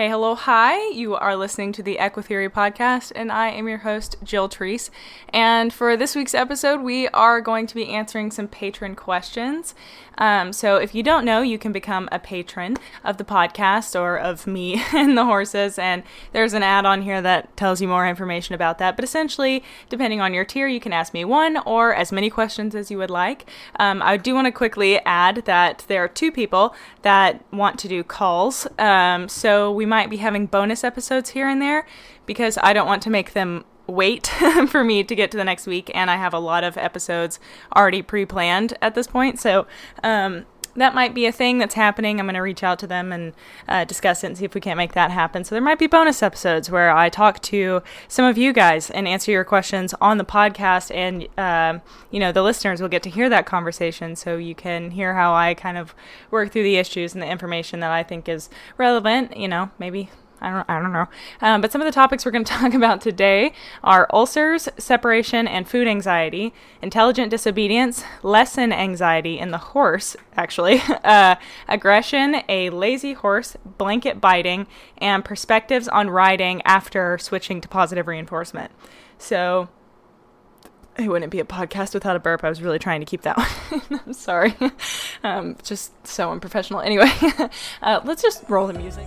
Hey, hello, hi. You are listening to the Equitheory podcast, and I am your host, Jill Treese. And for this week's episode, we are going to be answering some patron questions. Um, so if you don't know, you can become a patron of the podcast or of me and the horses. And there's an ad on here that tells you more information about that. But essentially, depending on your tier, you can ask me one or as many questions as you would like. Um, I do want to quickly add that there are two people that want to do calls. Um, so we might be having bonus episodes here and there because I don't want to make them wait for me to get to the next week, and I have a lot of episodes already pre planned at this point. So, um, that might be a thing that's happening. I'm going to reach out to them and uh, discuss it and see if we can't make that happen. So there might be bonus episodes where I talk to some of you guys and answer your questions on the podcast, and uh, you know the listeners will get to hear that conversation, so you can hear how I kind of work through the issues and the information that I think is relevant. You know, maybe I don't, I don't know. Um, but some of the topics we're going to talk about today are ulcers, separation, and food anxiety, intelligent disobedience, lesson anxiety in the horse, actually, uh, aggression, a lazy horse, blanket biting, and perspectives on riding after switching to positive reinforcement. So, it wouldn't be a podcast without a burp. I was really trying to keep that one. I'm sorry. Um, just so unprofessional. Anyway, uh, let's just roll the music.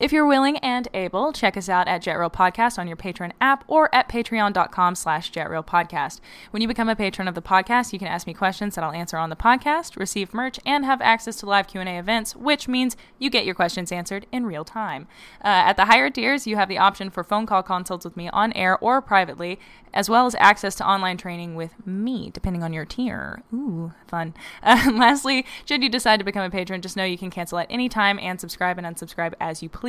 If you're willing and able, check us out at JetRail Podcast on your Patreon app or at patreon.com slash Podcast. When you become a patron of the podcast, you can ask me questions that I'll answer on the podcast, receive merch, and have access to live Q&A events, which means you get your questions answered in real time. Uh, at the higher tiers, you have the option for phone call consults with me on air or privately, as well as access to online training with me, depending on your tier. Ooh, fun. Uh, lastly, should you decide to become a patron, just know you can cancel at any time and subscribe and unsubscribe as you please.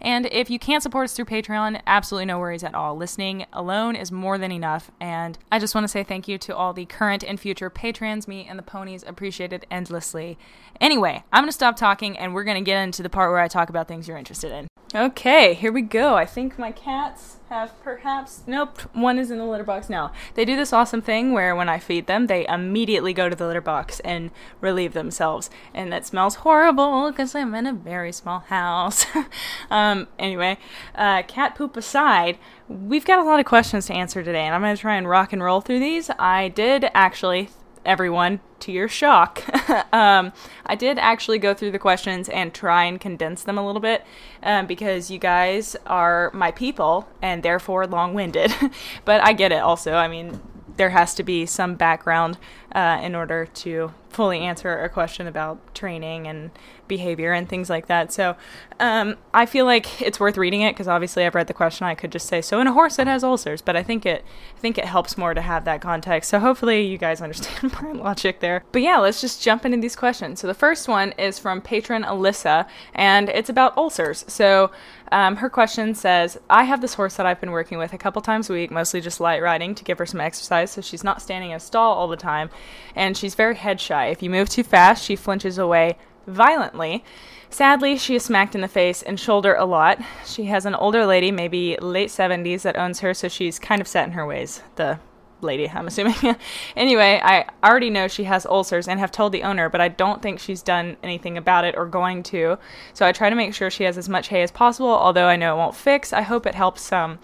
And if you can't support us through Patreon, absolutely no worries at all. Listening alone is more than enough. And I just want to say thank you to all the current and future patrons. Me and the ponies appreciate it endlessly. Anyway, I'm going to stop talking and we're going to get into the part where I talk about things you're interested in. Okay, here we go. I think my cats have perhaps. Nope, one is in the litter box now. They do this awesome thing where when I feed them, they immediately go to the litter box and relieve themselves. And that smells horrible because I'm in a very small house. um, anyway, uh, cat poop aside, we've got a lot of questions to answer today, and I'm going to try and rock and roll through these. I did actually everyone, to your shock, um, I did actually go through the questions and try and condense them a little bit um, because you guys are my people and therefore long winded. but I get it also. I mean, there has to be some background uh, in order to fully answer a question about training and behavior and things like that. So um, I feel like it's worth reading it because obviously I've read the question. I could just say so in a horse it has ulcers, but I think it I think it helps more to have that context. So hopefully you guys understand my logic there. But yeah, let's just jump into these questions. So the first one is from patron Alyssa, and it's about ulcers. So um, her question says, I have this horse that I've been working with a couple times a week, mostly just light riding to give her some exercise so she's not standing in a stall all the time. And she's very head shy. If you move too fast, she flinches away violently. Sadly, she is smacked in the face and shoulder a lot. She has an older lady, maybe late 70s, that owns her, so she's kind of set in her ways. The lady, I'm assuming. anyway, I already know she has ulcers and have told the owner, but I don't think she's done anything about it or going to. So I try to make sure she has as much hay as possible, although I know it won't fix. I hope it helps some.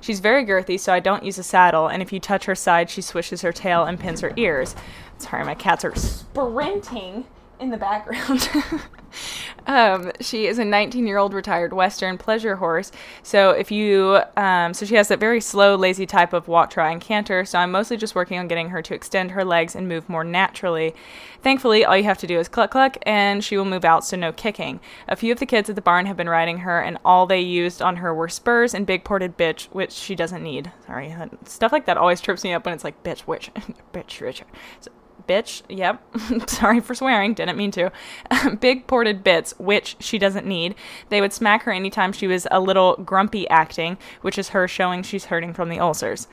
She's very girthy, so I don't use a saddle, and if you touch her side, she swishes her tail and pins her ears. Sorry, my cats are sprinting in the background. um, she is a 19 year old retired Western pleasure horse. So if you, um, so she has that very slow, lazy type of walk, try, and canter. So I'm mostly just working on getting her to extend her legs and move more naturally. Thankfully, all you have to do is cluck cluck, and she will move out. So no kicking. A few of the kids at the barn have been riding her, and all they used on her were spurs and big ported bitch, which she doesn't need. Sorry, stuff like that always trips me up when it's like bitch, which bitch, bitch. So, bitch, yep, sorry for swearing, didn't mean to. Big ported bits, which she doesn't need. They would smack her anytime she was a little grumpy acting, which is her showing she's hurting from the ulcers.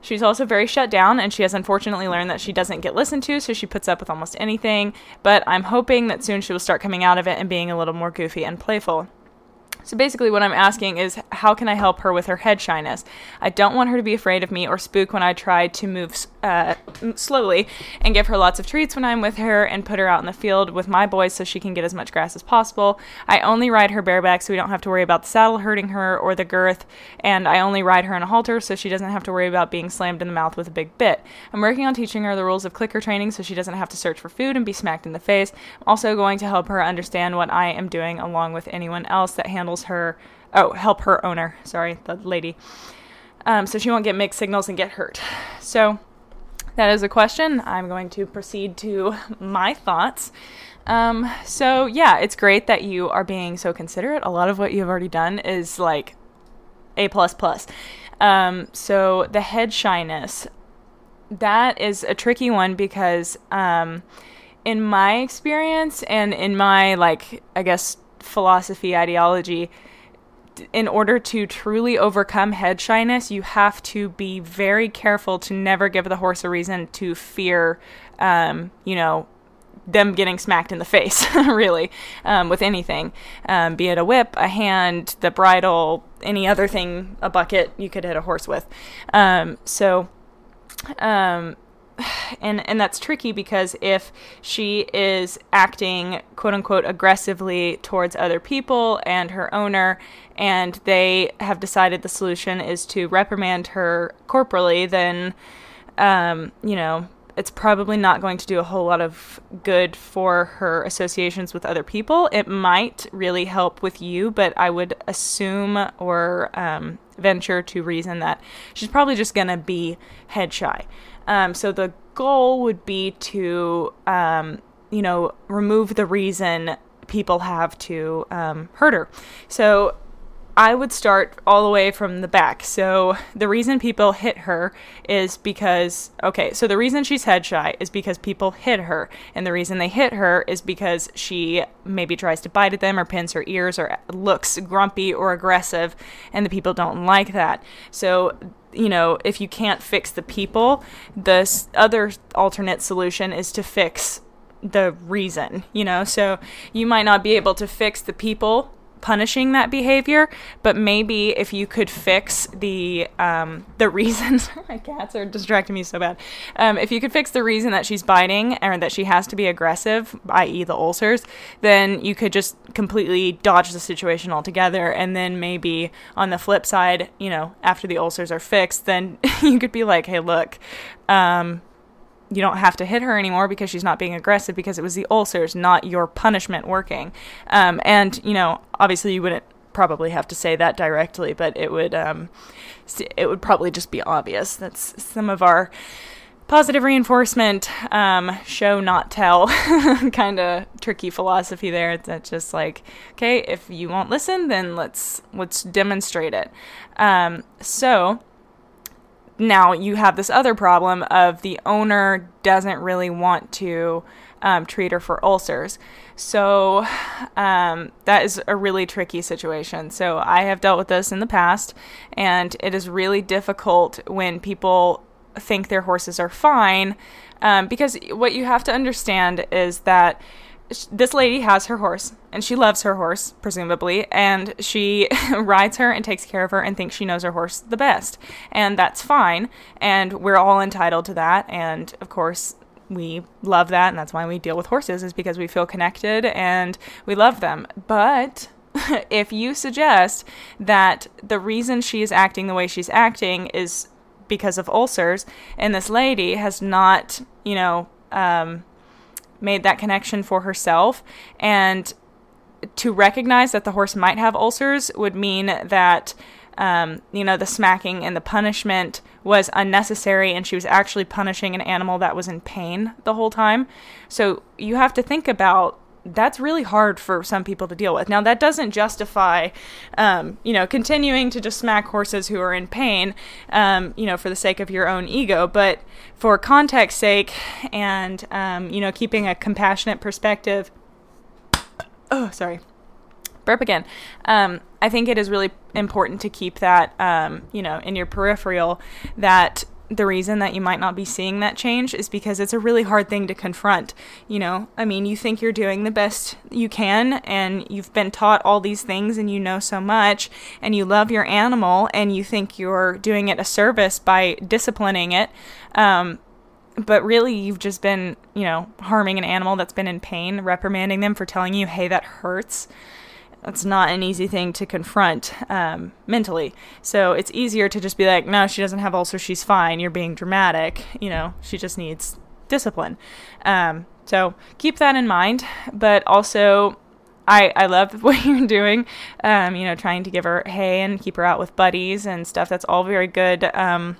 She's also very shut down, and she has unfortunately learned that she doesn't get listened to, so she puts up with almost anything. But I'm hoping that soon she will start coming out of it and being a little more goofy and playful. So basically, what I'm asking is how can I help her with her head shyness? I don't want her to be afraid of me or spook when I try to move uh, slowly and give her lots of treats when I'm with her and put her out in the field with my boys so she can get as much grass as possible. I only ride her bareback so we don't have to worry about the saddle hurting her or the girth, and I only ride her in a halter so she doesn't have to worry about being slammed in the mouth with a big bit. I'm working on teaching her the rules of clicker training so she doesn't have to search for food and be smacked in the face. I'm also going to help her understand what I am doing along with anyone else that handles her, oh, help her owner, sorry, the lady. Um, so she won't get mixed signals and get hurt. So that is a question. I'm going to proceed to my thoughts. Um, so yeah, it's great that you are being so considerate. A lot of what you've already done is like a plus plus. Um, so the head shyness, that is a tricky one because um, in my experience and in my like I guess philosophy, ideology, in order to truly overcome head shyness, you have to be very careful to never give the horse a reason to fear, um, you know, them getting smacked in the face, really, um, with anything, um, be it a whip, a hand, the bridle, any other thing, a bucket you could hit a horse with. Um, so, um, and and that's tricky because if she is acting quote unquote aggressively towards other people and her owner and they have decided the solution is to reprimand her corporally then um, you know it's probably not going to do a whole lot of good for her associations with other people. It might really help with you, but I would assume or um, venture to reason that she's probably just going to be head shy. Um, so the goal would be to, um, you know, remove the reason people have to um, hurt her. So I would start all the way from the back. So the reason people hit her is because okay, so the reason she's head shy is because people hit her, and the reason they hit her is because she maybe tries to bite at them or pins her ears or looks grumpy or aggressive, and the people don't like that. So you know, if you can't fix the people, the other alternate solution is to fix the reason, you know? So you might not be able to fix the people punishing that behavior, but maybe if you could fix the um, the reason my cats are distracting me so bad. Um, if you could fix the reason that she's biting or that she has to be aggressive, i.e., the ulcers, then you could just completely dodge the situation altogether. And then maybe on the flip side, you know, after the ulcers are fixed, then you could be like, hey, look. Um, you don't have to hit her anymore because she's not being aggressive because it was the ulcers, not your punishment working. Um, and you know, obviously, you wouldn't probably have to say that directly, but it would um, it would probably just be obvious. That's some of our positive reinforcement um, show not tell kind of tricky philosophy there that's just like okay if you won't listen then let's let's demonstrate it um, so now you have this other problem of the owner doesn't really want to um, treat her for ulcers. So um, that is a really tricky situation. So I have dealt with this in the past, and it is really difficult when people think their horses are fine um, because what you have to understand is that this lady has her horse and she loves her horse presumably and she rides her and takes care of her and thinks she knows her horse the best and that's fine and we're all entitled to that and of course we love that and that's why we deal with horses is because we feel connected and we love them. But if you suggest that the reason she is acting the way she's acting is because of ulcers and this lady has not you know um, made that connection for herself. And to recognize that the horse might have ulcers would mean that um, you know, the smacking and the punishment was unnecessary, and she was actually punishing an animal that was in pain the whole time. So you have to think about that's really hard for some people to deal with. Now, that doesn't justify, um, you know, continuing to just smack horses who are in pain, um, you know, for the sake of your own ego, but for context sake and, um, you know, keeping a compassionate perspective. Oh, sorry burp again. Um, I think it is really important to keep that, um, you know, in your peripheral. That the reason that you might not be seeing that change is because it's a really hard thing to confront. You know, I mean, you think you're doing the best you can, and you've been taught all these things, and you know so much, and you love your animal, and you think you're doing it a service by disciplining it. Um, but really you've just been you know harming an animal that's been in pain reprimanding them for telling you hey that hurts that's not an easy thing to confront um, mentally. So it's easier to just be like, no, she doesn't have ulcers, she's fine. You're being dramatic. You know, she just needs discipline. Um, so keep that in mind. But also, I, I love what you're doing, um, you know, trying to give her hay and keep her out with buddies and stuff. That's all very good um,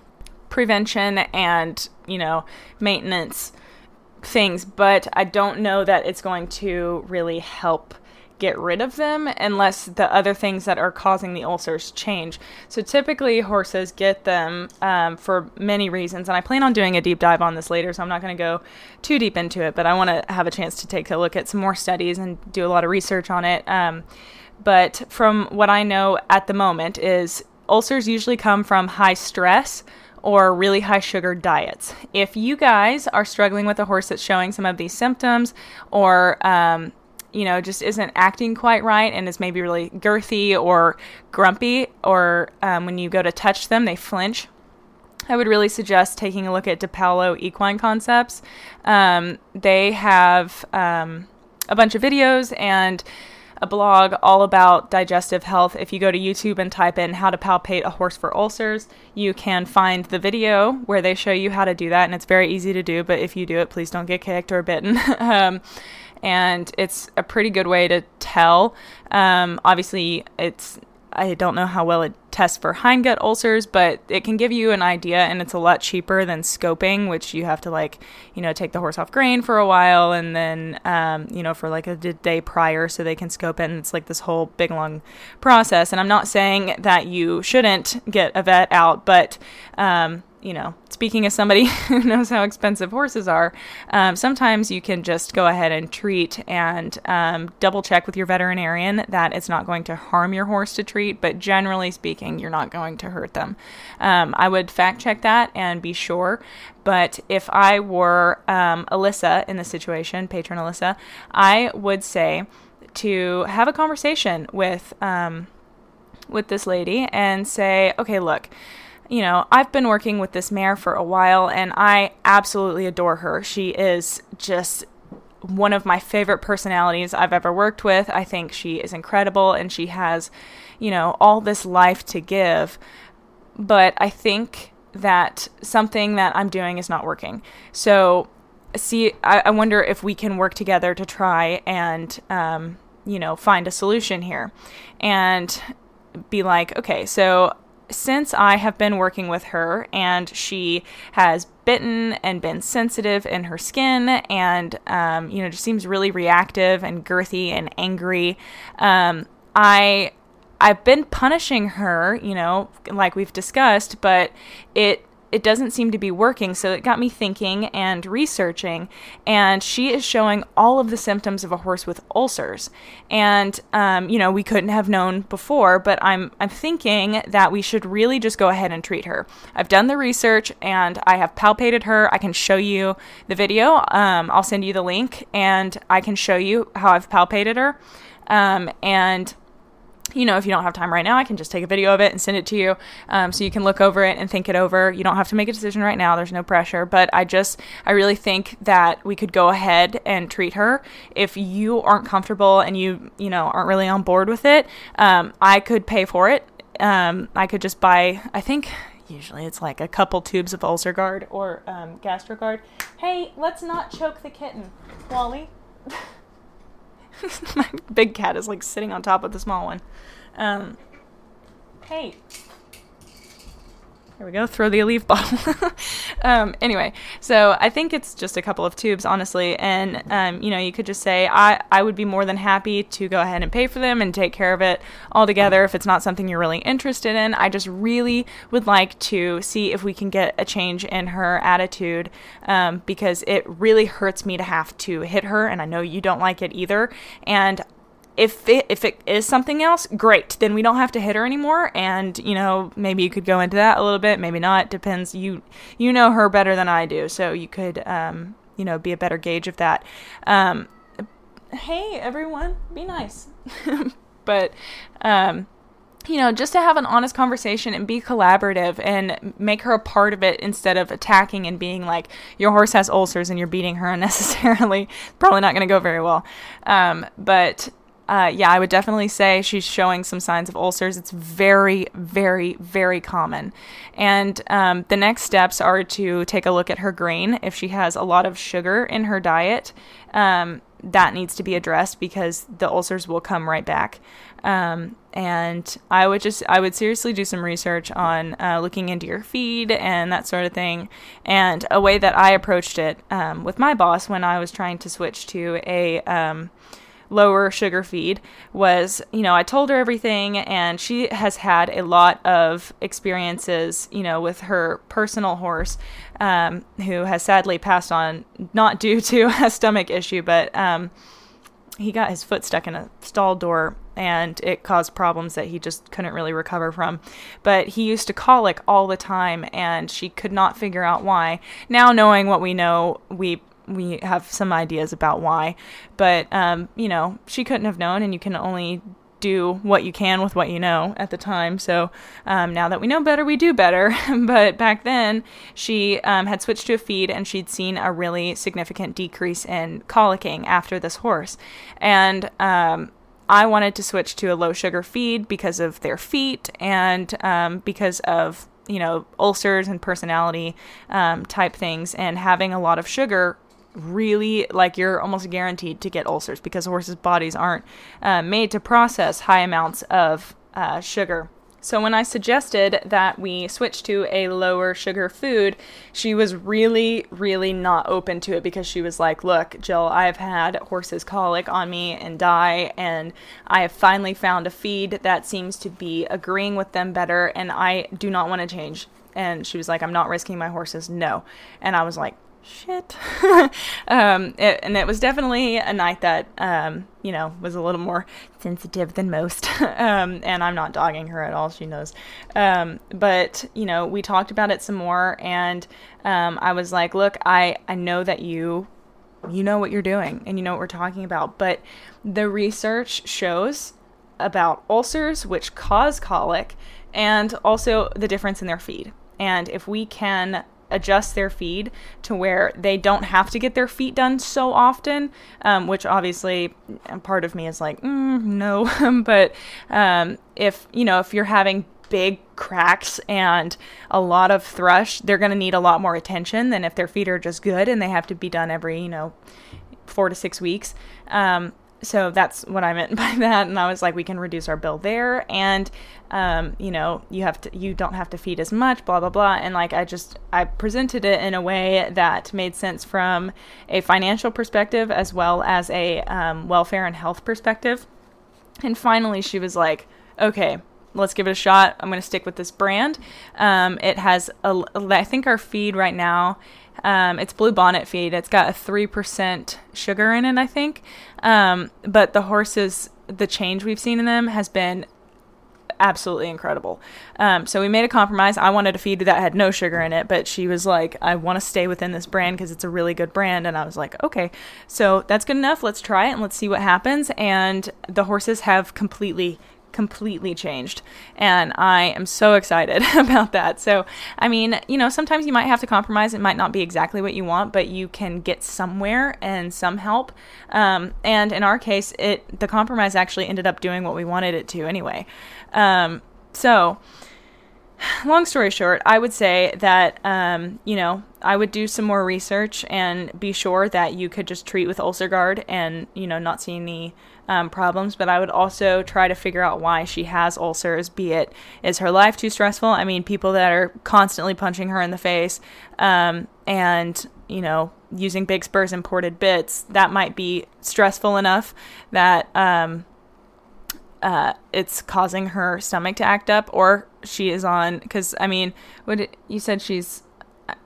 prevention and, you know, maintenance things. But I don't know that it's going to really help get rid of them unless the other things that are causing the ulcers change. So typically, horses get them um, for many reasons, and I plan on doing a deep dive on this later, so I'm not going to go too deep into it, but I want to have a chance to take a look at some more studies and do a lot of research on it. Um, but from what I know at the moment is ulcers usually come from high stress or really high sugar diets. If you guys are struggling with a horse that's showing some of these symptoms or um, you know, just isn't acting quite right and is maybe really girthy or grumpy, or um, when you go to touch them, they flinch. I would really suggest taking a look at DePaulo Equine Concepts. Um, they have um, a bunch of videos and a blog all about digestive health. If you go to YouTube and type in how to palpate a horse for ulcers, you can find the video where they show you how to do that, and it's very easy to do. But if you do it, please don't get kicked or bitten. um, and it's a pretty good way to tell. Um, obviously, it's I don't know how well it tests for hindgut ulcers, but it can give you an idea, and it's a lot cheaper than scoping, which you have to like, you know, take the horse off grain for a while, and then, um, you know, for like a day prior, so they can scope it. And it's like this whole big long process. And I'm not saying that you shouldn't get a vet out, but um, you know, speaking as somebody who knows how expensive horses are, um, sometimes you can just go ahead and treat and um, double check with your veterinarian that it's not going to harm your horse to treat, but generally speaking, you're not going to hurt them. Um, I would fact check that and be sure. But if I were um, Alyssa in the situation, patron Alyssa, I would say to have a conversation with um, with this lady and say, okay, look you know, I've been working with this mare for a while and I absolutely adore her. She is just one of my favorite personalities I've ever worked with. I think she is incredible and she has, you know, all this life to give. But I think that something that I'm doing is not working. So, see, I, I wonder if we can work together to try and, um, you know, find a solution here and be like, okay, so since I have been working with her and she has bitten and been sensitive in her skin and, um, you know, just seems really reactive and girthy and angry, um, I. I've been punishing her, you know, like we've discussed, but it it doesn't seem to be working. So it got me thinking and researching. And she is showing all of the symptoms of a horse with ulcers. And, um, you know, we couldn't have known before, but I'm, I'm thinking that we should really just go ahead and treat her. I've done the research and I have palpated her. I can show you the video. Um, I'll send you the link and I can show you how I've palpated her. Um, and you know, if you don't have time right now, I can just take a video of it and send it to you um, so you can look over it and think it over. You don't have to make a decision right now, there's no pressure. But I just, I really think that we could go ahead and treat her. If you aren't comfortable and you, you know, aren't really on board with it, um, I could pay for it. Um, I could just buy, I think usually it's like a couple tubes of UlcerGard or um, GastroGard. Hey, let's not choke the kitten, Wally. My big cat is like sitting on top of the small one. Um, hey, there we go. Throw the Aleve bottle. um, anyway, so I think it's just a couple of tubes, honestly. And, um, you know, you could just say, I, I would be more than happy to go ahead and pay for them and take care of it altogether if it's not something you're really interested in. I just really would like to see if we can get a change in her attitude um, because it really hurts me to have to hit her. And I know you don't like it either. And if it if it is something else, great. Then we don't have to hit her anymore. And you know, maybe you could go into that a little bit. Maybe not. Depends. You you know her better than I do, so you could um, you know be a better gauge of that. Um, hey everyone, be nice. but um, you know, just to have an honest conversation and be collaborative and make her a part of it instead of attacking and being like, your horse has ulcers and you're beating her unnecessarily. Probably not going to go very well. Um, but uh, yeah, I would definitely say she's showing some signs of ulcers. It's very, very, very common. And um, the next steps are to take a look at her grain. If she has a lot of sugar in her diet, um, that needs to be addressed because the ulcers will come right back. Um, and I would just, I would seriously do some research on uh, looking into your feed and that sort of thing. And a way that I approached it um, with my boss when I was trying to switch to a um, lower sugar feed was, you know, I told her everything, and she has had a lot of experiences, you know, with her personal horse, um, who has sadly passed on, not due to a stomach issue, but um, he got his foot stuck in a stall door and it caused problems that he just couldn't really recover from. But he used to colic all the time and she could not figure out why. Now, knowing what we know, we we have some ideas about why. But, um, you know, she couldn't have known, and you can only do what you can with what you know at the time. So um, now that we know better, we do better. but back then, she um, had switched to a feed and she'd seen a really significant decrease in colicking after this horse. And um, I wanted to switch to a low sugar feed because of their feet and um, because of you know ulcers and personality um, type things and having a lot of sugar really like you're almost guaranteed to get ulcers because horses' bodies aren't uh, made to process high amounts of uh, sugar. So when I suggested that we switch to a lower sugar food, she was really, really not open to it because she was like, "Look, Jill, I've had horses colic on me and die, and I have finally found a feed that seems to be agreeing with them better, and I do not want to change." And she was like, "I'm not risking my horses, no." And I was like, shit. um, it, and it was definitely a night that, um, you know, was a little more sensitive than most. um, and I'm not dogging her at all. She knows. Um, but, you know, we talked about it some more. And um, I was like, look, I, I know that you. You know what you're doing and you know what we're talking about. But the research shows about ulcers, which cause colic, and also the difference in their feed. And if we can adjust their feed to where they don't have to get their feet done so often, um, which obviously part of me is like, mm, no. but um, if, you know, if you're having big cracks and a lot of thrush, they're going to need a lot more attention than if their feet are just good and they have to be done every, you know, four to six weeks. Um, so that's what I meant by that. And I was like, we can reduce our bill there, and um, you know, you have to, you don't have to feed as much, blah blah blah. And like, I just, I presented it in a way that made sense from a financial perspective as well as a um, welfare and health perspective. And finally, she was like, okay. Let's give it a shot. I'm going to stick with this brand. Um, it has, a, I think our feed right now um, it's Blue Bonnet feed. It's got a 3% sugar in it, I think. Um, but the horses, the change we've seen in them has been absolutely incredible. Um, so we made a compromise. I wanted a feed that had no sugar in it, but she was like, I want to stay within this brand because it's a really good brand. And I was like, okay, so that's good enough. Let's try it and let's see what happens. And the horses have completely completely changed. And I am so excited about that. So, I mean, you know, sometimes you might have to compromise. It might not be exactly what you want, but you can get somewhere and some help. Um, and in our case, it the compromise actually ended up doing what we wanted it to anyway. Um, so, long story short, I would say that, um, you know, I would do some more research and be sure that you could just treat with UlcerGard and, you know, not see any um, problems. But I would also try to figure out why she has ulcers, be it is her life too stressful? I mean, people that are constantly punching her in the face um, and, you know, using big spurs and ported bits, that might be stressful enough that, um, uh, it's causing her stomach to act up, or she is on. Because I mean, what you said she's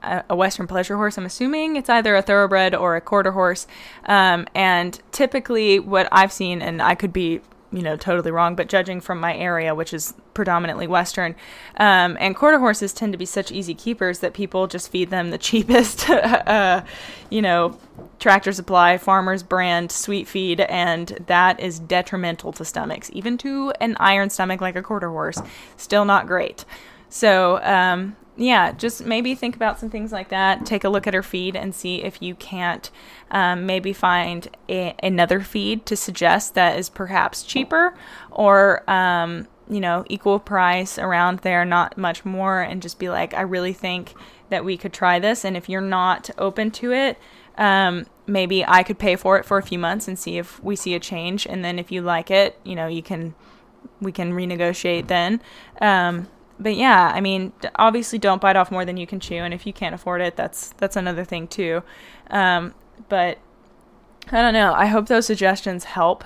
a, Western pleasure horse. I'm assuming it's either a thoroughbred or a quarter horse. Um, and typically, what I've seen, and I could be you know totally wrong but judging from my area which is predominantly western um, and quarter horses tend to be such easy keepers that people just feed them the cheapest uh, you know tractor supply farmers brand sweet feed and that is detrimental to stomachs even to an iron stomach like a quarter horse still not great so um, yeah, just maybe think about some things like that. Take a look at her feed and see if you can't um, maybe find a, another feed to suggest that is perhaps cheaper or, um, you know, equal price around there, not much more, and just be like, I really think that we could try this. And if you're not open to it, um, maybe I could pay for it for a few months and see if we see a change. And then if you like it, you know, you can we can renegotiate then. Um, but yeah, I mean, obviously, don't bite off more than you can chew, and if you can't afford it, that's that's another thing too. Um, but I don't know. I hope those suggestions help.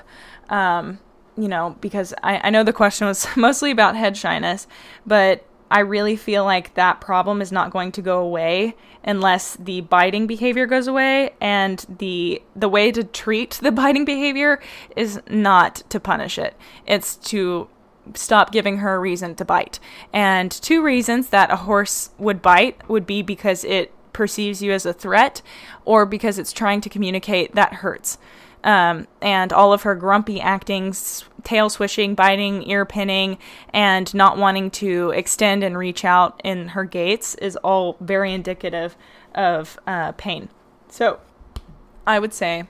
Um, you know, because I, I know the question was mostly about head shyness, but I really feel like that problem is not going to go away unless the biting behavior goes away and the the way to treat the biting behavior is not to punish it. It's to stop giving her a reason to bite. And two reasons that a horse would bite would be because it perceives you as a threat or because it's trying to communicate that hurts. Um, and all of her grumpy acting, tail swishing, biting, ear pinning, and not wanting to extend and reach out in her gaits is all very indicative of uh, pain. So I would say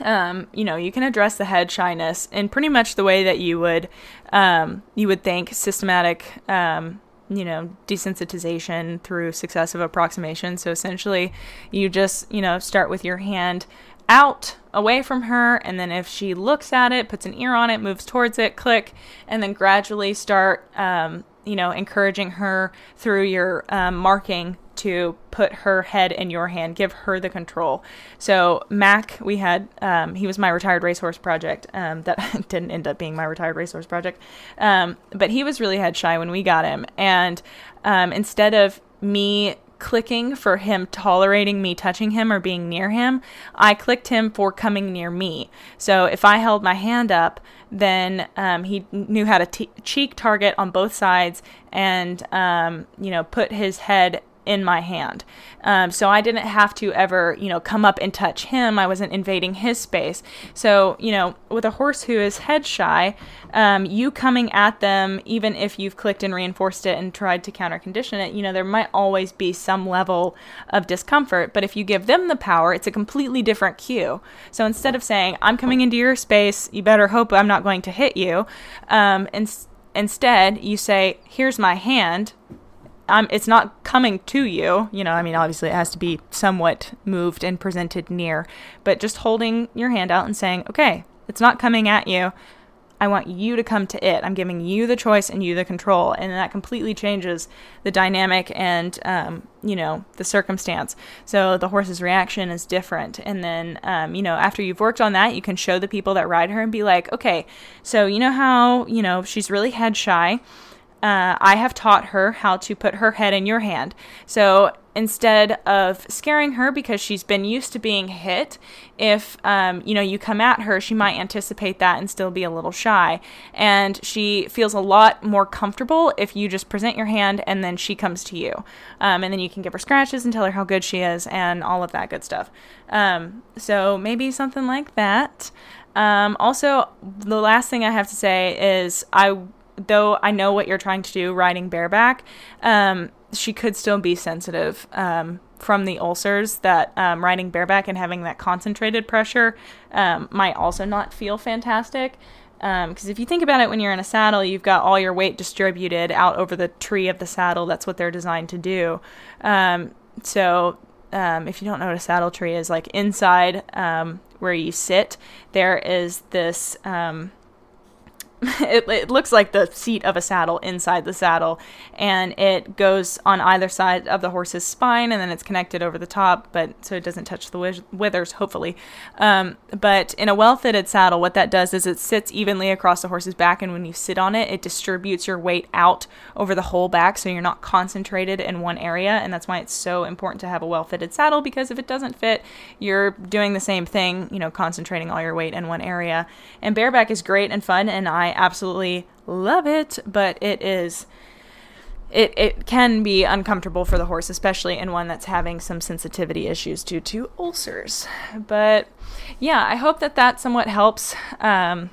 um, you know, you can address the head shyness in pretty much the way that you would um, you would think systematic um, you know desensitization through successive approximation. So essentially, you just you know start with your hand out away from her and then if she looks at it puts an ear on it moves towards it click and then gradually start um, you know encouraging her through your um, marking to put her head in your hand, give her the control. So Mac, we had um, he was my retired racehorse project. Um, that didn't end up being my retired racehorse project, um, but he was really head shy when we got him. And um, instead of me clicking for him tolerating me touching him or being near him, I clicked him for coming near me. So if I held my hand up, then um, he knew how to t- cheek target on both sides and um, you know put his head in my hand. Um, so I didn't have to ever, you know, come up and touch him. I wasn't invading his space. So, you know, with a horse who is head shy, um, you coming at them, even if you've clicked and reinforced it and tried to counter condition it, you know, there might always be some level of discomfort. But if you give them the power, it's a completely different cue. So instead of saying, I'm coming into your space, you better hope I'm not going to hit you, um, instead you say, Here's my hand um, it's not coming to you. You know, I mean, obviously it has to be somewhat moved and presented near, but just holding your hand out and saying, okay, it's not coming at you. I want you to come to it. I'm giving you the choice and you the control. And that completely changes the dynamic and, um, you know, the circumstance. So the horse's reaction is different. And then, um, you know, after you've worked on that, you can show the people that ride her and be like, okay, so you know how, you know, she's really head shy uh, I have taught her how to put her head in your hand. So instead of scaring her because she's been used to being hit, if um, you know you come at her, she might anticipate that and still be a little shy. And she feels a lot more comfortable if you just present your hand and then she comes to you, um, and then you can give her scratches and tell her how good she is and all of that good stuff. Um, so maybe something like that. Um, also, the last thing I have to say is I though I know what you're trying to do riding bareback, um, she could still be sensitive um, from the ulcers that um, riding bareback and having that concentrated pressure um, might also not feel fantastic. because um, if you think about it, when you're in a saddle, you've got all your weight distributed out over the tree of the saddle. That's what they're designed to do. Um, so, if you don't know what a saddle tree is, like inside where you sit, there is this um, it, it, looks like the seat of a saddle inside the saddle, and it goes on either side of the horse's spine, and then it's connected over the top, but so it doesn't touch the withers, hopefully. Um, but in a well-fitted saddle, what that does is it sits evenly across the horse's back, and when you sit on it, it distributes your weight out over the whole back, so you're not concentrated in one area, and that's why it's so important to have a well-fitted saddle because if it doesn't fit, you're doing the same thing, you know, concentrating all your weight in one area. And bareback is great and fun, and I absolutely love it, but it is it, it can be uncomfortable for the horse, especially in one that's having some sensitivity issues due to ulcers. But yeah, I hope that that somewhat helps. Um,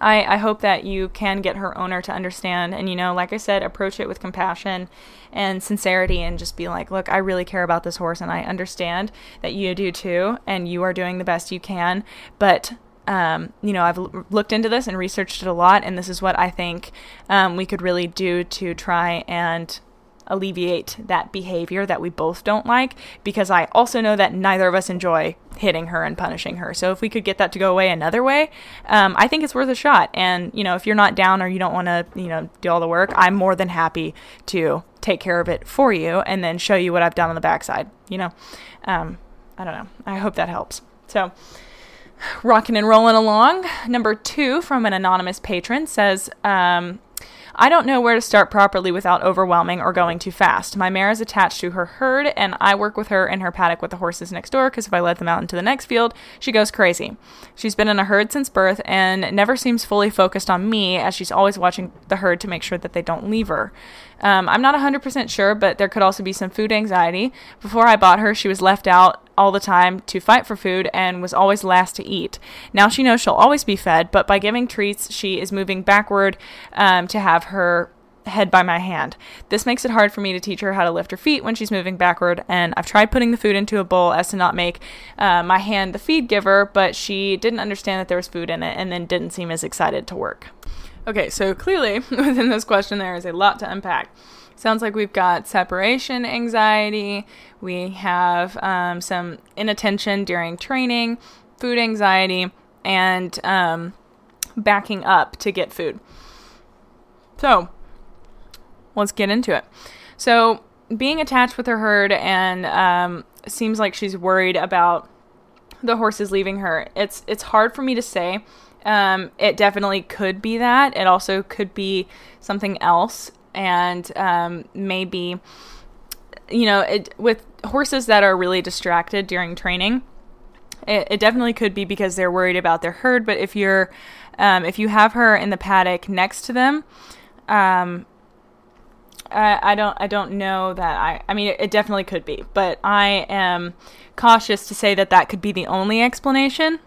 I, I hope that you can get her owner to understand and, you know, like I said, approach it with compassion and sincerity and just be like, look, I really care about this horse and I understand that you do too and you are doing the best you can, but um, you know, I've l- looked into this and researched it a lot, and this is what I think um, we could really do to try and alleviate that behavior that we both don't like because I also know that neither of us enjoy hitting her and punishing her. So if we could get that to go away another way, um, I think it's worth a shot. And, you know, if you're not down or you don't want to, you know, do all the work, I'm more than happy to take care of it for you and then show you what I've done on the backside, you know? Um, I don't know. I hope that helps. So, rocking and rolling along. Number two from an anonymous patron says, um, I don't know where to start properly without overwhelming or going too fast. My mare is attached to her herd, and I work with her in her paddock with the horses next door because if I let them out into the next field, she goes crazy. She's been in a herd since birth and never seems fully focused on me as she's always watching the herd to make sure that they don't leave her. Um, I'm not 100% sure, but there could also be some food anxiety. Before I bought her, she was left out all the time to fight for food and was always last to eat. Now she knows she'll always be fed, but by giving treats, she is moving backward um, to have her head by my hand. This makes it hard for me to teach her how to lift her feet when she's moving backward, and I've tried putting the food into a bowl as to not make uh, my hand the feed giver, but she didn't understand that there was food in it and then didn't seem as excited to work. Okay, so clearly within this question, there is a lot to unpack. Sounds like we've got separation anxiety, we have um, some inattention during training, food anxiety, and um, backing up to get food. So, let's get into it. So, being attached with her herd and um, seems like she's worried about the horses leaving her. It's it's hard for me to say um, it definitely could be that. It also could be something else, and um, maybe, you know, it, with horses that are really distracted during training, it, it, definitely could be because they're worried about their herd. But if you're, um, if you have her in the paddock next to them, um, I, I don't, I don't know that. I, I mean, it, it definitely could be, but I am cautious to say that that could be the only explanation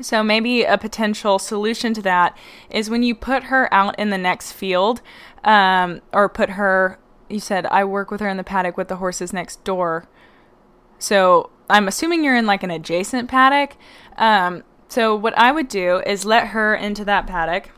so maybe a potential solution to that is when you put her out in the next field, um, or put her. You said I work with her in the paddock with the horses next door. So I'm assuming you're in like an adjacent paddock. Um, so what I would do is let her into that paddock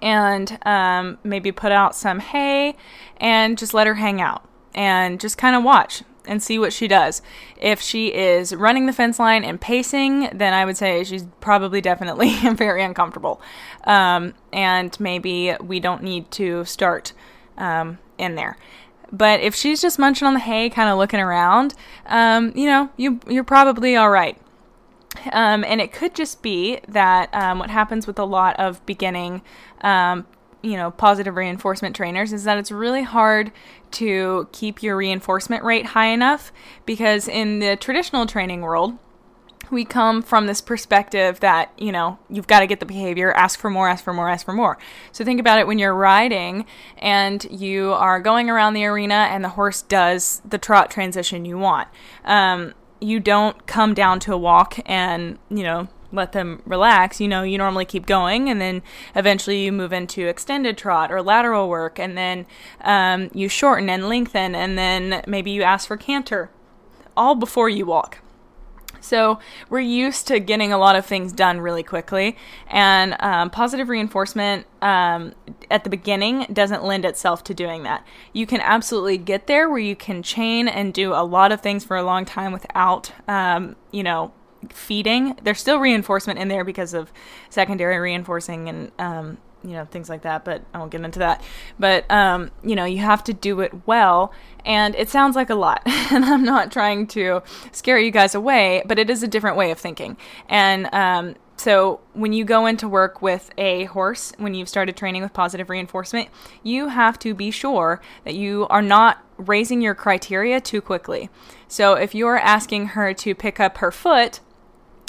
and um, maybe put out some hay and just let her hang out and just kind of watch and see what she does. If she is running the fence line and pacing, then I would say she's probably definitely very uncomfortable. Um, and maybe we don't need to start um, in there. But if she's just munching on the hay, kind of looking around, um, you know, you you're probably all right. Um, and it could just be that um, what happens with a lot of beginning um, you know, positive reinforcement trainers is that it's really hard to keep your reinforcement rate high enough because in the traditional training world, we come from this perspective that, you know, you've got to get the behavior, ask for more, ask for more, ask for more. So think about it when you're riding and you are going around the arena and the horse does the trot transition you want. Um, you don't come down to a walk and, you know, let them relax, you know, you normally keep going and then eventually you move into extended trot or lateral work and then um, you shorten and lengthen and then maybe you ask for canter all before you walk. So we're used to getting a lot of things done really quickly, and um, positive reinforcement um, at the beginning doesn't lend itself to doing that. You can absolutely get there where you can chain and do a lot of things for a long time without, um, you know, feeding. There's still reinforcement in there because of secondary reinforcing and um, you know things like that but i won't get into that but um, you know you have to do it well and it sounds like a lot and i'm not trying to scare you guys away but it is a different way of thinking and um, so when you go into work with a horse when you've started training with positive reinforcement you have to be sure that you are not raising your criteria too quickly so if you're asking her to pick up her foot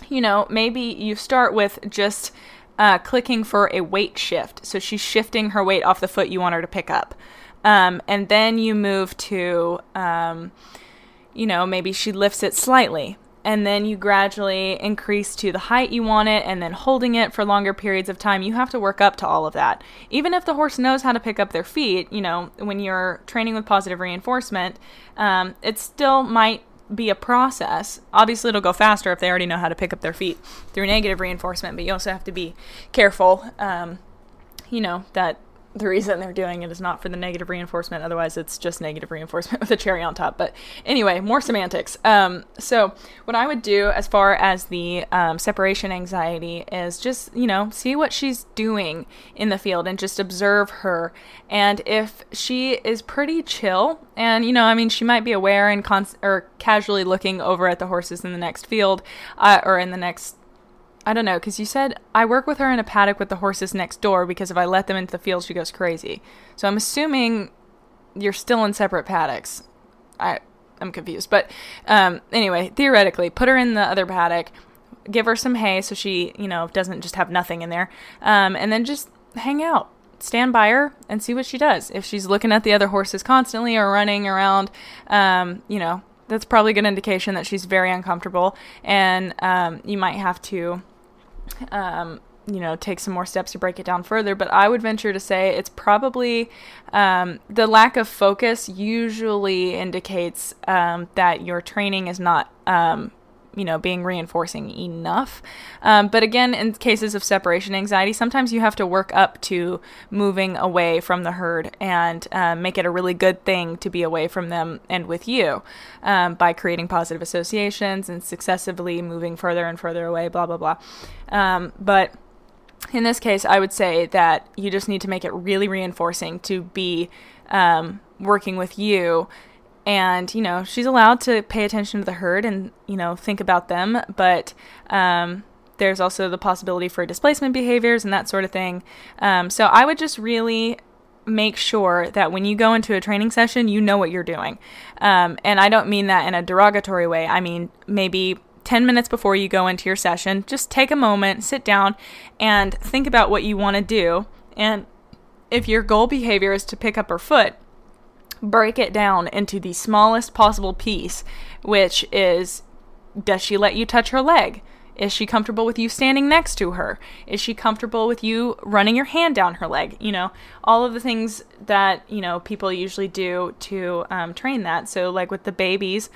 you know maybe you start with just uh, clicking for a weight shift. So she's shifting her weight off the foot you want her to pick up. Um, and then you move to, um, you know, maybe she lifts it slightly. And then you gradually increase to the height you want it, and then holding it for longer periods of time. You have to work up to all of that. Even if the horse knows how to pick up their feet, you know, when you're training with positive reinforcement, um, it still might be a process. Obviously, it'll go faster if they already know how to pick up their feet through negative reinforcement, but you also have to be careful, um, you know, that the reason they're doing it is not for the negative reinforcement. Otherwise, it's just negative reinforcement with a cherry on top. But anyway, more semantics. Um, so, what I would do as far as the um, separation anxiety is just, you know, see what she's doing in the field and just observe her. And if she is pretty chill, and, you know, I mean, she might be aware and con- or casually looking over at the horses in the next field uh, or in the next I don't know, because you said I work with her in a paddock with the horses next door because if I let them into the field, she goes crazy. So I'm assuming you're still in separate paddocks. I I'm confused, but um, anyway, theoretically, put her in the other paddock, give her some hay so she you know doesn't just have nothing in there, um, and then just hang out. Stand by her and see what she does. If she's looking at the other horses constantly or running around, um, you know, that's probably a good indication that she's very uncomfortable, and um, you might have to um, you know, take some more steps to break it down further. But I would venture to say it's probably um, the lack of focus usually indicates um, that your training is not um, you know being reinforcing enough. Um, but again in cases of separation anxiety sometimes you have to work up to moving away from the herd and um, make it a really good thing to be away from them and with you um, by creating positive associations and successively moving further and further away blah blah blah. Um, but in this case i would say that you just need to make it really reinforcing to be um, working with you and you know she's allowed to pay attention to the herd and you know think about them. But um, there's also the possibility for displacement behaviors and that sort of thing. Um, so i would just really make sure that when you go into a training session you know what you're doing. Um, and i don't mean that in a derogatory way. I mean maybe 10 minutes before you go into your session just take a moment sit down and think about what you want to do. And if your goal behavior is to pick up her foot break it down into the smallest possible piece, which is does she let you touch her leg? Is she comfortable with you standing next to her? Is she comfortable with you running your hand down her leg? You know, all of the things that, you know, people usually do to um, train that. So, like with the babies,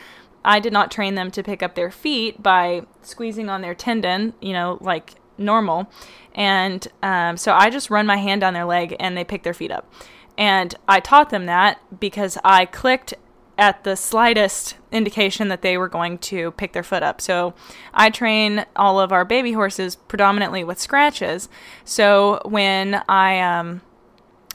I did not train them to pick up their feet by squeezing on their tendon, you know, like normal. And um, so I just run my hand down their leg and they pick their feet up. And I taught them that because I clicked at the slightest indication that they were going to pick their foot up. So I train all of our baby horses predominantly with scratches. So when I um,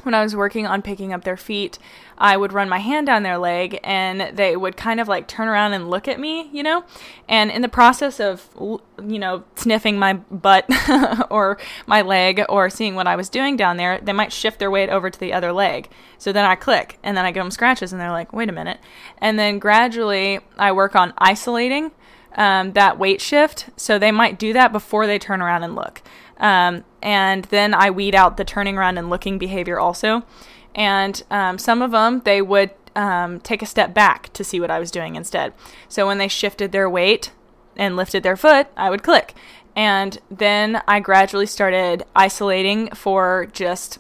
when I was working on picking up their feet, I would run my hand down their leg and they would kind of like turn around and look at me, you know? And in the process of, you know, sniffing my butt or my leg or seeing what I was doing down there, they might shift their weight over to the other leg. So then I click and then I give them scratches and they're like, wait a minute. And then gradually I work on isolating um, that weight shift. So they might do that before they turn around and look. Um, and then I weed out the turning around and looking behavior also. And um, some of them, they would um, take a step back to see what I was doing instead. So when they shifted their weight and lifted their foot, I would click. And then I gradually started isolating for just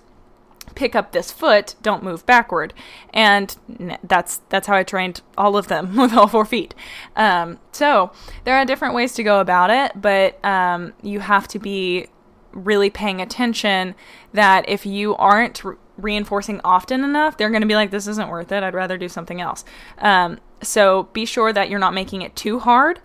pick up this foot, don't move backward. And that's that's how I trained all of them with all four feet. Um, so there are different ways to go about it, but um, you have to be really paying attention that if you aren't re- reinforcing often enough, they're going to be like, this isn't worth it. I'd rather do something else. Um, so be sure that you're not making it too hard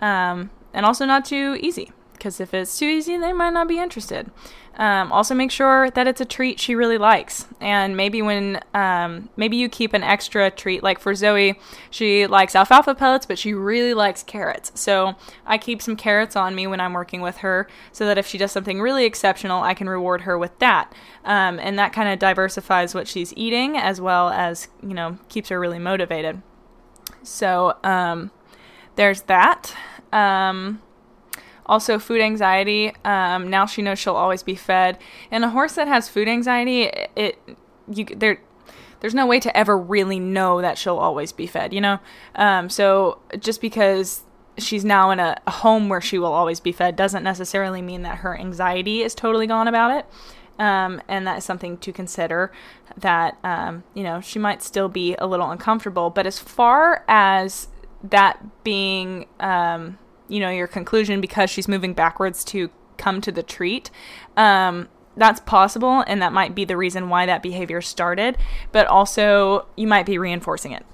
um, and also not too easy because if it's too easy, they might not be interested. Um, also, make sure that it's a treat she really likes, and maybe when um, maybe you keep an extra treat. Like for Zoe, she likes alfalfa pellets, but she really likes carrots. So I keep some carrots on me when I'm working with her, so that if she does something really exceptional, I can reward her with that. Um, and that kind of diversifies what she's eating, as well as you know keeps her really motivated. So um, there's that. Um, also, food anxiety. Um, now she knows she'll always be fed. And a horse that has food anxiety, it, you there. There's no way to ever really know that she'll always be fed, you know? Um, so just because she's now in a, a home where she will always be fed doesn't necessarily mean that her anxiety is totally gone about it. Um, and that is something to consider that um, you know she might still be a little uncomfortable but as far as that being um, you know your conclusion because she's moving backwards to come to the treat. Um, that's possible and that might be the reason why that behavior started but also you might be reinforcing it.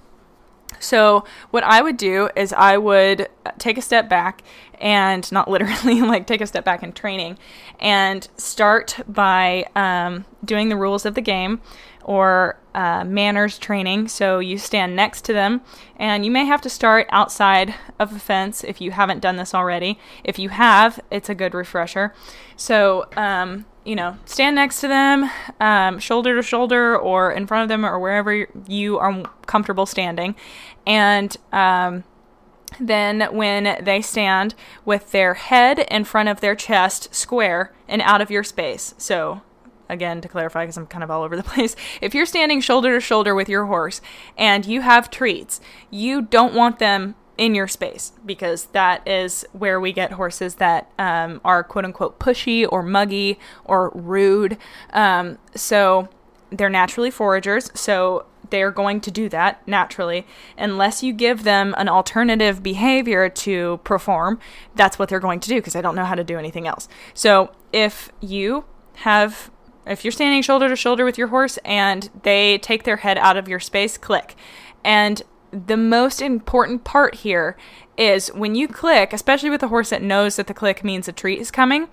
So what i would do is i would take a step back and not literally like take a step back in training and start by um, doing the rules of the game or uh, manners training. So you stand next to them, and you may have to start outside of a fence if you haven't done this already. If you have, it's a good refresher. So, um, you know, stand next to them, um, shoulder to shoulder, or in front of them, or wherever you are comfortable standing. And um, then, when they stand with their head in front of their chest square and out of your space. So, again to clarify because I'm kind of all over the place. If you're standing shoulder to shoulder with your horse and you have treats, you don't want them in your space because that is where we get horses that um, are quote unquote pushy or muggy or rude. Um, so they're naturally foragers. So they're going to do that naturally unless you give them an alternative behavior to perform that's what they're going to do because they don't know how to do anything else so if you have if you're standing shoulder to shoulder with your horse and they take their head out of your space, click. And the most important part here is when you click, especially with a horse that knows that the click means a treat is coming,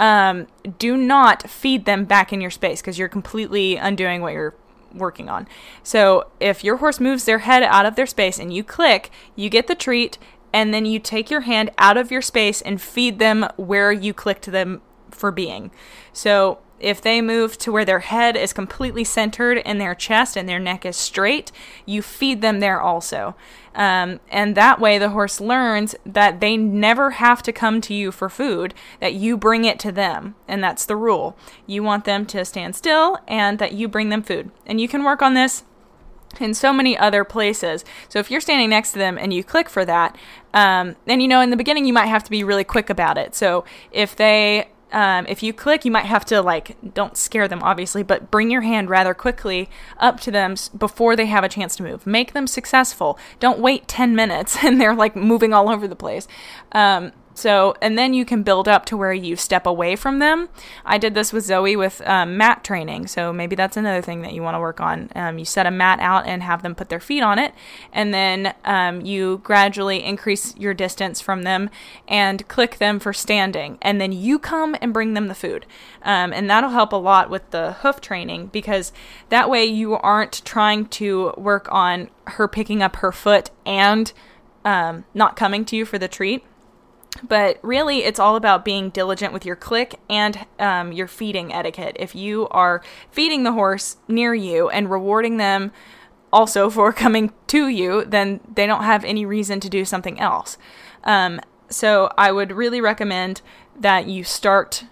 um, do not feed them back in your space because you're completely undoing what you're working on. So if your horse moves their head out of their space and you click, you get the treat, and then you take your hand out of your space and feed them where you clicked them for being. So if they move to where their head is completely centered in their chest and their neck is straight, you feed them there also. Um, and that way, the horse learns that they never have to come to you for food, that you bring it to them. And that's the rule. You want them to stand still and that you bring them food. And you can work on this in so many other places. So if you're standing next to them and you click for that, um, and you know, in the beginning, you might have to be really quick about it. So if they um, if you click, you might have to like don't scare them obviously, but bring your hand rather quickly up to them before they have a chance to move. Make them successful. Don't wait ten minutes and they're like moving all over the place. Um, so, and then you can build up to where you step away from them. I did this with Zoe with um, mat training. So maybe that's another thing that you want to work on. Um, you set a mat out and have them put their feet on it, and then um, you gradually increase your distance from them and click them for standing. And then you come and bring them the food. Um, and that'll help a lot with the hoof training because that way you aren't trying to work on her picking up her foot and um, not coming to you for the treat but really it's all about being diligent with your click and um, your feeding etiquette. If you are feeding the horse near you and rewarding them also for coming to you then they don't have any reason to do something else. Um, so i would really recommend that you start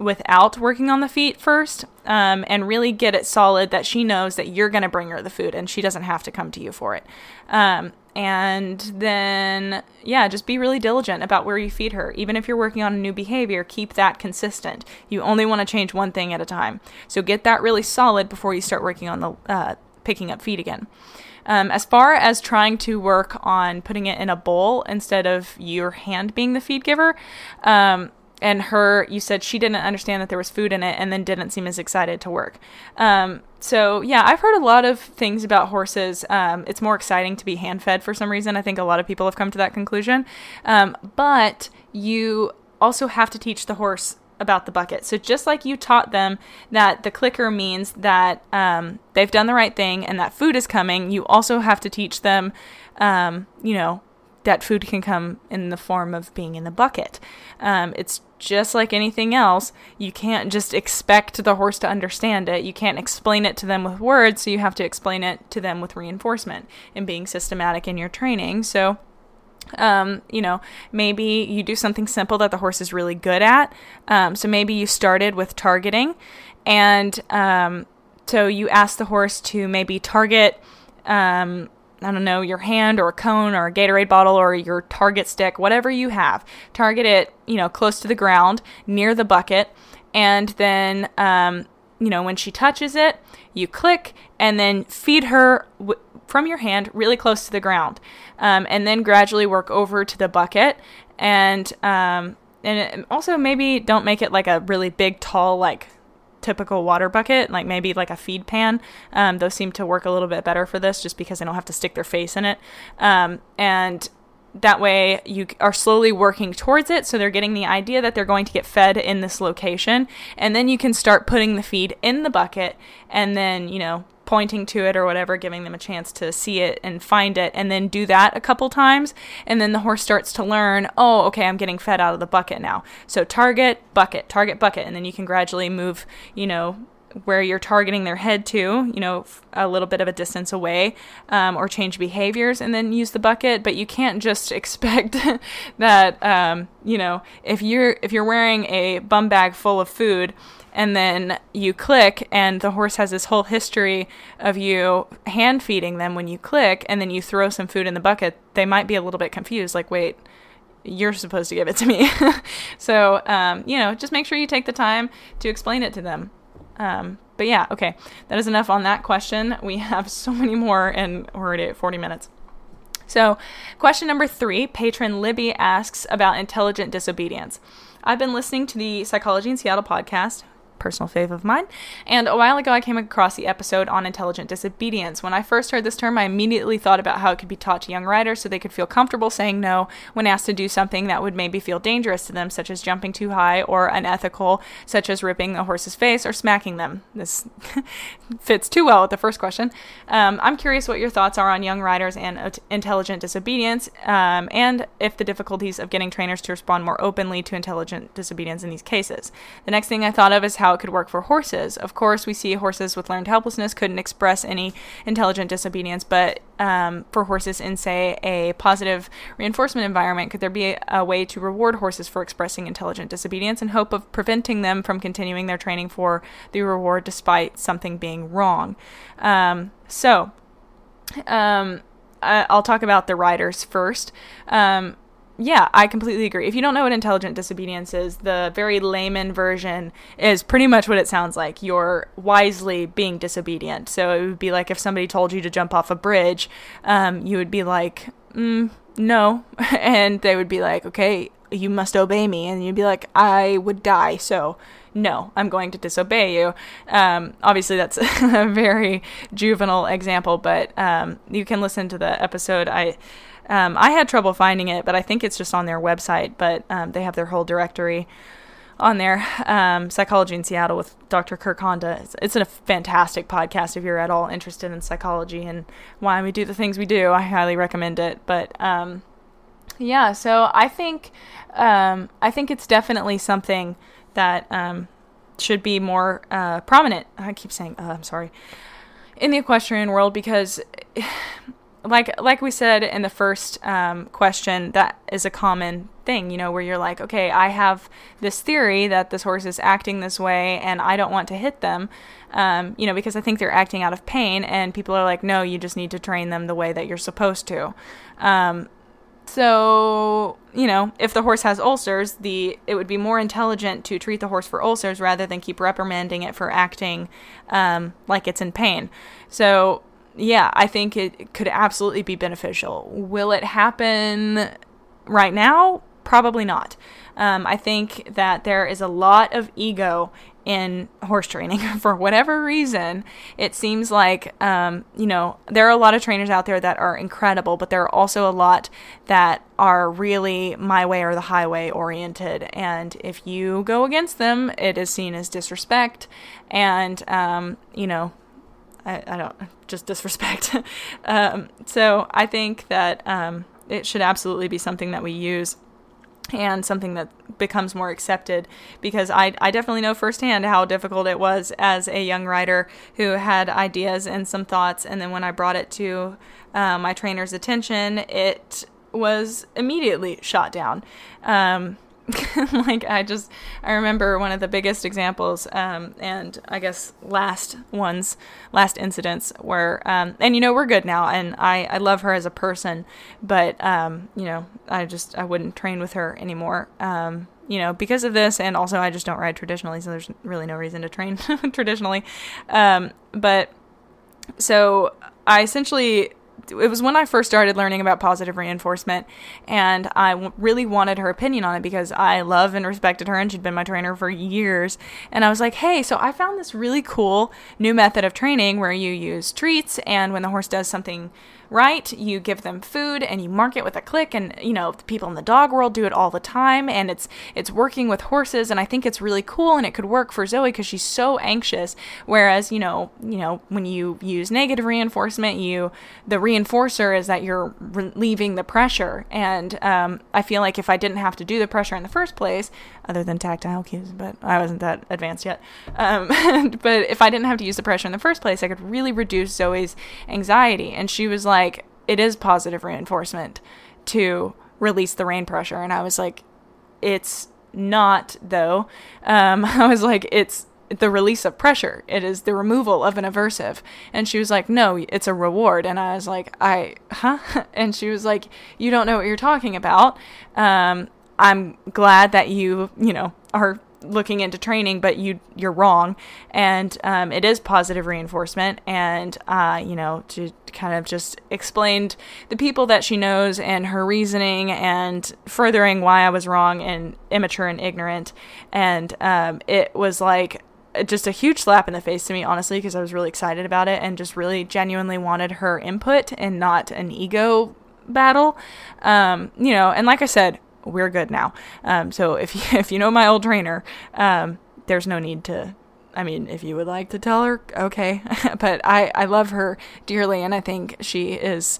without working on the feet first um, and really get it solid that she knows that you're going to bring her the food and she doesn't have to come to you for it. Um, and then, yeah, just be really diligent about where you feed her. Even if you're working on a new behavior, keep that consistent. You only want to change one thing at a time. So get that really solid before you start working on the uh, picking up feed again. Um, as far as trying to work on putting it in a bowl instead of your hand being the feed giver, um, and her you said she didn't understand that there was food in it and then didn't seem as excited to work. Um, so yeah i've heard a lot of things about horses. Um, it's more exciting to be hand fed for some reason. I think a lot of people have come to that conclusion. Um, but you also have to teach the horse about the bucket. So just like you taught them that the clicker means that um, they've done the right thing and that food is coming you also have to teach them um, you know that food can come in the form of being in the bucket. Um, it's just like anything else. You can't just expect the horse to understand it. You can't explain it to them with words, so you have to explain it to them with reinforcement and being systematic in your training. So, um, you know, maybe you do something simple that the horse is really good at. Um, so maybe you started with targeting, and um, so you ask the horse to maybe target um, I don't know, your hand or a cone or a Gatorade bottle or your target stick, whatever you have. Target it, you know, close to the ground near the bucket. And then, um, you know, when she touches it, you click and then feed her w- from your hand really close to the ground. Um, and then gradually work over to the bucket. And, um, and also maybe don't make it like a really big, tall, like typical water bucket, like maybe like a feed pan. Um, those seem to work a little bit better for this just because they don't have to stick their face in it. Um, and that way you are slowly working towards it so they're getting the idea that they're going to get fed in this location and then you can start putting the feed in the bucket and then you know pointing to it or whatever, giving them a chance to see it and find it, and then do that a couple times. And then the horse starts to learn, oh, okay, I'm getting fed out of the bucket now. So target, bucket, target, bucket. And then you can gradually move, you know, where you're targeting their head to, you know, a little bit of a distance away, um, or change behaviors and then use the bucket. But you can't just expect that, um, you know, if you're if you're wearing a bum bag full of food and then you click and the horse has this whole history of you hand feeding them when you click and then you throw some food in the bucket. They might be a little bit confused like wait you're supposed to give it to me. So um, you know just make sure you take the time to explain it to them. Um, but yeah okay. That is enough on that question. We have so many more and we're already at 40 minutes. So question number three. Patron libby asks about intelligent disobedience. I've been listening to the Psychology in Seattle podcast, personal fave of mine. And a while ago, I came across the episode on intelligent disobedience. When I first heard this term, I immediately thought about how it could be taught to young riders so they could feel comfortable saying no when asked to do something that would maybe feel dangerous to them, such as jumping too high or unethical, such as ripping a horse's face or smacking them. This fits too well with the first question. Um, I'm curious what your thoughts are on young riders and intelligent disobedience, um, and if the difficulties of getting trainers to respond more openly to intelligent disobedience in these cases. The next thing I thought of is how how it could work for horses. Of course, we see horses with learned helplessness couldn't express any intelligent disobedience, but um, for horses in, say, a positive reinforcement environment, could there be a, a way to reward horses for expressing intelligent disobedience in hope of preventing them from continuing their training for the reward despite something being wrong? Um, so, um, I'll talk about the riders first. Um, yeah, I completely agree. If you don't know what intelligent disobedience is, the very layman version is pretty much what it sounds like. You're wisely being disobedient. So it would be like if somebody told you to jump off a bridge, um, you would be like, mm, no. and they would be like, okay, you must obey me. And you'd be like, I would die. So no, I'm going to disobey you. Um, obviously, that's a very juvenile example, but um, you can listen to the episode. I um, I had trouble finding it, but I think it's just on their website. But um, they have their whole directory on there. Um, Psychology in Seattle with Dr. Kirk Honda. It's, it's, a fantastic podcast if you're at all interested in psychology and why we do the things we do. I highly recommend it. But um, yeah, so I think um, I think it's definitely something that um, should be more uh, prominent. I keep saying, uh, I'm sorry, in the equestrian world because like like we said in the first um, question, that is a common thing, you know, where you're like, okay, I have this theory that this horse is acting this way, and I don't want to hit them, um, you know, because I think they're acting out of pain, and people are like, no, you just need to train them the way that you're supposed to. Um, so, you know, if the horse has ulcers, the it would be more intelligent to treat the horse for ulcers rather than keep reprimanding it for acting um, like it's in pain. So, yeah, I think it could absolutely be beneficial. Will it happen right now? Probably not. Um, I think that there is a lot of ego in horse training for whatever reason. It seems like, um, you know, there are a lot of trainers out there that are incredible, but there are also a lot that are really my way or the highway oriented. And if you go against them, it is seen as disrespect. And, um, you know, I, I, don't just disrespect. um, so I think that um, it should absolutely be something that we use and something that becomes more accepted because I, I definitely know firsthand how difficult it was as a young writer who had ideas and some thoughts and then when I brought it to uh, my trainer's attention it was immediately shot down um, like I just I remember one of the biggest examples um, and I guess last ones last incidents were um, and you know we're good now and I I love her as a person but um, you know I just I wouldn't train with her anymore um, you know because of this and also I just don't ride traditionally so there's really no reason to train traditionally um, but so I essentially it was when I first started learning about positive reinforcement, and I w- really wanted her opinion on it because I love and respected her, and she'd been my trainer for years. And I was like, hey, so I found this really cool new method of training where you use treats, and when the horse does something right? You give them food and you mark it with a click and you know, people in the dog world do it all the time and it's it's working with horses and I think it's really cool and it could work for Zoe cuz she's so anxious whereas, you know, you know, when you use negative reinforcement, you the reinforcer is that you're relieving the pressure and um, I feel like if I didn't have to do the pressure in the first place, other than tactile cues, but I wasn't that advanced yet. Um, but if I didn't have to use the pressure in the first place, I could really reduce Zoe's anxiety. And she was like, it is positive reinforcement to release the rein pressure. And I was like, it's not, though. Um, I was like, it's the release of pressure. It is the removal of an aversive. And she was like, no, it's a reward. And I was like, I, huh? And she was like, you don't know what you're talking about. Um, I'm glad that you, you know, are looking into training, but you you're wrong, and um, it is positive reinforcement. And uh, you know, to kind of just explained the people that she knows and her reasoning, and furthering why I was wrong and immature and ignorant. And um, it was like just a huge slap in the face to me, honestly, because I was really excited about it and just really genuinely wanted her input and not an ego battle. Um, you know, and like I said, we're good now. Um, so if you, if you know my old trainer, um, there's no need to. I mean, if you would like to tell her, okay. but I I love her dearly, and I think she is,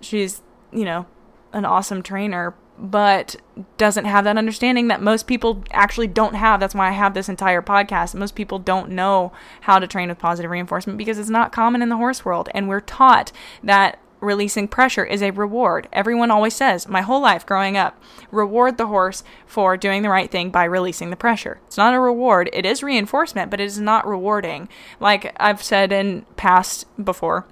she's you know, an awesome trainer. But doesn't have that understanding that most people actually don't have. That's why I have this entire podcast. Most people don't know how to train with positive reinforcement because it's not common in the horse world. And we're taught that releasing pressure is a reward. Everyone always says, my whole life growing up, reward the horse for doing the right thing by releasing the pressure. It's not a reward, it is reinforcement, but it is not rewarding. Like I've said in past before,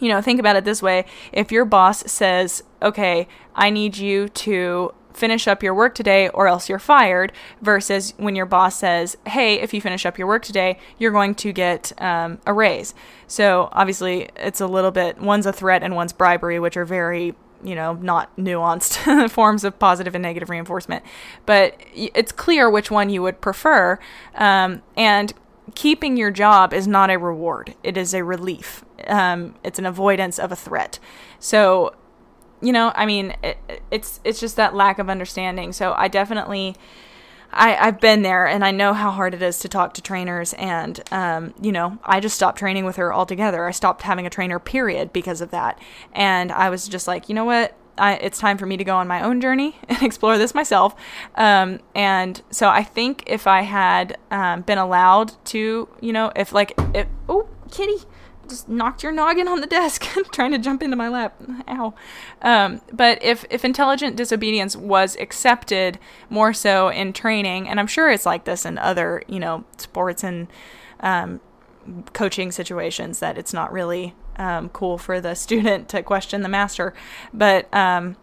you know, think about it this way if your boss says, okay, I need you to finish up your work today or else you're fired versus when your boss says hey if you finish up your work today you're going to get um, a raise. So obviously it's a little bit one's a threat and one's bribery which are very you know not nuanced forms of positive and negative reinforcement. But it's clear which one you would prefer um, and keeping your job is not a reward. It is a relief. Um, it's an avoidance of a threat. So you know, I mean, it, it's it's just that lack of understanding. So I definitely, I I've been there, and I know how hard it is to talk to trainers. And um, you know, I just stopped training with her altogether. I stopped having a trainer, period, because of that. And I was just like, you know what? I, it's time for me to go on my own journey and explore this myself. Um, and so I think if I had um, been allowed to, you know, if like, if, oh, kitty, just knocked your noggin on the desk trying to jump into my lap. Ow. Um, but if, if intelligent disobedience was accepted more so in training, and I'm sure it's like this in other, you know, sports and um, coaching situations, that it's not really um, cool for the student to question the master. But, um,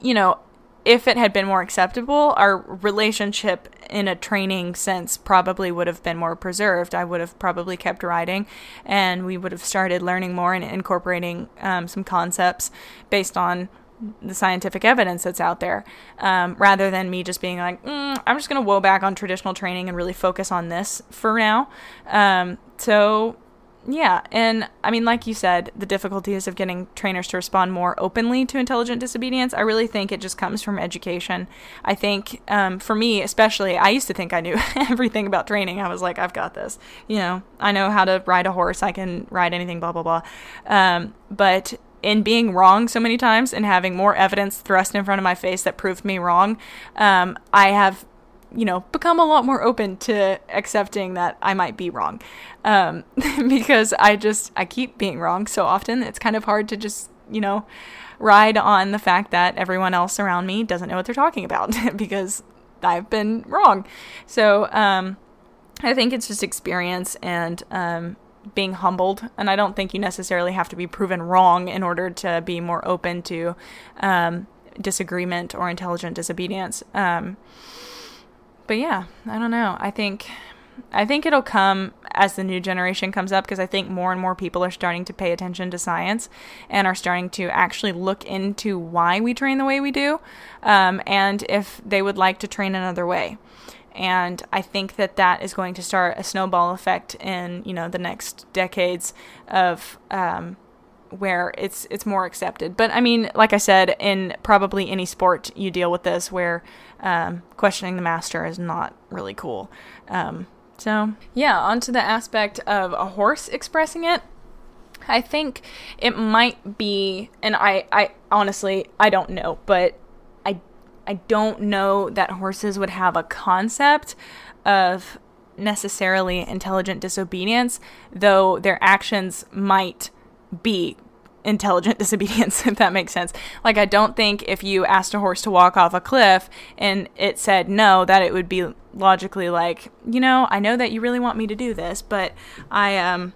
you know, if it had been more acceptable, our relationship in a training sense probably would have been more preserved. I would have probably kept riding and we would have started learning more and incorporating um, some concepts based on the scientific evidence that's out there um, rather than me just being like, mm, I'm just going to woe back on traditional training and really focus on this for now. Um, so yeah, and I mean, like you said, the difficulties of getting trainers to respond more openly to intelligent disobedience, I really think it just comes from education. I think um, for me, especially, I used to think I knew everything about training. I was like, I've got this. You know, I know how to ride a horse, I can ride anything, blah, blah, blah. Um, but in being wrong so many times and having more evidence thrust in front of my face that proved me wrong, um, I have you know, become a lot more open to accepting that I might be wrong. Um, because I just, I keep being wrong so often. It's kind of hard to just, you know, ride on the fact that everyone else around me doesn't know what they're talking about because I've been wrong. So, um, I think it's just experience and, um, being humbled. And I don't think you necessarily have to be proven wrong in order to be more open to, um, disagreement or intelligent disobedience. Um, but yeah, I don't know. I think I think it'll come as the new generation comes up because I think more and more people are starting to pay attention to science and are starting to actually look into why we train the way we do um, and if they would like to train another way. And I think that that is going to start a snowball effect in you know the next decades of um, where it's it's more accepted. But I mean, like I said, in probably any sport you deal with this where um, questioning the master is not really cool. Um, so yeah, onto the aspect of a horse expressing it. I think it might be, and I, I honestly I don't know, but I I don't know that horses would have a concept of necessarily intelligent disobedience, though their actions might be intelligent disobedience, if that makes sense. Like, I don't think if you asked a horse to walk off a cliff and it said no, that it would be logically like, you know, I know that you really want me to do this, but I um,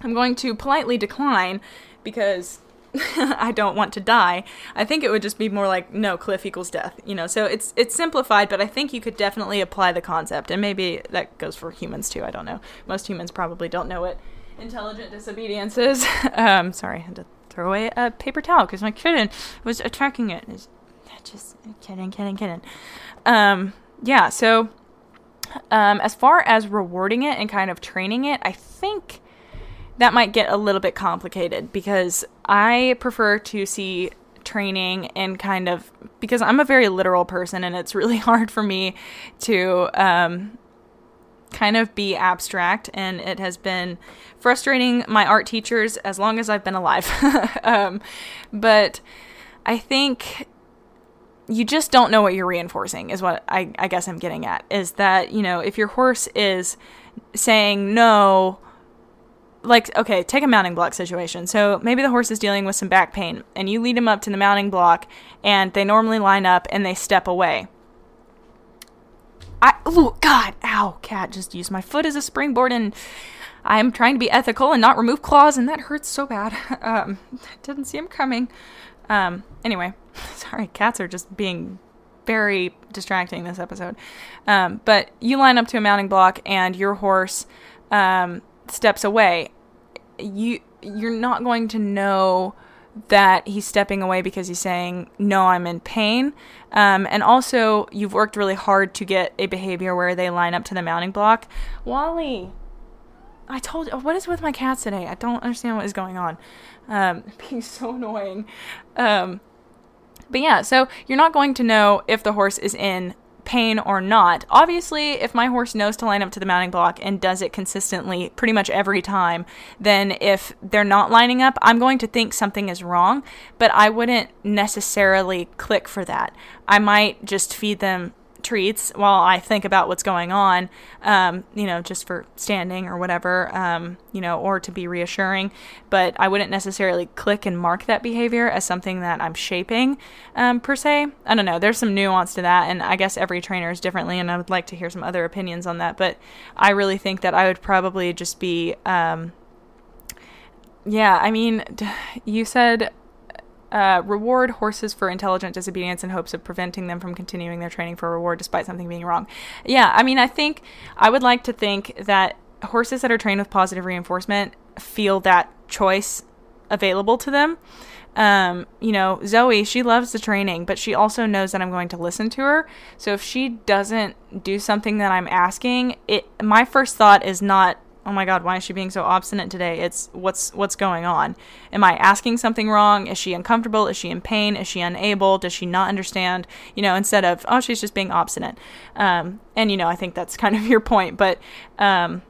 I'm going to politely decline because I don't want to die. I think it would just be more like no, cliff equals death, you know. So it's it's simplified, but I think you could definitely apply the concept, and maybe that goes for humans too. I don't know. Most humans probably don't know what intelligent disobedience is. um, sorry, I had to throw away a paper towel because my kitten was attacking it. It's just kidding, kidding, kidding. Um, yeah, so um, as far as rewarding it and kind of training it, I think that might get a little bit complicated because I prefer to see training and kind of because I'm a very literal person and it's really hard for me to um, kind of be abstract, and it has been frustrating my art teachers as long as I've been alive. um, but I think you just don't know what you're reinforcing, is what I, I guess I'm getting at. Is that, you know, if your horse is saying no, like okay take a mounting block situation so maybe the horse is dealing with some back pain and you lead him up to the mounting block and they normally line up and they step away I oh god, ow, cat just used my foot as a springboard and I'm trying to be ethical and not remove claws and that hurts so bad. Um didn't see him coming. Um anyway, sorry, cats are just being very distracting this episode. Um but you line up to a mounting block and your horse um steps away. You you're not going to know that he's stepping away because he's saying, No, I'm in pain. Um, and also, you've worked really hard to get a behavior where they line up to the mounting block. Wally, I told you, what is with my cats today? I don't understand what is going on. Um, being so annoying. Um, but yeah, so you're not going to know if the horse is in pain or not. Obviously, if my horse knows to line up to the mounting block and does it consistently pretty much every time, then if they're not lining up, I'm going to think something is wrong, but I wouldn't necessarily click for that. I might just feed them treats while I think about what's going on, um, you know, just for standing or whatever, um, you know, or to be reassuring. But I wouldn't necessarily click and mark that behavior as something that I'm shaping, um, per se. I don't know. There's some nuance to that, and I guess every trainer is differently, and I would like to hear some other opinions on that. But I really think that I would probably just be, um, yeah, I mean, you said uh, reward horses for intelligent disobedience in hopes of preventing them from continuing their training for reward despite something being wrong. Yeah, I mean, I think I would like to think that horses that are trained with positive reinforcement feel that choice available to them. Um, you know, Zoe, she loves the training, but she also knows that I'm going to listen to her. So if she doesn't do something that I'm asking, it my first thought is not oh my god why is she being so obstinate today? It's what's what's going on? Am i asking something wrong? Is she uncomfortable? Is she in pain? Is she unable? Does she not understand? You know instead of oh she's just being obstinate. Um, and you know i think that's kind of your point but um,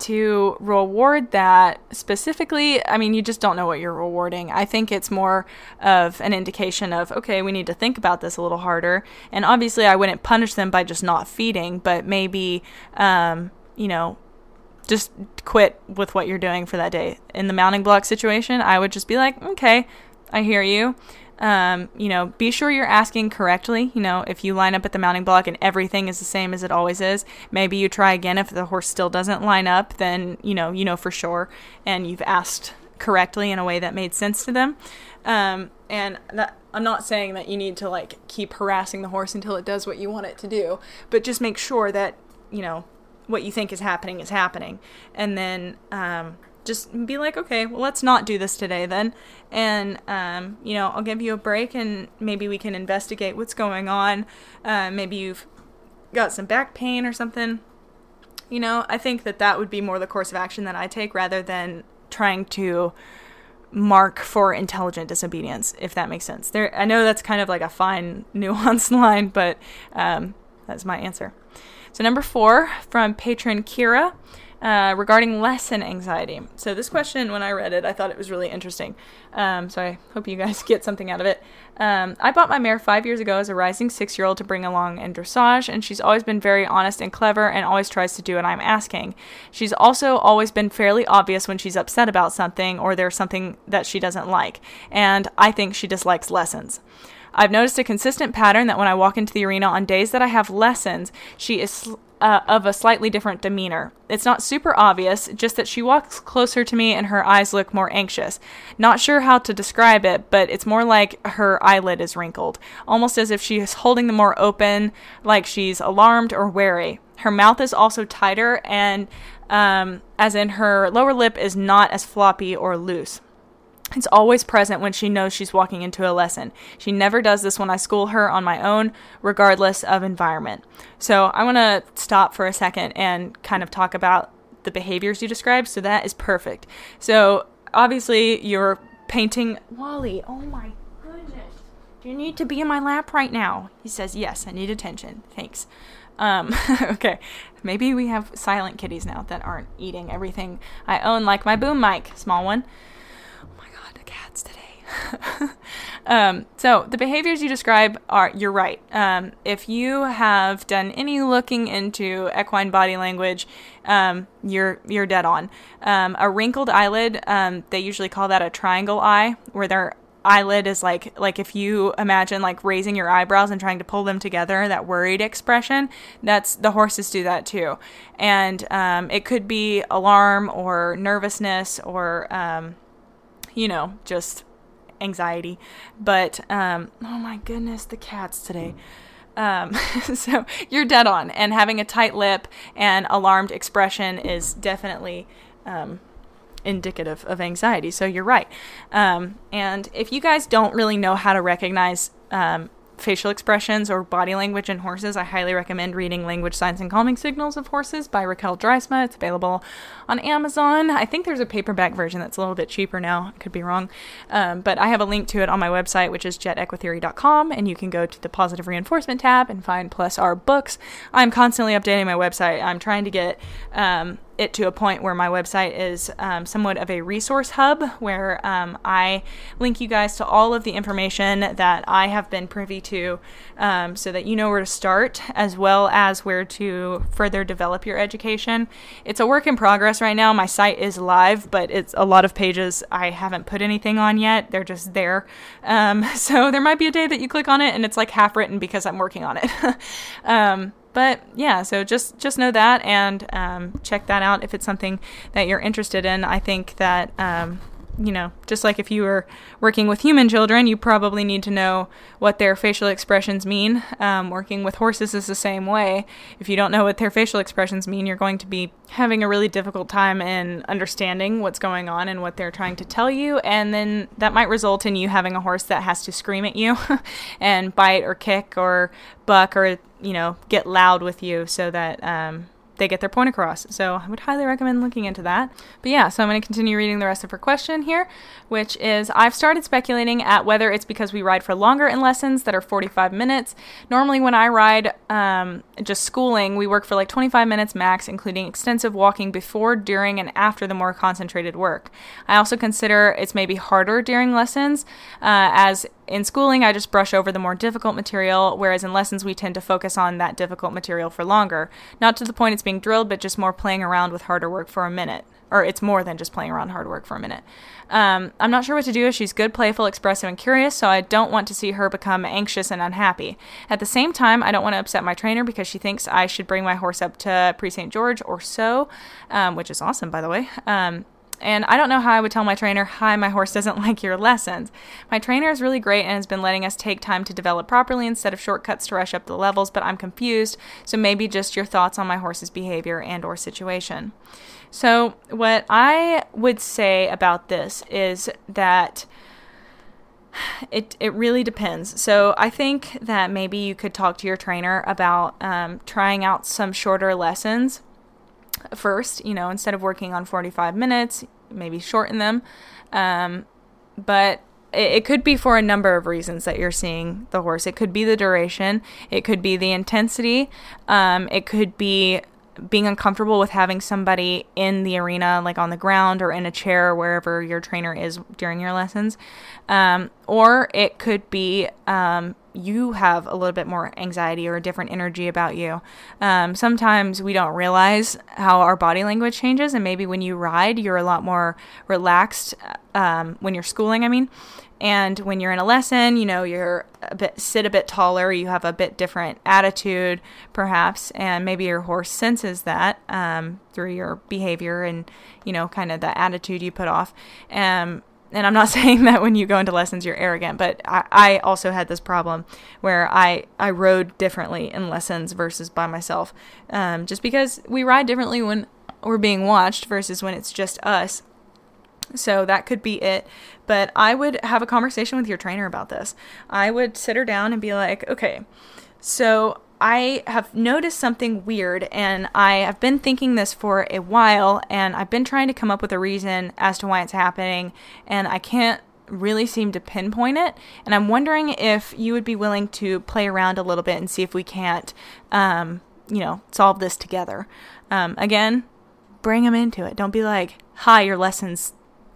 to reward that specifically, I mean, you just don't know what you're rewarding. I think it's more of an indication of, okay, we need to think about this a little harder. And obviously, I wouldn't punish them by just not feeding, but maybe, um, you know, just quit with what you're doing for that day. In the mounting block situation, I would just be like, okay, I hear you. Um, you know, be sure you're asking correctly. You know, if you line up at the mounting block and everything is the same as it always is, maybe you try again. If the horse still doesn't line up, then you know, you know for sure, and you've asked correctly in a way that made sense to them. Um, and that, I'm not saying that you need to like keep harassing the horse until it does what you want it to do, but just make sure that you know what you think is happening is happening, and then um, just be like, okay, well, let's not do this today then, and um, you know, I'll give you a break, and maybe we can investigate what's going on. Uh, maybe you've got some back pain or something. You know, I think that that would be more the course of action that I take rather than trying to mark for intelligent disobedience, if that makes sense. There, I know that's kind of like a fine, nuanced line, but um, that's my answer. So, number four from patron Kira. Uh, regarding lesson anxiety. So, this question, when I read it, I thought it was really interesting. Um, so, I hope you guys get something out of it. Um, I bought my mare five years ago as a rising six year old to bring along in dressage, and she's always been very honest and clever and always tries to do what I'm asking. She's also always been fairly obvious when she's upset about something or there's something that she doesn't like, and I think she dislikes lessons. I've noticed a consistent pattern that when I walk into the arena on days that I have lessons, she is uh, of a slightly different demeanor. It's not super obvious, just that she walks closer to me and her eyes look more anxious. Not sure how to describe it, but it's more like her eyelid is wrinkled, almost as if she is holding them more open, like she's alarmed or wary. Her mouth is also tighter, and um, as in her lower lip is not as floppy or loose. It's always present when she knows she's walking into a lesson. She never does this when I school her on my own, regardless of environment. So I want to stop for a second and kind of talk about the behaviors you described. So that is perfect. So obviously you're painting Wally. Oh my goodness. Do you need to be in my lap right now? He says, Yes, I need attention. Thanks. Um, okay, maybe we have silent kitties now that aren't eating everything I own, like my boom mic, small one cats today. um, so the behaviors you describe are you're right. Um, if you have done any looking into equine body language, um, you're you're dead on. Um, a wrinkled eyelid, um, they usually call that a triangle eye, where their eyelid is like like if you imagine like raising your eyebrows and trying to pull them together that worried expression that's the horses do that too and um, it could be alarm or nervousness or you know, just anxiety. But um, oh my goodness, the cats today. Um, so you're dead on, and having a tight lip and alarmed expression is definitely um, indicative of anxiety. So you're right. Um, and if you guys don't really know how to recognize um, facial expressions or body language in horses, I highly recommend reading Language Signs and Calming Signals of Horses by Rachaël Draaisma. It's available on Amazon. I think there's a paperback version that's a little bit cheaper now. I could be wrong. Um, but I have a link to it on my website, which is jetequitheory.com, and you can go to the positive reinforcement tab and find plus our books. I'm constantly updating my website. I'm trying to get um, it to a point where my website is um, somewhat of a resource hub where um, I link you guys to all of the information that I have been privy to um, so that you know where to start as well as where to further develop your education. It's a work in progress right now. My site is live, but it's a lot of pages I haven't put anything on yet. They're just there. Um, so there might be a day that you click on it and it's like half written because I'm working on it. But yeah, so just just know that and um, check that out if it's something that you're interested in. I think that um, you know, just like if you were working with human children, you probably need to know what their facial expressions mean. Um, working with horses is the same way. If you don't know what their facial expressions mean, you're going to be having a really difficult time in understanding what's going on and what they're trying to tell you. And then that might result in you having a horse that has to scream at you and bite or kick or buck or, you know, get loud with you so that um, they get their point across. So I would highly recommend looking into that. But yeah, so I'm going to continue reading the rest of her question here, which is I've started speculating at whether it's because we ride for longer in lessons that are 45 minutes. Normally, when I ride um, just schooling, we work for like 25 minutes max, including extensive walking before, during, and after the more concentrated work. I also consider it's maybe harder during lessons, uh, as in schooling, I just brush over the more difficult material, whereas in lessons, we tend to focus on that difficult material for longer. Not to the point it's being drilled, but just more playing around with harder work for a minute. Or it's more than just playing around hard work for a minute. Um, I'm not sure what to do she's good, playful, expressive, and curious, so I don't want to see her become anxious and unhappy. At the same time, I don't want to upset my trainer because she thinks I should bring my horse up to Prix St. Georges or so, um, which is awesome, by the way. Um, and I don't know how I would tell my trainer, Hi, my horse doesn't like your lessons. My trainer is really great and has been letting us take time to develop properly instead of shortcuts to rush up the levels, but I'm confused, so maybe just your thoughts on my horse's behavior and or situation. So, what I would say about this is that it it really depends. So I think that maybe you could talk to your trainer about um, trying out some shorter lessons first, you know, instead of working on 45 minutes, maybe shorten them. Um, but it, it could be for a number of reasons that you're seeing the horse. It could be the duration, it could be the intensity, um, it could be being uncomfortable with having somebody in the arena, like on the ground or in a chair, wherever your trainer is during your lessons. Um, or it could be um, you have a little bit more anxiety or a different energy about you. Um, sometimes we don't realize how our body language changes, and maybe when you ride, you're a lot more relaxed um, when you're schooling, I mean. And when you're in a lesson, you know, you're a bit sit a bit taller, you have a bit different attitude, perhaps, and maybe your horse senses that um, through your behavior and you know, kind of the attitude you put off. Um, and I'm not saying that when you go into lessons you're arrogant, but I, I also had this problem where I I rode differently in lessons versus by myself, um, just because we ride differently when we're being watched versus when it's just us. So that could be it. But I would have a conversation with your trainer about this. I would sit her down and be like, okay, so I have noticed something weird and I have been thinking this for a while and I've been trying to come up with a reason as to why it's happening and I can't really seem to pinpoint it. And I'm wondering if you would be willing to play around a little bit and see if we can't, um, you know, solve this together. Um, again, bring them into it. Don't be like, hi, your lessons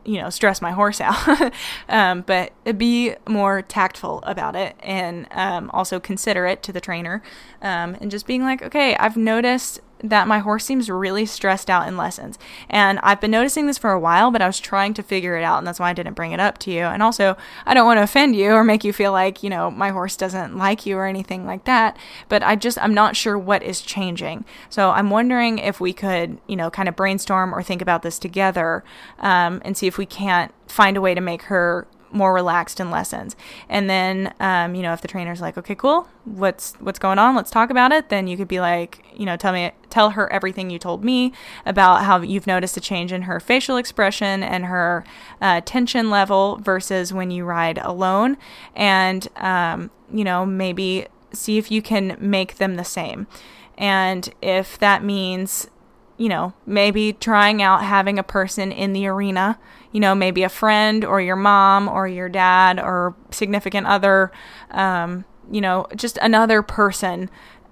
you know, stress my horse out. um, but be more tactful about it and um, also considerate to the trainer um, and just being like, okay, I've noticed that my horse seems really stressed out in lessons. And I've been noticing this for a while, but I was trying to figure it out, and that's why I didn't bring it up to you. And also, I don't want to offend you or make you feel like, you know, my horse doesn't like you or anything like that, but I just, I'm not sure what is changing. So I'm wondering if we could, you know, kind of brainstorm or think about this together um, and see if we can't find a way to make her more relaxed in lessons. And then, um, you know, if the trainer's like, okay, cool, what's what's going on? Let's talk about it. Then you could be like, you know, tell me, tell her everything you told me about how you've noticed a change in her facial expression and her uh, tension level versus when you ride alone, and um, you know, maybe see if you can make them the same. And if that means you know, maybe trying out having a person in the arena, you know, maybe a friend or your mom or your dad or significant other, um, you know, just another person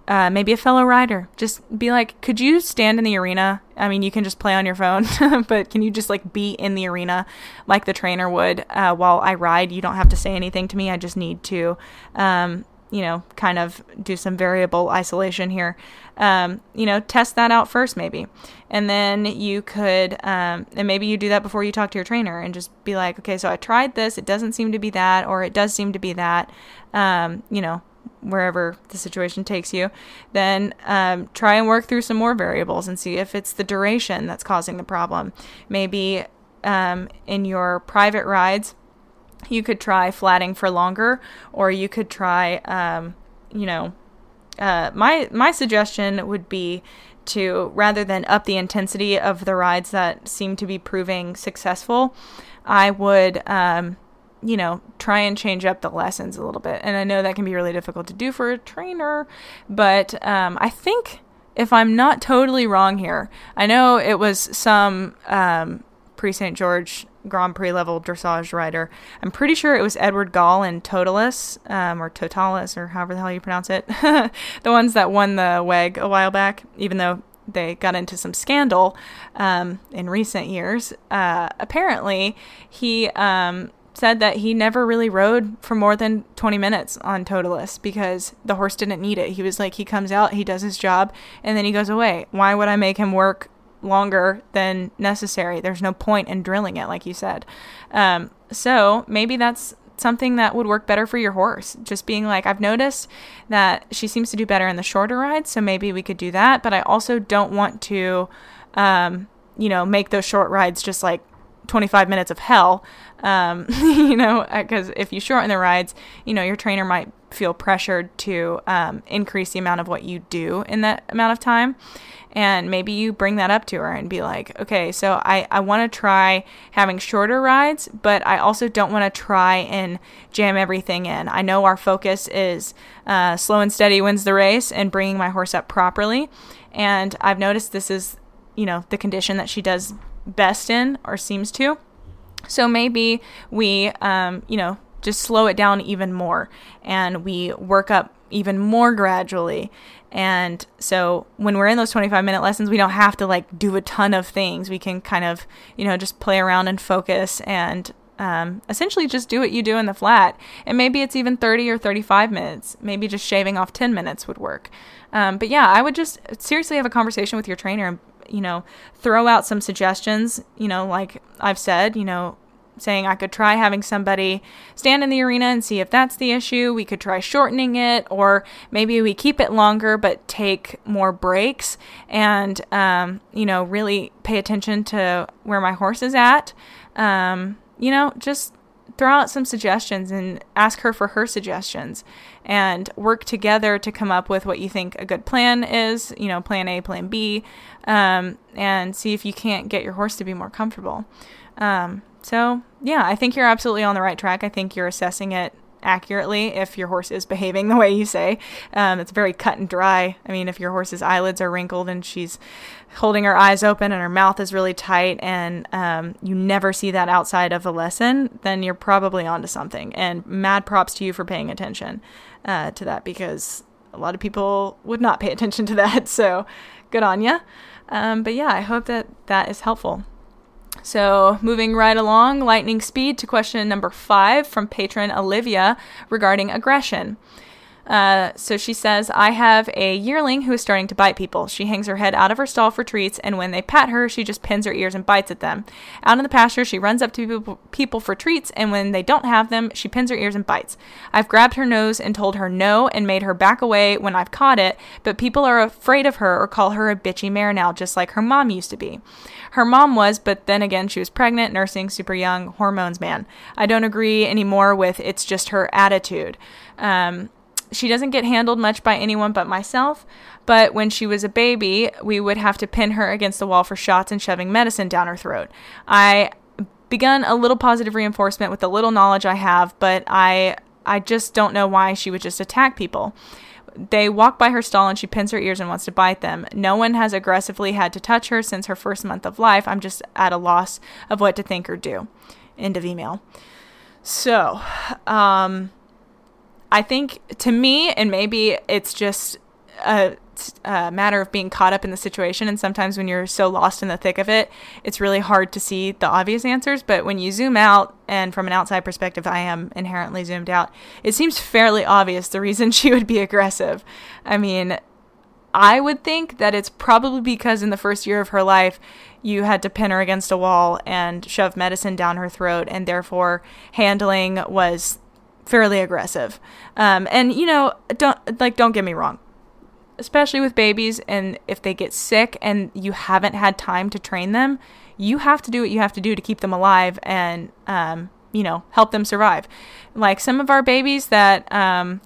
uh, maybe a fellow rider. Just be like, could you stand in the arena? I mean, you can just play on your phone, but can you just like be in the arena like the trainer would uh, while I ride? You don't have to say anything to me. I just need to, um, you know, kind of do some variable isolation here. Um, you know, test that out first, maybe. And then you could, um, and maybe you do that before you talk to your trainer and just be like, okay, so I tried this. It doesn't seem to be that, or it does seem to be that. Um, you know, wherever the situation takes you, then um, try and work through some more variables and see if it's the duration that's causing the problem. Maybe um, in your private rides, you could try flatting for longer, or you could try, um, you know, uh, my my suggestion would be to rather than up the intensity of the rides that seem to be proving successful, I would um, you know, try and change up the lessons a little bit. And I know that can be really difficult to do for a trainer, but um, I think if I'm not totally wrong here, I know it was some um, Prix St. Georges Grand Prix level dressage rider. I'm pretty sure it was Edward Gal and Totilas, um, or Totalis, or however the hell you pronounce it. the ones that won the WEG a while back, even though they got into some scandal um, in recent years. Uh, apparently, he um, said that he never really rode for more than 20 minutes on Totilas because the horse didn't need it. He was like, he comes out, he does his job, and then he goes away. Why would I make him work longer than necessary? There's no point in drilling it, like you said. Um, so maybe that's something that would work better for your horse. Just being like, I've noticed that she seems to do better in the shorter rides, so maybe we could do that. But I also don't want to, um, you know, make those short rides just like 25 minutes of hell. Um, you know, because if you shorten the rides, you know, your trainer might feel pressured to um, increase the amount of what you do in that amount of time. And maybe you bring that up to her and be like, okay, so I, I want to try having shorter rides, but I also don't want to try and jam everything in. I know our focus is uh, slow and steady wins the race and bringing my horse up properly. And I've noticed this is, you know, the condition that she does best in or seems to. So maybe we, um, you know, just slow it down even more and we work up even more gradually. And so when we're in those 25 minute lessons, we don't have to like do a ton of things. We can kind of, you know, just play around and focus and um, essentially just do what you do in the flat. And maybe it's even 30 or 35 minutes. Maybe just shaving off 10 minutes would work. Um, but yeah, I would just seriously have a conversation with your trainer and you know, throw out some suggestions, you know, like I've said, you know, saying I could try having somebody stand in the arena and see if that's the issue. We could try shortening it, or maybe we keep it longer but take more breaks and, um, you know, really pay attention to where my horse is at. Um, you know, just throw out some suggestions and ask her for her suggestions and work together to come up with what you think a good plan is, you know, plan A, plan B, um, and see if you can't get your horse to be more comfortable. Um, so, yeah, I think you're absolutely on the right track. I think you're assessing it accurately if your horse is behaving the way you say. Um, it's very cut and dry. I mean, if your horse's eyelids are wrinkled and she's holding her eyes open and her mouth is really tight and um, you never see that outside of a lesson, then you're probably onto something. And mad props to you for paying attention uh, to that because a lot of people would not pay attention to that. So good on you. Um, but yeah, I hope that that is helpful. So, moving right along, lightning speed to question number five from patron Olivia regarding aggression. Uh, so she says, I have a yearling who is starting to bite people. She hangs her head out of her stall for treats, and when they pat her, she just pins her ears and bites at them. Out in the pasture, she runs up to people, people for treats, and when they don't have them, she pins her ears and bites. I've grabbed her nose and told her no and made her back away when I've caught it, but people are afraid of her or call her a bitchy mare now, just like her mom used to be. Her mom was, but then again, she was pregnant, nursing, super young, hormones, man. I don't agree anymore with it's just her attitude. Um, she doesn't get handled much by anyone but myself, but when she was a baby, we would have to pin her against the wall for shots and shoving medicine down her throat. I begun a little positive reinforcement with the little knowledge I have, but I I just don't know why she would just attack people. They walk by her stall and she pins her ears and wants to bite them. No one has aggressively had to touch her since her first month of life. I'm just at a loss of what to think or do. End of email. So, um, I think to me, and maybe it's just a, a, matter of being caught up in the situation. And sometimes when you're so lost in the thick of it, it's really hard to see the obvious answers. But when you zoom out, and from an outside perspective, I am inherently zoomed out, it seems fairly obvious the reason she would be aggressive. I mean, I would think that it's probably because in the first year of her life, you had to pin her against a wall and shove medicine down her throat, and therefore handling was fairly aggressive. Um, and you know, don't like don't get me wrong, especially with babies, and if they get sick and you haven't had time to train them, you have to do what you have to do to keep them alive and um, you know help them survive. Like some of our babies that um,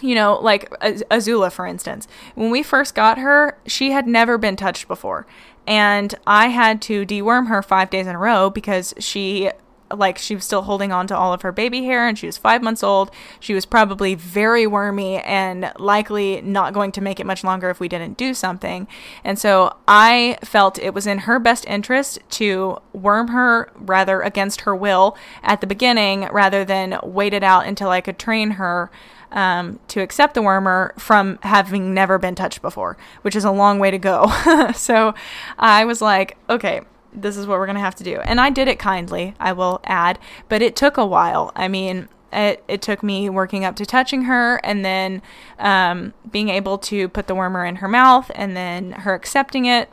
you know, like Azula, for instance. When we first got her, she had never been touched before. And I had to deworm her five days in a row because she, like, she was still holding on to all of her baby hair and she was five months old. She was probably very wormy and likely not going to make it much longer if we didn't do something. And so I felt it was in her best interest to worm her rather against her will at the beginning rather than wait it out until I could train her um, to accept the wormer from having never been touched before, which is a long way to go. so I was like, okay, this is what we're going to have to do. And I did it kindly, I will add, but it took a while. I mean, it, it took me working up to touching her and then um, being able to put the wormer in her mouth and then her accepting it.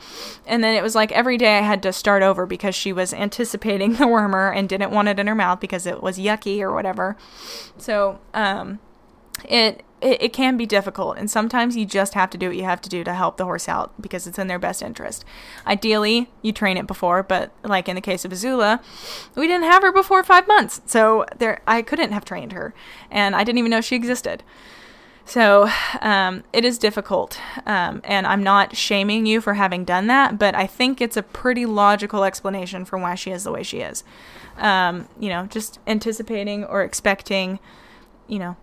And then it was like every day I had to start over because she was anticipating the wormer and didn't want it in her mouth because it was yucky or whatever. So, um, it, it, it can be difficult and sometimes you just have to do what you have to do to help the horse out because it's in their best interest ideally you train it before but like in the case of azula we didn't have her before five months so there i couldn't have trained her and i didn't even know she existed so um, it is difficult, um, and I'm not shaming you for having done that, but I think it's a pretty logical explanation for why she is the way she is. Um, you know, just anticipating or expecting, you know,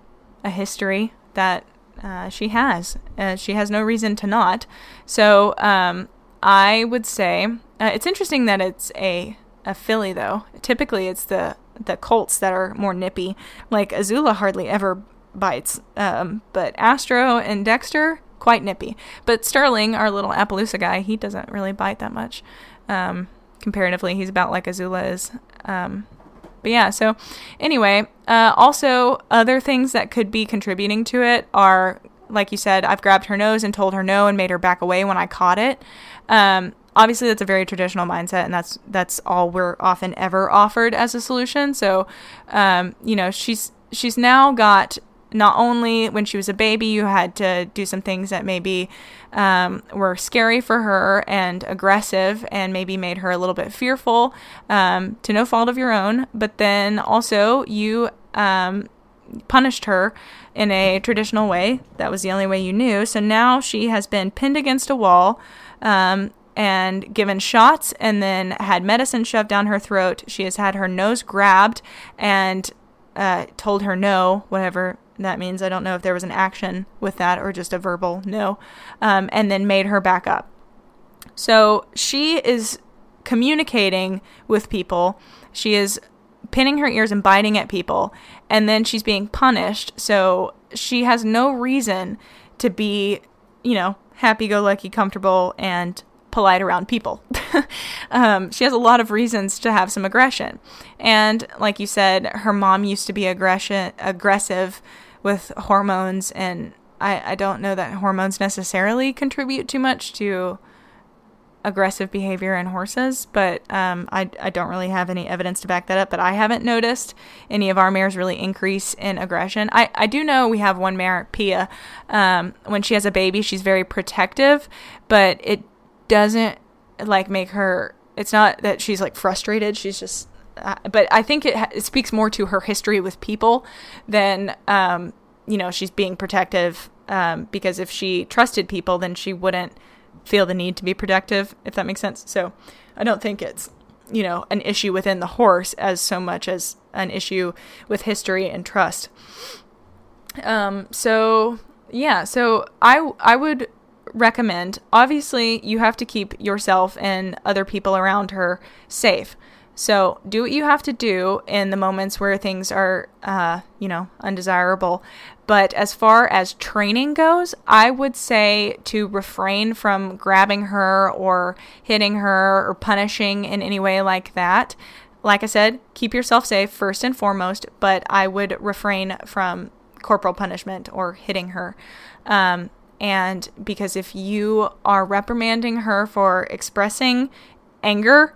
a history that uh, she has. Uh, she has no reason to not. So um, I would say uh, it's interesting that it's a a filly though. Typically, it's the the colts that are more nippy. Like Azula hardly ever bites, um, but Astro and Dexter quite nippy. But Sterling, our little Appaloosa guy, he doesn't really bite that much. Um, comparatively, he's about like Azula is. Um, but yeah, so anyway, uh, also other things that could be contributing to it are, like you said, I've grabbed her nose and told her no and made her back away when I caught it. Um, obviously, that's a very traditional mindset, and that's that's all we're often ever offered as a solution. So, um, you know, she's she's now got not only when she was a baby, you had to do some things that maybe um, were scary for her and aggressive and maybe made her a little bit fearful um, to no fault of your own. But then also, you um, punished her in a traditional way. That was the only way you knew. So now she has been pinned against a wall um, and given shots and then had medicine shoved down her throat. She has had her nose grabbed and uh, told her no, whatever that means. I don't know if there was an action with that or just a verbal no, um, and then made her back up. So she is communicating with people. She is pinning her ears and biting at people, and then she's being punished. So she has no reason to be, you know, happy go lucky, comfortable, and polite around people. um, she has a lot of reasons to have some aggression. And like you said, her mom used to be aggression aggressive with hormones, and I, I don't know that hormones necessarily contribute too much to aggressive behavior in horses, but um, I, I don't really have any evidence to back that up. But I haven't noticed any of our mares really increase in aggression. I, I do know we have one mare, Pia. Um, when she has a baby, she's very protective, but it doesn't like make her. It's not that she's like frustrated. She's just but I think it, it, speaks more to her history with people than, um, you know, she's being protective. Um, because if she trusted people, then she wouldn't feel the need to be protective, if that makes sense. So I don't think it's, you know, an issue within the horse as so much as an issue with history and trust. Um, so yeah, so I I would recommend obviously you have to keep yourself and other people around her safe. So do what you have to do in the moments where things are, uh, you know, undesirable. But as far as training goes, I would say to refrain from grabbing her or hitting her or punishing in any way like that. Like I said, keep yourself safe first and foremost, but I would refrain from corporal punishment or hitting her. Um, and because if you are reprimanding her for expressing anger,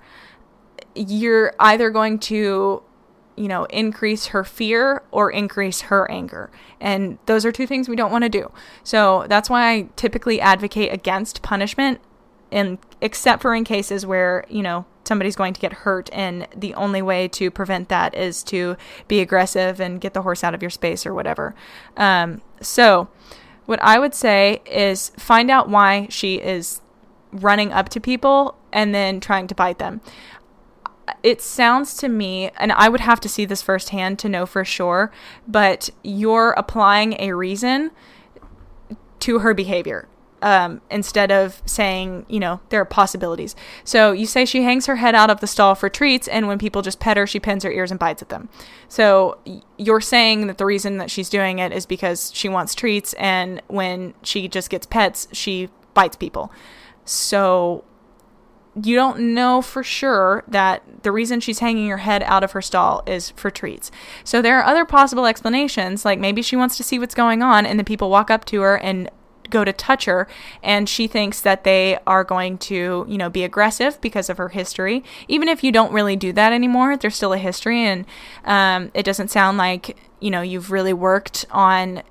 you're either going to you know increase her fear or increase her anger. And those are two things we don't want to do. So that's why i typically advocate against punishment in except for in cases where you know somebody's going to get hurt and the only way to prevent that is to be aggressive and get the horse out of your space or whatever. Um, so what i would say is find out why she is running up to people and then trying to bite them it sounds to me, and I would have to see this firsthand to know for sure, but you're applying a reason to her behavior. Um, instead of saying, you know, there are possibilities. So you say she hangs her head out of the stall for treats, and when people just pet her, she pins her ears and bites at them. So you're saying that the reason that she's doing it is because she wants treats, and when she just gets pets, she bites people. So you don't know for sure that the reason she's hanging her head out of her stall is for treats. So there are other possible explanations, like maybe she wants to see what's going on, and the people walk up to her and go to touch her and she thinks that they are going to, you know, be aggressive because of her history. Even if you don't really do that anymore, there's still a history and um, it doesn't sound like, you know, you've really worked on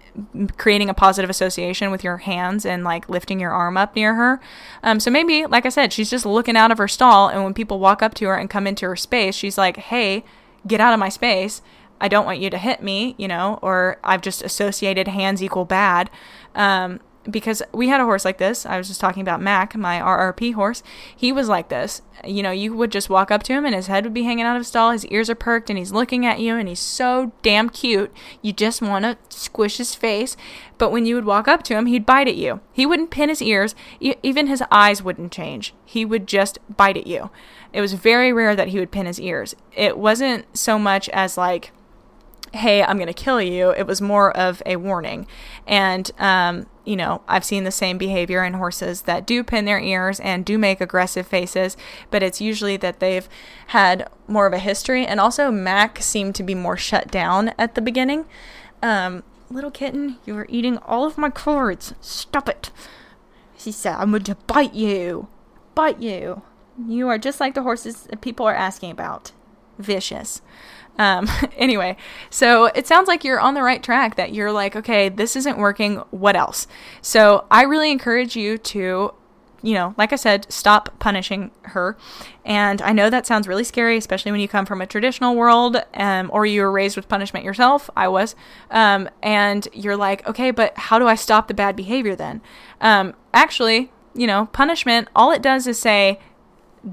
creating a positive association with your hands and like lifting your arm up near her. Um, so maybe, like I said, she's just looking out of her stall and when people walk up to her and come into her space, she's like, hey, get out of my space. I don't want you to hit me, you know, or I've just associated hands equal bad. Um, because we had a horse like this. I was just talking about Mac, my RRP horse. He was like this. You know, you would just walk up to him and his head would be hanging out of his stall. His ears are perked and he's looking at you and he's so damn cute. You just want to squish his face. But when you would walk up to him, he'd bite at you. He wouldn't pin his ears. even his eyes wouldn't change. He would just bite at you. It was very rare that he would pin his ears. It wasn't so much as like, hey, I'm going to kill you. It was more of a warning. And, um, you know, I've seen the same behavior in horses that do pin their ears and do make aggressive faces, but it's usually that they've had more of a history. And also, Mac seemed to be more shut down at the beginning. Um, little kitten, you are eating all of my cards. Stop it. She said, I'm going to bite you. Bite you. You are just like the horses that people are asking about. Vicious. Um, anyway, so it sounds like you're on the right track, that you're like, okay, this isn't working. What else? So I really encourage you to, you know, like I said, stop punishing her. And I know that sounds really scary, especially when you come from a traditional world um, or you were raised with punishment yourself. I was. Um, and you're like, okay, but how do I stop the bad behavior then? Um, actually, you know, punishment, all it does is say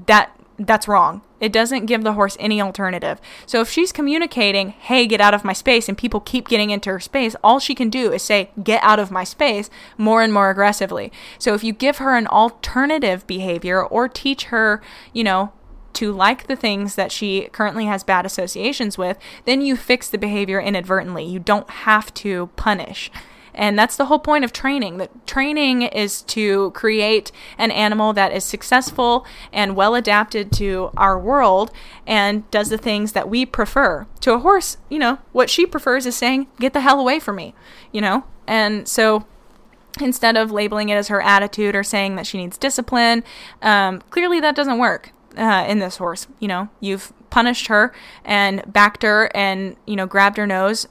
that that's wrong. It doesn't give the horse any alternative. So if she's communicating, hey, get out of my space, and people keep getting into her space, all she can do is say, get out of my space more and more aggressively. So if you give her an alternative behavior or teach her, you know, to like the things that she currently has bad associations with, then you fix the behavior inadvertently. You don't have to punish. And that's the whole point of training. That training is to create an animal that is successful and well adapted to our world and does the things that we prefer. To a horse, you know, what she prefers is saying, "Get the hell away from me," you know? And so instead of labeling it as her attitude or saying that she needs discipline, um, clearly that doesn't work. Uh, in this horse, you know, you've punished her and backed her and you know grabbed her nose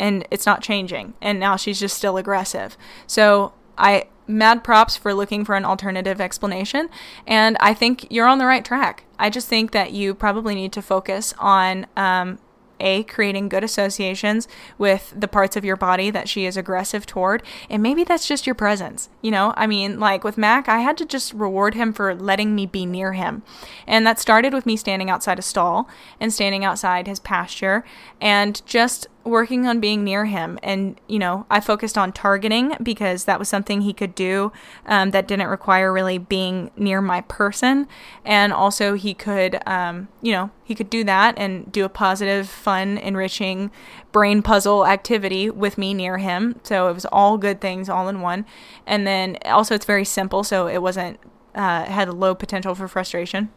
and it's not changing. And now she's just still aggressive. So I mad props for looking for an alternative explanation. And I think you're on the right track. I just think that you probably need to focus on um, a, creating good associations with the parts of your body that she is aggressive toward. And maybe that's just your presence. You know, I mean, like with Mac, I had to just reward him for letting me be near him. And that started with me standing outside a stall and standing outside his pasture and just working on being near him. And, you know, I focused on targeting because that was something he could do um, that didn't require really being near my person. And also, he could, um, you know, he could do that and do a positive, fun, enriching brain puzzle activity with me near him. So it was all good things all in one. And then also, it's very simple, so it wasn't, uh, had a low potential for frustration.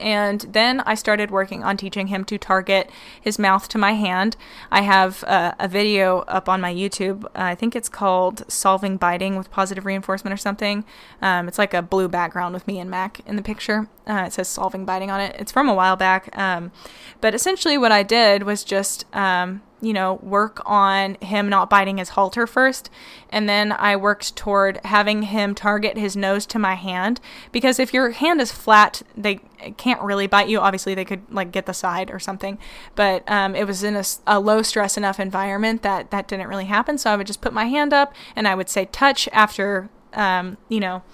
And then I started working on teaching him to target his mouth to my hand. I have uh, a video up on my YouTube. Uh, I think it's called Solving Biting with Positive Reinforcement or something. Um, it's like a blue background with me and Mac in the picture. Uh, it says Solving Biting on it. It's from a while back. Um, but essentially, what I did was just um, you know, work on him not biting his halter first. And then I worked toward having him target his nose to my hand. Because if your hand is flat, they can't really bite you. Obviously, they could like get the side or something. But um, it was in a, a low stress enough environment that that didn't really happen. So I would just put my hand up and I would say touch after, um, you know,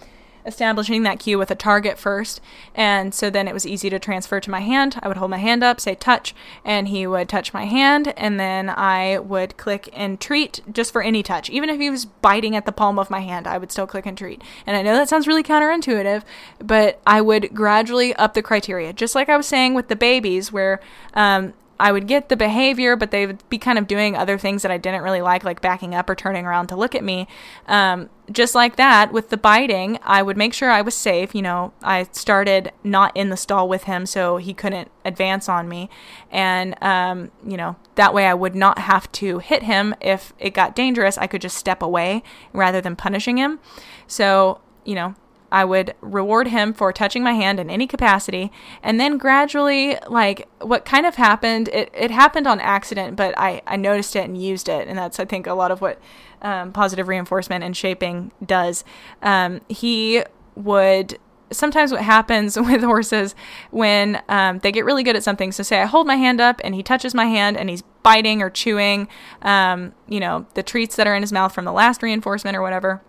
establishing that cue with a target first. And so then it was easy to transfer to my hand. I would hold my hand up, say touch, and he would touch my hand. And then I would click and treat just for any touch. Even if he was biting at the palm of my hand, I would still click and treat. And I know that sounds really counterintuitive, but I would gradually up the criteria. Just like I was saying with the babies, where um, I would get the behavior, but they would be kind of doing other things that I didn't really like, like backing up or turning around to look at me. Um, just like that, with the biting, I would make sure I was safe. You know, I started not in the stall with him, so he couldn't advance on me. And, um, you know, that way I would not have to hit him. If it got dangerous, I could just step away rather than punishing him. So, you know, I would reward him for touching my hand in any capacity. And then gradually, like what kind of happened, it, it happened on accident, but I, I noticed it and used it. And that's, I think, a lot of what um, positive reinforcement and shaping does. Um, he would sometimes what happens with horses when um, they get really good at something. So, say I hold my hand up and he touches my hand and he's biting or chewing, um, you know, the treats that are in his mouth from the last reinforcement or whatever.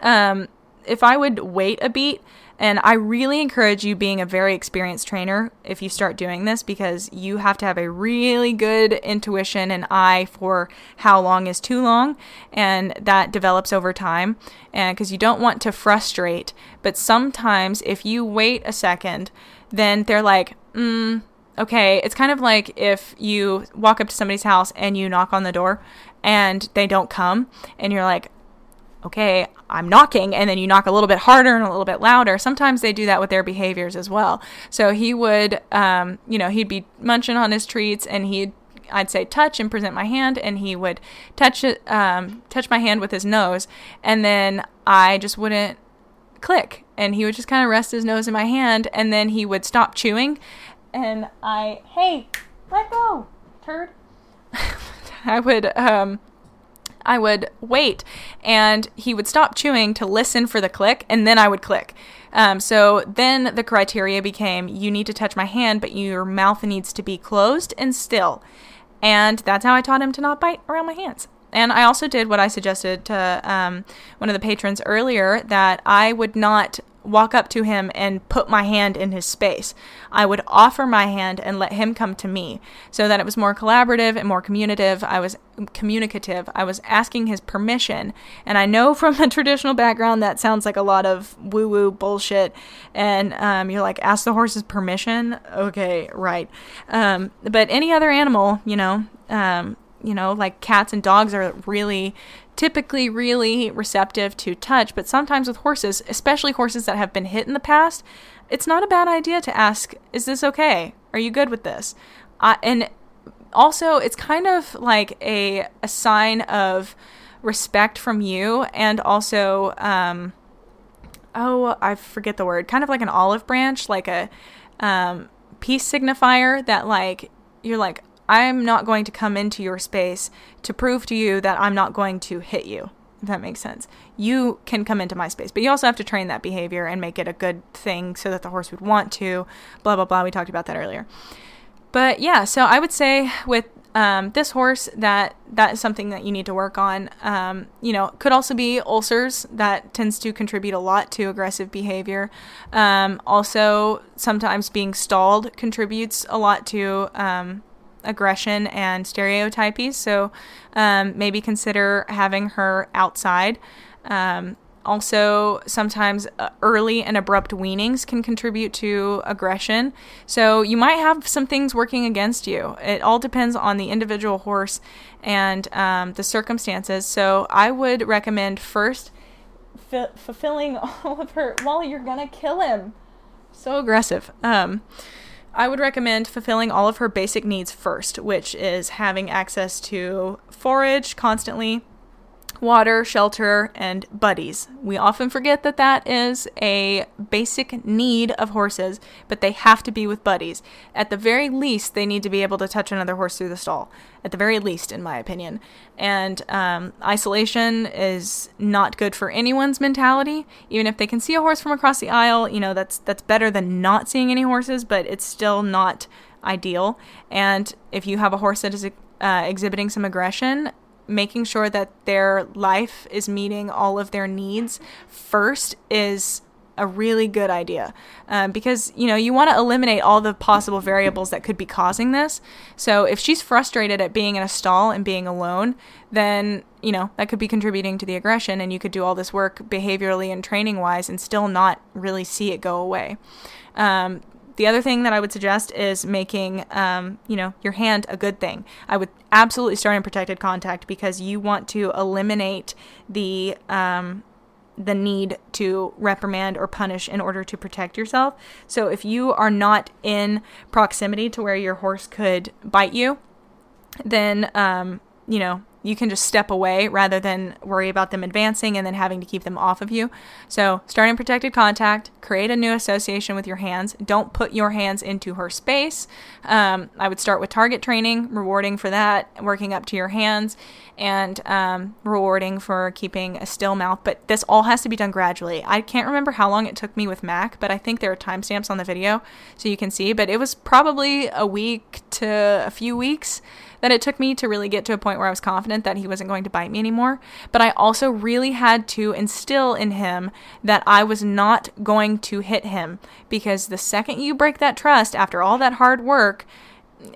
Um, if I would wait a beat, and I really encourage you being a very experienced trainer if you start doing this because you have to have a really good intuition and eye for how long is too long and that develops over time and because you don't want to frustrate. But sometimes if you wait a second then they're like mm, okay. It's kind of like if you walk up to somebody's house and you knock on the door and they don't come and you're like okay, I'm knocking, and then you knock a little bit harder and a little bit louder. Sometimes they do that with their behaviors as well. So he would, um, you know, he'd be munching on his treats, and he'd I'd say touch and present my hand, and he would touch it, um, touch my hand with his nose, and then I just wouldn't click, and he would just kind of rest his nose in my hand, and then he would stop chewing, and I, hey, let go, turd. I would um, I would wait and he would stop chewing to listen for the click and then I would click. Um, so then the criteria became you need to touch my hand, but your mouth needs to be closed and still. And that's how I taught him to not bite around my hands. And I also did what I suggested to um, one of the patrons earlier that I would not walk up to him and put my hand in his space. I would offer my hand and let him come to me so that it was more collaborative and more communicative. I was communicative. I was asking his permission. And I know from a traditional background that sounds like a lot of woo woo bullshit. And um, you're like, ask the horse's permission? Okay, right. Um, but any other animal, you know, um, you know, like cats and dogs are really typically really receptive to touch, but sometimes with horses, especially horses that have been hit in the past, it's not a bad idea to ask, Is this okay? Are you good with this? Uh, and also, it's kind of like a, a sign of respect from you and also, um, oh, I forget the word, kind of like an olive branch, like a um, peace signifier that, like, you're like, I'm not going to come into your space to prove to you that I'm not going to hit you. If that makes sense. You can come into my space, but you also have to train that behavior and make it a good thing so that the horse would want to. Blah, blah, blah. We talked about that earlier. But yeah, so I would say with um, this horse that that is something that you need to work on. Um, you know, could also be ulcers that tends to contribute a lot to aggressive behavior. Um, also, sometimes being stalled contributes a lot to um, aggression and stereotypes. So um, maybe consider having her outside. Um, also, sometimes uh, early and abrupt weanings can contribute to aggression. So, you might have some things working against you. It all depends on the individual horse and um, the circumstances. So, I would recommend first f- fulfilling all of her. Wally, you're gonna kill him. So aggressive. Um, I would recommend fulfilling all of her basic needs first, which is having access to forage constantly, water, shelter, and buddies. We often forget that that is a basic need of horses, but they have to be with buddies. At the very least, they need to be able to touch another horse through the stall. At the very least, in my opinion. And um, isolation is not good for anyone's mentality. Even if they can see a horse from across the aisle, you know that's that's better than not seeing any horses, but it's still not ideal. And if you have a horse that is uh, exhibiting some aggression, making sure that their life is meeting all of their needs first is a really good idea. Um, because you know you want to eliminate all the possible variables that could be causing this. So if she's frustrated at being in a stall and being alone then you know that could be contributing to the aggression and you could do all this work behaviorally and training wise and still not really see it go away. Um, the other thing that I would suggest is making, um, you know, your hand a good thing. I would absolutely start in protected contact because you want to eliminate the um, the need to reprimand or punish in order to protect yourself. So if you are not in proximity to where your horse could bite you, then um, you know you can just step away rather than worry about them advancing and then having to keep them off of you. So, start in protected contact, create a new association with your hands. Don't put your hands into her space. Um, I would start with target training, rewarding for that, working up to your hands, and um, rewarding for keeping a still mouth. But this all has to be done gradually. I can't remember how long it took me with Mac, but I think there are timestamps on the video so you can see. But it was probably a week to a few weeks that it took me to really get to a point where I was confident that he wasn't going to bite me anymore. But I also really had to instill in him that I was not going to hit him because the second you break that trust after all that hard work,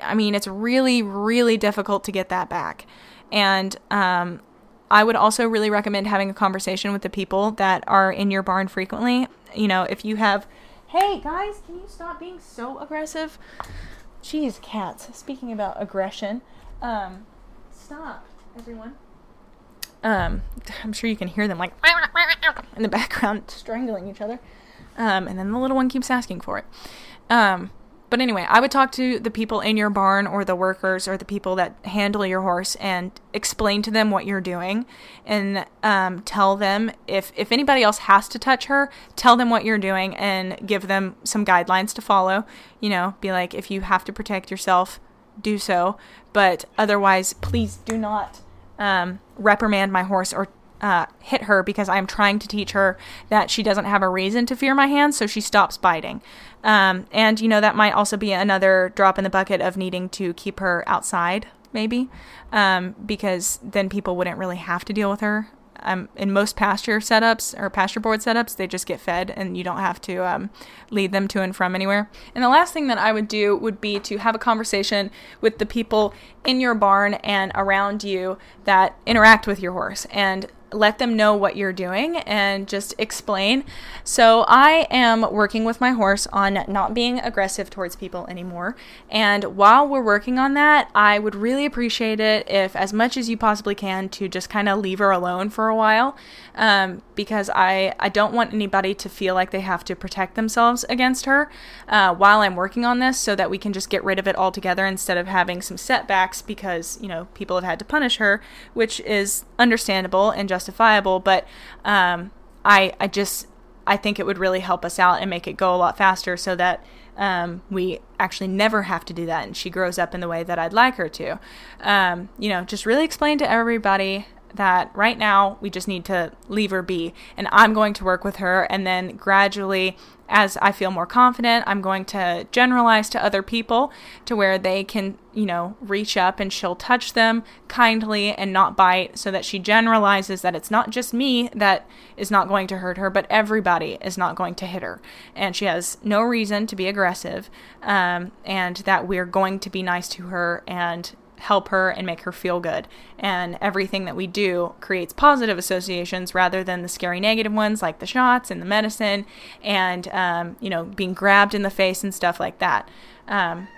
I mean, it's really, really difficult to get that back. And um, I would also really recommend having a conversation with the people that are in your barn frequently. You know, if you have, hey guys, can you stop being so aggressive? Jeez, cats. Speaking about aggression, um, stop, everyone. Um, I'm sure you can hear them like in the background strangling each other. Um, and then the little one keeps asking for it. Um, but anyway, I would talk to the people in your barn or the workers or the people that handle your horse and explain to them what you're doing and um, tell them if, if anybody else has to touch her, tell them what you're doing and give them some guidelines to follow. You know, be like, if you have to protect yourself, do so. But otherwise, please do not um, reprimand my horse or uh, hit her because I'm trying to teach her that she doesn't have a reason to fear my hands, so she stops biting. Um, and, you know, that might also be another drop in the bucket of needing to keep her outside, maybe, um, because then people wouldn't really have to deal with her um, in most pasture setups or pasture board setups, they just get fed and you don't have to um, lead them to and from anywhere. And the last thing that I would do would be to have a conversation with the people in your barn and around you that interact with your horse and let them know what you're doing and just explain. So, I am working with my horse on not being aggressive towards people anymore. And while we're working on that, I would really appreciate it if, as much as you possibly can, to just kind of leave her alone for a while um, because I, I don't want anybody to feel like they have to protect themselves against her uh, while I'm working on this so that we can just get rid of it altogether instead of having some setbacks because, you know, people have had to punish her, which is understandable and justifiable. But um, I, I just, I think it would really help us out and make it go a lot faster so that um, we actually never have to do that and she grows up in the way that I'd like her to. Um, you know, just really explain to everybody that right now we just need to leave her be. And I'm going to work with her. And then gradually, as I feel more confident, I'm going to generalize to other people to where they can, you know, reach up and she'll touch them kindly and not bite so that she generalizes that it's not just me that is not going to hurt her, but everybody is not going to hit her. And she has no reason to be aggressive, um, and that we're going to be nice to her and help her and make her feel good. And everything that we do creates positive associations rather than the scary negative ones like the shots and the medicine and, um, you know, being grabbed in the face and stuff like that. Um,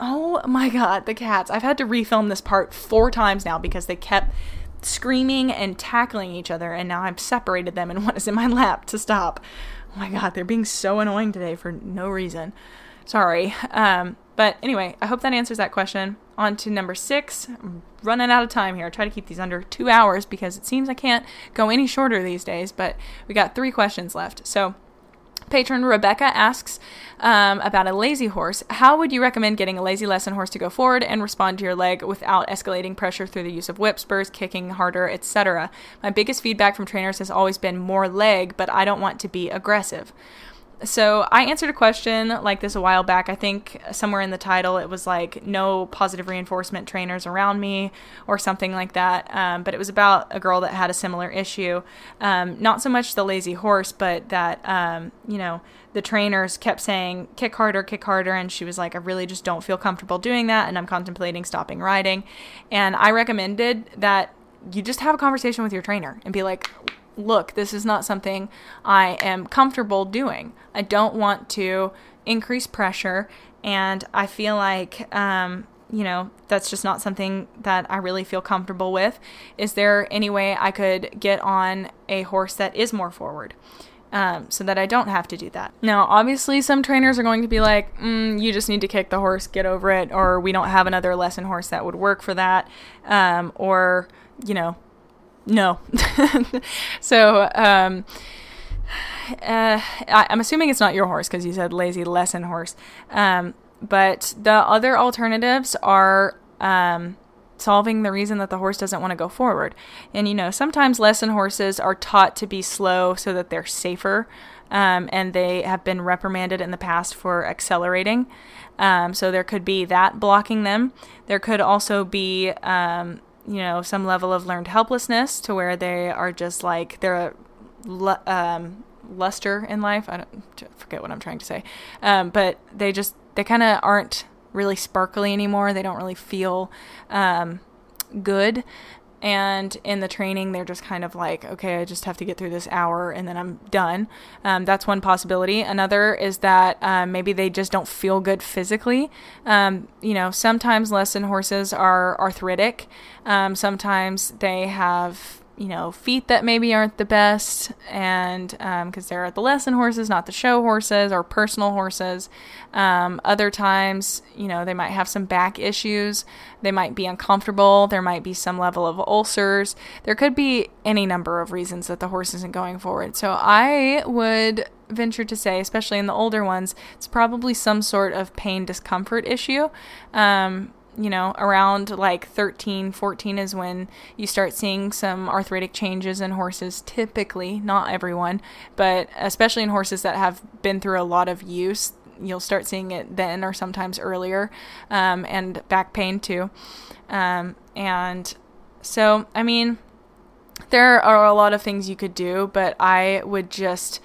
oh my God, the cats. I've had to refilm this part four times now because they kept screaming and tackling each other, and now I've separated them and one is in my lap to stop. Oh my God, they're being so annoying today for no reason. Sorry. Um, but anyway, I hope that answers that question. On to number six. I'm running out of time here. I try to keep these under two hours because it seems I can't go any shorter these days, but we got three questions left. So, patron Rebecca asks um, about a lazy horse. How would you recommend getting a lazy lesson horse to go forward and respond to your leg without escalating pressure through the use of whip spurs, kicking harder, etc.? My biggest feedback from trainers has always been more leg, but I don't want to be aggressive so I answered a question like this a while back. I think somewhere in the title it was like no positive reinforcement trainers around me or something like that. Um, but it was about a girl that had a similar issue. Um, not so much the lazy horse, but that um, you know the trainers kept saying kick harder, kick harder, and she was like, I really just don't feel comfortable doing that, and I'm contemplating stopping riding. And I recommended that you just have a conversation with your trainer and be like look, this is not something I am comfortable doing. I don't want to increase pressure, and I feel like, um, you know, that's just not something that I really feel comfortable with. Is there any way I could get on a horse that is more forward? Um, so that I don't have to do that. Now, obviously, some trainers are going to be like, mm, you just need to kick the horse, get over it, or we don't have another lesson horse that would work for that, um, or, you know, no. so, um, uh, I, am assuming it's not your horse because you said lazy lesson horse. Um, but the other alternatives are um, solving the reason that the horse doesn't want to go forward. And you know, sometimes lesson horses are taught to be slow so that they're safer. Um, and they have been reprimanded in the past for accelerating. Um, so there could be that blocking them. There could also be um, you know, some level of learned helplessness to where they are just like they're um, luster in life. I don't forget what I'm trying to say, um, but they just they kind of aren't really sparkly anymore. They don't really feel um, good. And in the training, they're just kind of like, okay, I just have to get through this hour and then I'm done. Um, that's one possibility. Another is that um, maybe they just don't feel good physically. Um, you know, sometimes lesson horses are arthritic, um, sometimes they have you know, feet that maybe aren't the best, and because um, they're the lesson horses, not the show horses or personal horses. Um, other times, you know, they might have some back issues. They might be uncomfortable. There might be some level of ulcers. There could be any number of reasons that the horse isn't going forward. So I would venture to say, especially in the older ones, it's probably some sort of pain discomfort issue. Um, you know, around like 13, 14 is when you start seeing some arthritic changes in horses, typically, not everyone, but especially in horses that have been through a lot of use. You'll start seeing it then or sometimes earlier, um, and back pain too. Um, and so, I mean, there are a lot of things you could do, but I would just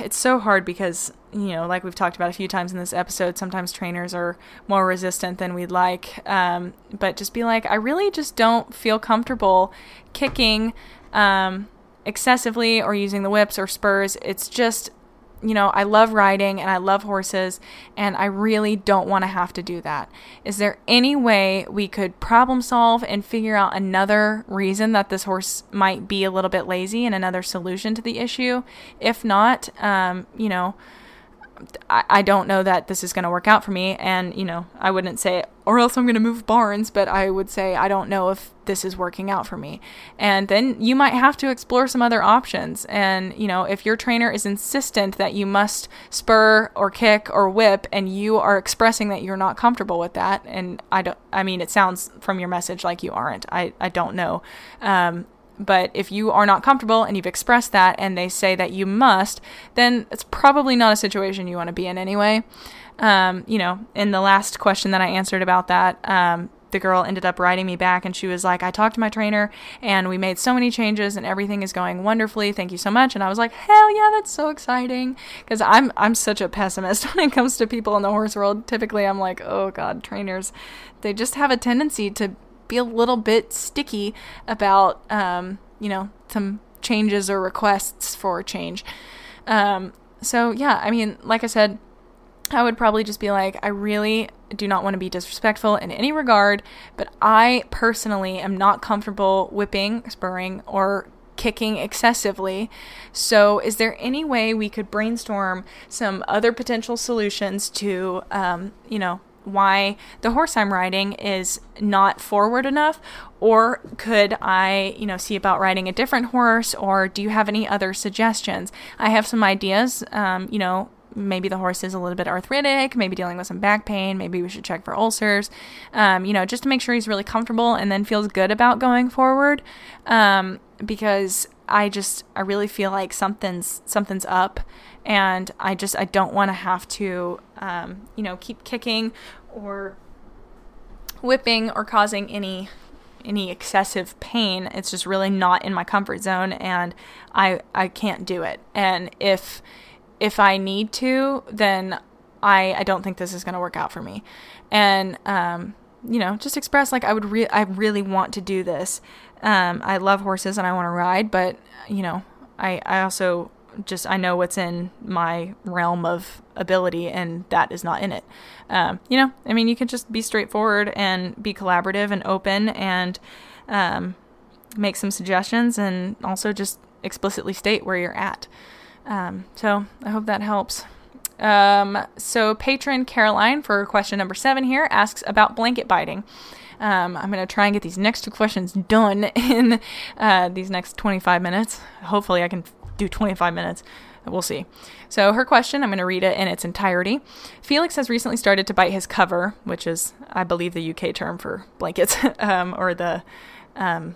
it's so hard because you know like we've talked about a few times in this episode sometimes trainers are more resistant than we'd like. Um, but just be like i really just don't feel comfortable kicking um, excessively or using the whips or spurs. It's just you know, I love riding and I love horses, and I really don't want to have to do that. Is there any way we could problem solve and figure out another reason that this horse might be a little bit lazy and another solution to the issue? If not, um, you know, I, don't know that this is going to work out for me. And, you know, I wouldn't say, or else I'm going to move barns, but I would say, I don't know if this is working out for me. And then you might have to explore some other options. And, you know, if your trainer is insistent that you must spur or kick or whip and you are expressing that you're not comfortable with that, and I don't, I mean, it sounds from your message like you aren't. I, I don't know. Um, but if you are not comfortable and you've expressed that and they say that you must, then it's probably not a situation you want to be in anyway. Um, you know, in the last question that I answered about that, um, the girl ended up writing me back and she was like, I talked to my trainer and we made so many changes and everything is going wonderfully. Thank you so much. And I was like, hell yeah, that's so exciting. Cause I'm, I'm such a pessimist when it comes to people in the horse world. Typically I'm like, oh God, trainers, they just have a tendency to be a little bit sticky about, um, you know, some changes or requests for change. Um, so yeah, I mean, like I said, I would probably just be like, I really do not want to be disrespectful in any regard, but I personally am not comfortable whipping, spurring, or kicking excessively. So, is there any way we could brainstorm some other potential solutions to, um, you know, why the horse I'm riding is not forward enough or could I, you know, see about riding a different horse or do you have any other suggestions? I have some ideas, um, you know, maybe the horse is a little bit arthritic, maybe dealing with some back pain, maybe we should check for ulcers, um, you know, just to make sure he's really comfortable and then feels good about going forward. Um, because I just, I really feel like something's, something's up and I just, I don't want to have to, um, you know, keep kicking or whipping or causing any any excessive pain. It's just really not in my comfort zone and I I can't do it. And if if I need to, then I I don't think this is going to work out for me. And um you know, just express like I would re- I really want to do this. Um I love horses and I want to ride, but you know, I I also just I know what's in my realm of ability, and that is not in it. Um, you know, I mean, you can just be straightforward and be collaborative and open, and um, make some suggestions, and also just explicitly state where you're at. Um, so I hope that helps. Um, so patron Caroline for question number seven here asks about blanket biting. Um, I'm going to try and get these next two questions done in uh, these next 25 minutes. Hopefully, I can do 25 minutes. We'll see. So, her question, I'm going to read it in its entirety. Felix has recently started to bite his cover, which is, I believe, the UK term for blankets, um, or the, um,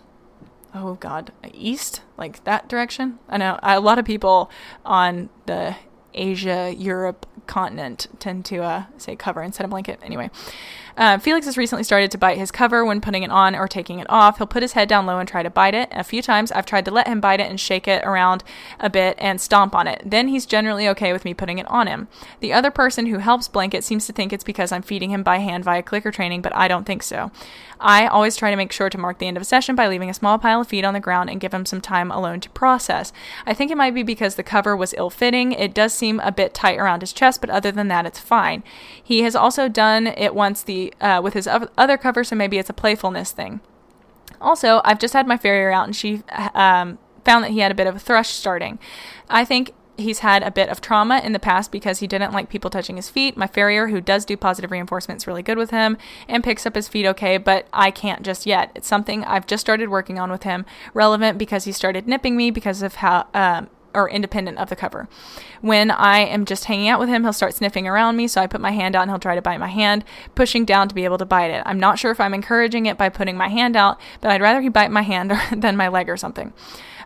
oh God, east, like that direction. I know a lot of people on the Asia, Europe continent tend to uh, say cover instead of blanket. Anyway, uh, Felix has recently started to bite his cover when putting it on or taking it off. He'll put his head down low and try to bite it. A few times I've tried to let him bite it and shake it around a bit and stomp on it. Then he's generally okay with me putting it on him. The other person who helps blanket seems to think it's because I'm feeding him by hand via clicker training, but I don't think so. I always try to make sure to mark the end of a session by leaving a small pile of feed on the ground and give him some time alone to process. I think it might be because the cover was ill fitting. It does seem a bit tight around his chest, but other than that, it's fine. He has also done it once the uh, with his other cover, so maybe it's a playfulness thing. Also, I've just had my farrier out, and she um, found that he had a bit of a thrush starting. I think he's had a bit of trauma in the past because he didn't like people touching his feet. My farrier, who does do positive reinforcement, is really good with him and picks up his feet okay, but I can't just yet. It's something I've just started working on with him. Relevant because he started nipping me because of how um, or independent of the cover. When I am just hanging out with him, he'll start sniffing around me, so I put my hand out and he'll try to bite my hand, pushing down to be able to bite it. I'm not sure if I'm encouraging it by putting my hand out, but I'd rather he bite my hand than my leg or something.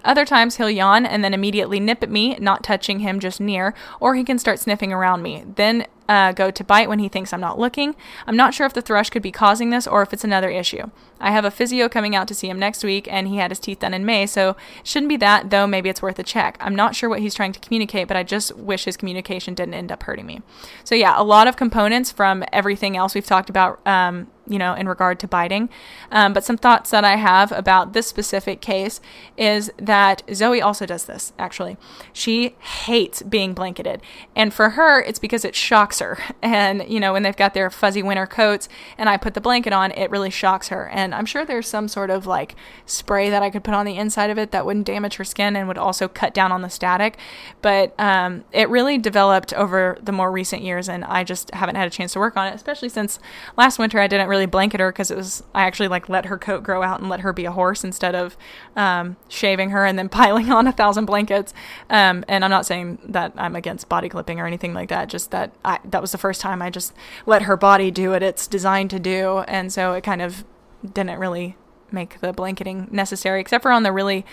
Other times he'll yawn and then immediately nip at me, not touching him just near, or he can start sniffing around me. Then uh, go to bite when he thinks I'm not looking. I'm not sure if the thrush could be causing this or if it's another issue. I have a physio coming out to see him next week, and he had his teeth done in May, so shouldn't be that, though maybe it's worth a check. I'm not sure what he's trying to communicate, but I just wish his communication didn't end up hurting me. So, yeah, a lot of components from everything else we've talked about. Um, you know, in regard to biting. Um, but some thoughts that I have about this specific case is that Zoe also does this, actually. She hates being blanketed. And for her, it's because it shocks her. And, you know, when they've got their fuzzy winter coats and I put the blanket on, it really shocks her. And I'm sure there's some sort of like spray that I could put on the inside of it that wouldn't damage her skin and would also cut down on the static. But um, it really developed over the more recent years, and I just haven't had a chance to work on it, especially since last winter I didn't really blanket her because it was, I actually like let her coat grow out and let her be a horse instead of um, shaving her and then piling on a thousand blankets. Um, and I'm not saying that I'm against body clipping or anything like that, just that I, that was the first time I just let her body do what it's designed to do. And so it kind of didn't really make the blanketing necessary, except for on the really,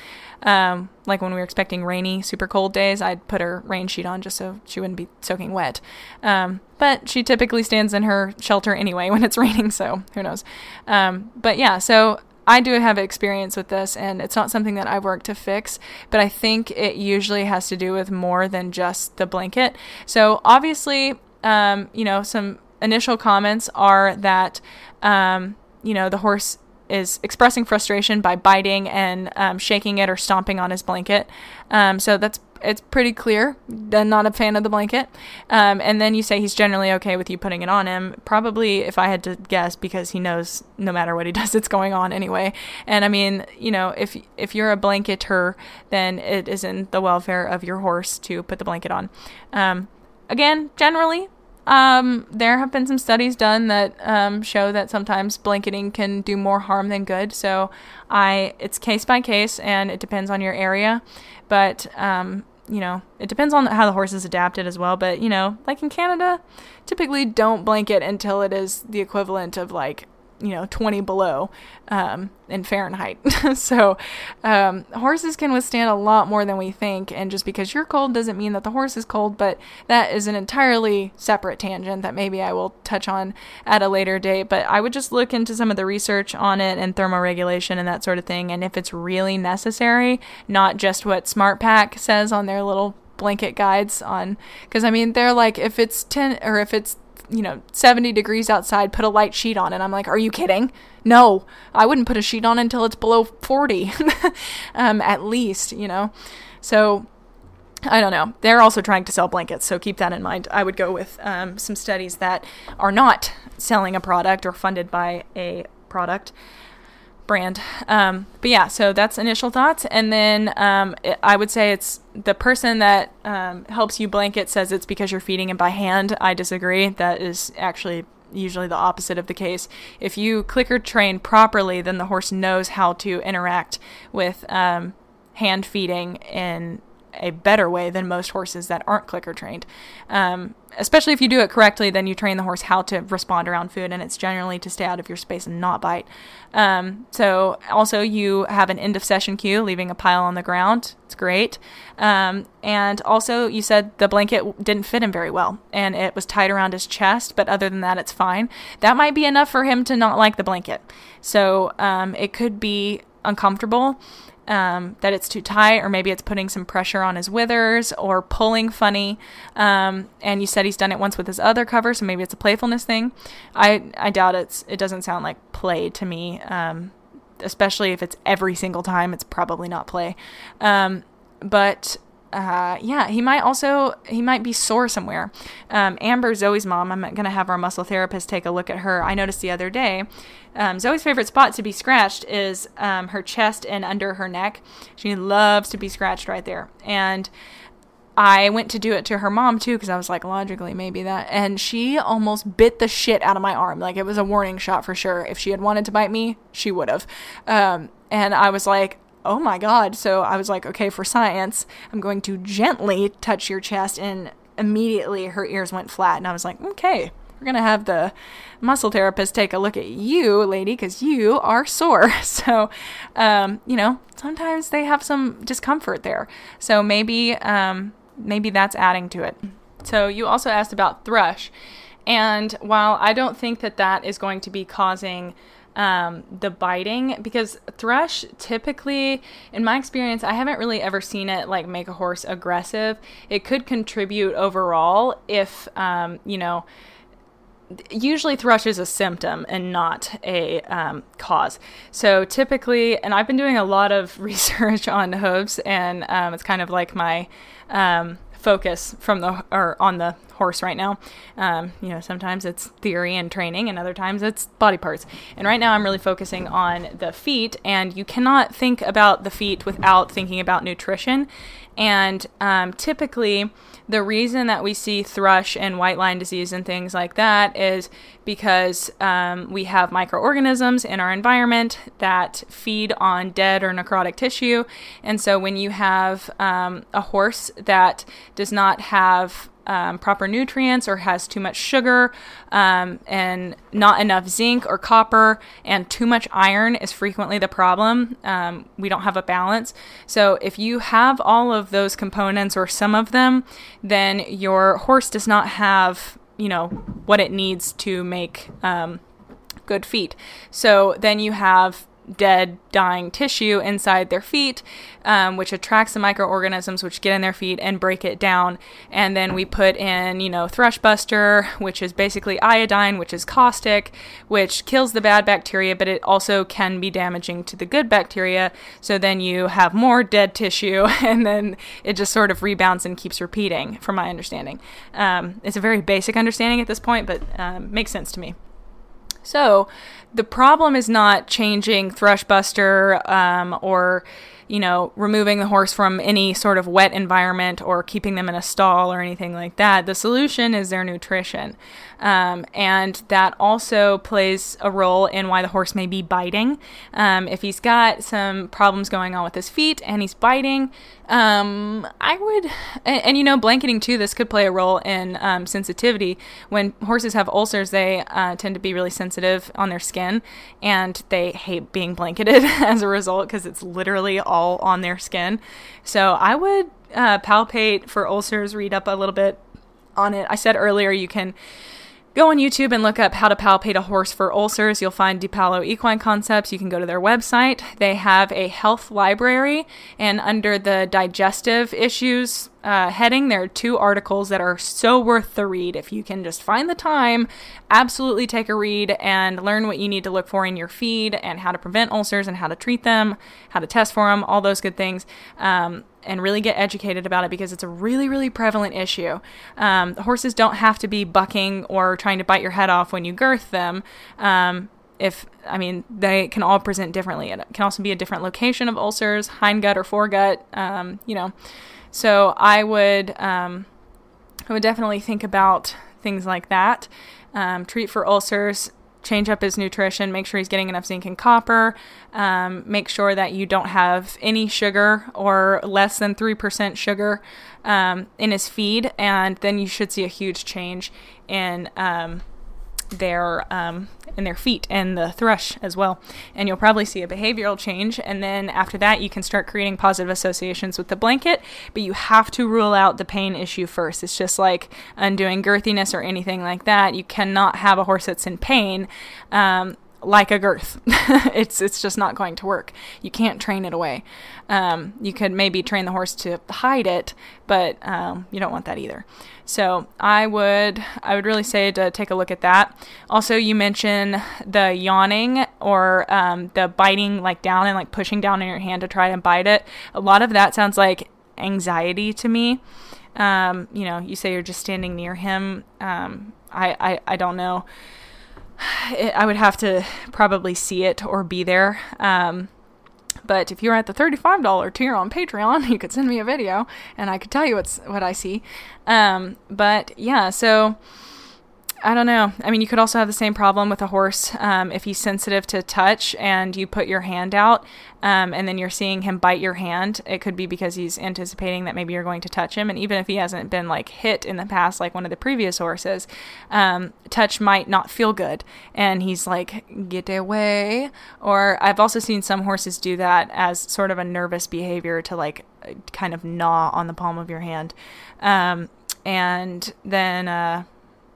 um, like when we were expecting rainy, super cold days, I'd put her rain sheet on just so she wouldn't be soaking wet. Um, but she typically stands in her shelter anyway when it's raining, so who knows. Um, but yeah, so I do have experience with this, and it's not something that I've worked to fix, but I think it usually has to do with more than just the blanket. So obviously, um, you know, some initial comments are that, um, you know, the horse is expressing frustration by biting and um, shaking it or stomping on his blanket. Um, so that's it's pretty clear. I'm not a fan of the blanket. Um, and then you say he's generally okay with you putting it on him. Probably, if I had to guess, because he knows no matter what he does, it's going on anyway. And I mean, you know, if if you're a blanketer, then it is in the welfare of your horse to put the blanket on. Um, again, generally, um, there have been some studies done that um, show that sometimes blanketing can do more harm than good. So I, it's case by case, and it depends on your area. But um, you know, it depends on how the horse is adapted as well. But you know, like in Canada, typically don't blanket until it is the equivalent of like you know 20 below um, in Fahrenheit. so um, horses can withstand a lot more than we think, and just because you're cold doesn't mean that the horse is cold. But that is an entirely separate tangent that maybe I will touch on at a later date. But I would just look into some of the research on it and thermoregulation and that sort of thing, and if it's really necessary, not just what SmartPak says on their little blanket guides on because I mean they're like if it's 10 or if it's you know, 70 degrees outside, put a light sheet on. And I'm like, are you kidding? No, I wouldn't put a sheet on until it's below 40, um, at least, you know. So I don't know. They're also trying to sell blankets, so keep that in mind. I would go with um, some studies that are not selling a product or funded by a product brand. Um, but yeah, so that's initial thoughts. And then um, it, I would say it's the person that um, helps you blanket says it's because you're feeding him by hand. I disagree. That is actually usually the opposite of the case. If you clicker train properly, then the horse knows how to interact with um, hand feeding in a better way than most horses that aren't clicker trained. Um, especially if you do it correctly, then you train the horse how to respond around food, and it's generally to stay out of your space and not bite. Um, so, also, you have an end of session cue, leaving a pile on the ground. It's great. Um, and also, you said the blanket didn't fit him very well, and it was tied around his chest, but other than that, it's fine. That might be enough for him to not like the blanket. So, um, it could be uncomfortable um, that it's too tight, or maybe it's putting some pressure on his withers or pulling funny. Um, and you said he's done it once with his other cover, so maybe it's a playfulness thing. I I doubt it's. It doesn't sound like play to me. Um, especially if it's every single time, it's probably not play. Um, but uh, yeah, he might also he might be sore somewhere. Um, Amber, Zoe's mom, I'm gonna have our muscle therapist take a look at her. I noticed the other day, um, Zoe's favorite spot to be scratched is um, her chest and under her neck. She loves to be scratched right there, and I went to do it to her mom too because I was like, logically, maybe that. And she almost bit the shit out of my arm. Like it was a warning shot for sure. If she had wanted to bite me, she would have. Um, and I was like, oh my God. So I was like, okay, for science, I'm going to gently touch your chest. And immediately her ears went flat. And I was like, okay, we're going to have the muscle therapist take a look at you, lady, because you are sore. So, um, you know, sometimes they have some discomfort there. So maybe, um, maybe that's adding to it. So you also asked about thrush. And while I don't think that that is going to be causing um, the biting because thrush typically, in my experience, I haven't really ever seen it like make a horse aggressive. It could contribute overall if, um, you know, usually thrush is a symptom and not a um, cause. So typically, and I've been doing a lot of research on hooves, and um, it's kind of like my um, focus from the or on the horse right now. Um, you know, sometimes it's theory and training, and other times it's body parts. And right now, I'm really focusing on the feet, and you cannot think about the feet without thinking about nutrition. And um, typically, the reason that we see thrush and white line disease and things like that is because um, we have microorganisms in our environment that feed on dead or necrotic tissue. And so when you have um, a horse that does not have um, proper nutrients or has too much sugar um, and not enough zinc or copper and too much iron is frequently the problem. Um, we don't have a balance. So if you have all of those components or some of them, then your horse does not have you know what it needs to make um, good feet. So then you have dead, dying tissue inside their feet, um, which attracts the microorganisms which get in their feet and break it down. And then we put in, you know, Thrushbuster, which is basically iodine, which is caustic, which kills the bad bacteria, but it also can be damaging to the good bacteria. So then you have more dead tissue, and then it just sort of rebounds and keeps repeating, from my understanding. Um, it's a very basic understanding at this point, but um, makes sense to me. So the problem is not changing Thrushbuster um, or you know, removing the horse from any sort of wet environment or keeping them in a stall or anything like that. The solution is their nutrition. Um, and that also plays a role in why the horse may be biting. Um, if he's got some problems going on with his feet and he's biting, um, I would, and, and, you know, blanketing too, this could play a role in um, sensitivity. When horses have ulcers, they uh, tend to be really sensitive on their skin and they hate being blanketed as a result because it's literally all on their skin. So I would uh, palpate for ulcers, read up a little bit on it. I said earlier you can go on YouTube and look up how to palpate a horse for ulcers. You'll find DePaolo Equine Concepts. You can go to their website. They have a health library, and under the digestive issues uh, heading, there are two articles that are so worth the read. If you can just find the time, absolutely take a read and learn what you need to look for in your feed and how to prevent ulcers and how to treat them, how to test for them, all those good things. Um, and really get educated about it because it's a really, really prevalent issue. Um, horses don't have to be bucking or trying to bite your head off when you girth them. Um, if I mean, they can all present differently. It can also be a different location of ulcers, hindgut or foregut. Um, you know, so I would um, I would definitely think about things like that. Um, treat for ulcers change up his nutrition, make sure he's getting enough zinc and copper, um, make sure that you don't have any sugar or less than 3% sugar um, in his feed, and then you should see a huge change in. Um, their um, in their feet and the thrush as well. And you'll probably see a behavioral change. And then after that, you can start creating positive associations with the blanket. But you have to rule out the pain issue first. It's just like undoing girthiness or anything like that. You cannot have a horse that's in pain. Um, like a girth. it's it's just not going to work. You can't train it away. Um, you could maybe train the horse to hide it, but um, you don't want that either. So I would I would really say to take a look at that. Also, you mentioned the yawning or um, the biting like down and like pushing down in your hand to try and bite it. A lot of that sounds like anxiety to me. Um, you know, you say you're just standing near him. Um, I, I I don't know I would have to probably see it or be there. Um, but if you're at the $35 tier on Patreon, you could send me a video and I could tell you what's what I see. Um, but yeah, so I don't know. I mean, you could also have the same problem with a horse um, if he's sensitive to touch and you put your hand out um, and then you're seeing him bite your hand. It could be because he's anticipating that maybe you're going to touch him. And even if he hasn't been like hit in the past, like one of the previous horses, um, touch might not feel good. And he's like, get away. Or I've also seen some horses do that as sort of a nervous behavior to like kind of gnaw on the palm of your hand. Um, and then, uh,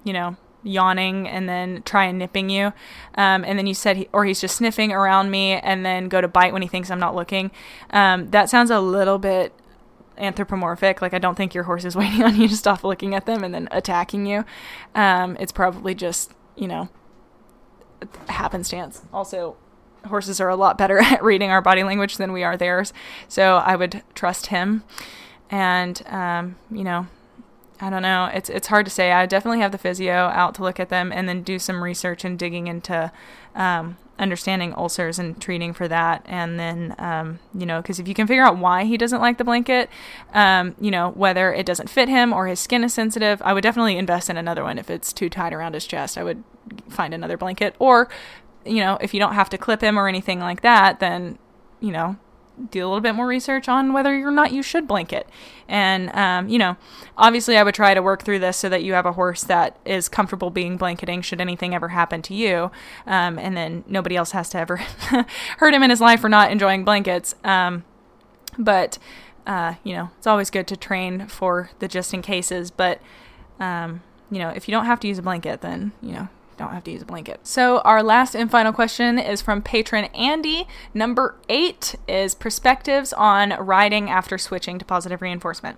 you know, yawning and then try and nipping you. Um, and then you said, he, or he's just sniffing around me and then go to bite when he thinks I'm not looking. Um, that sounds a little bit anthropomorphic. Like, I don't think your horse is waiting on you to stop looking at them and then attacking you. Um, it's probably just you know, happenstance. Also, horses are a lot better at reading our body language than we are theirs. So I would trust him. And, um, you know, I don't know. It's it's hard to say. I definitely have the physio out to look at them and then do some research and digging into um, understanding ulcers and treating for that. And then, um, you know, because if you can figure out why he doesn't like the blanket, um, you know, whether it doesn't fit him or his skin is sensitive, I would definitely invest in another one. If it's too tight around his chest, I would find another blanket. Or, you know, if you don't have to clip him or anything like that, then, you know, do a little bit more research on whether or not you should blanket. And, um, you know, obviously I would try to work through this so that you have a horse that is comfortable being blanketing should anything ever happen to you. Um, and then nobody else has to ever hurt him in his life for not enjoying blankets. Um, but, uh, you know, it's always good to train for the just in cases. But, um, you know, if you don't have to use a blanket, then, you know, don't have to use a blanket. So, our last and final question is from patron Andy. Number eight is perspectives on riding after switching to positive reinforcement.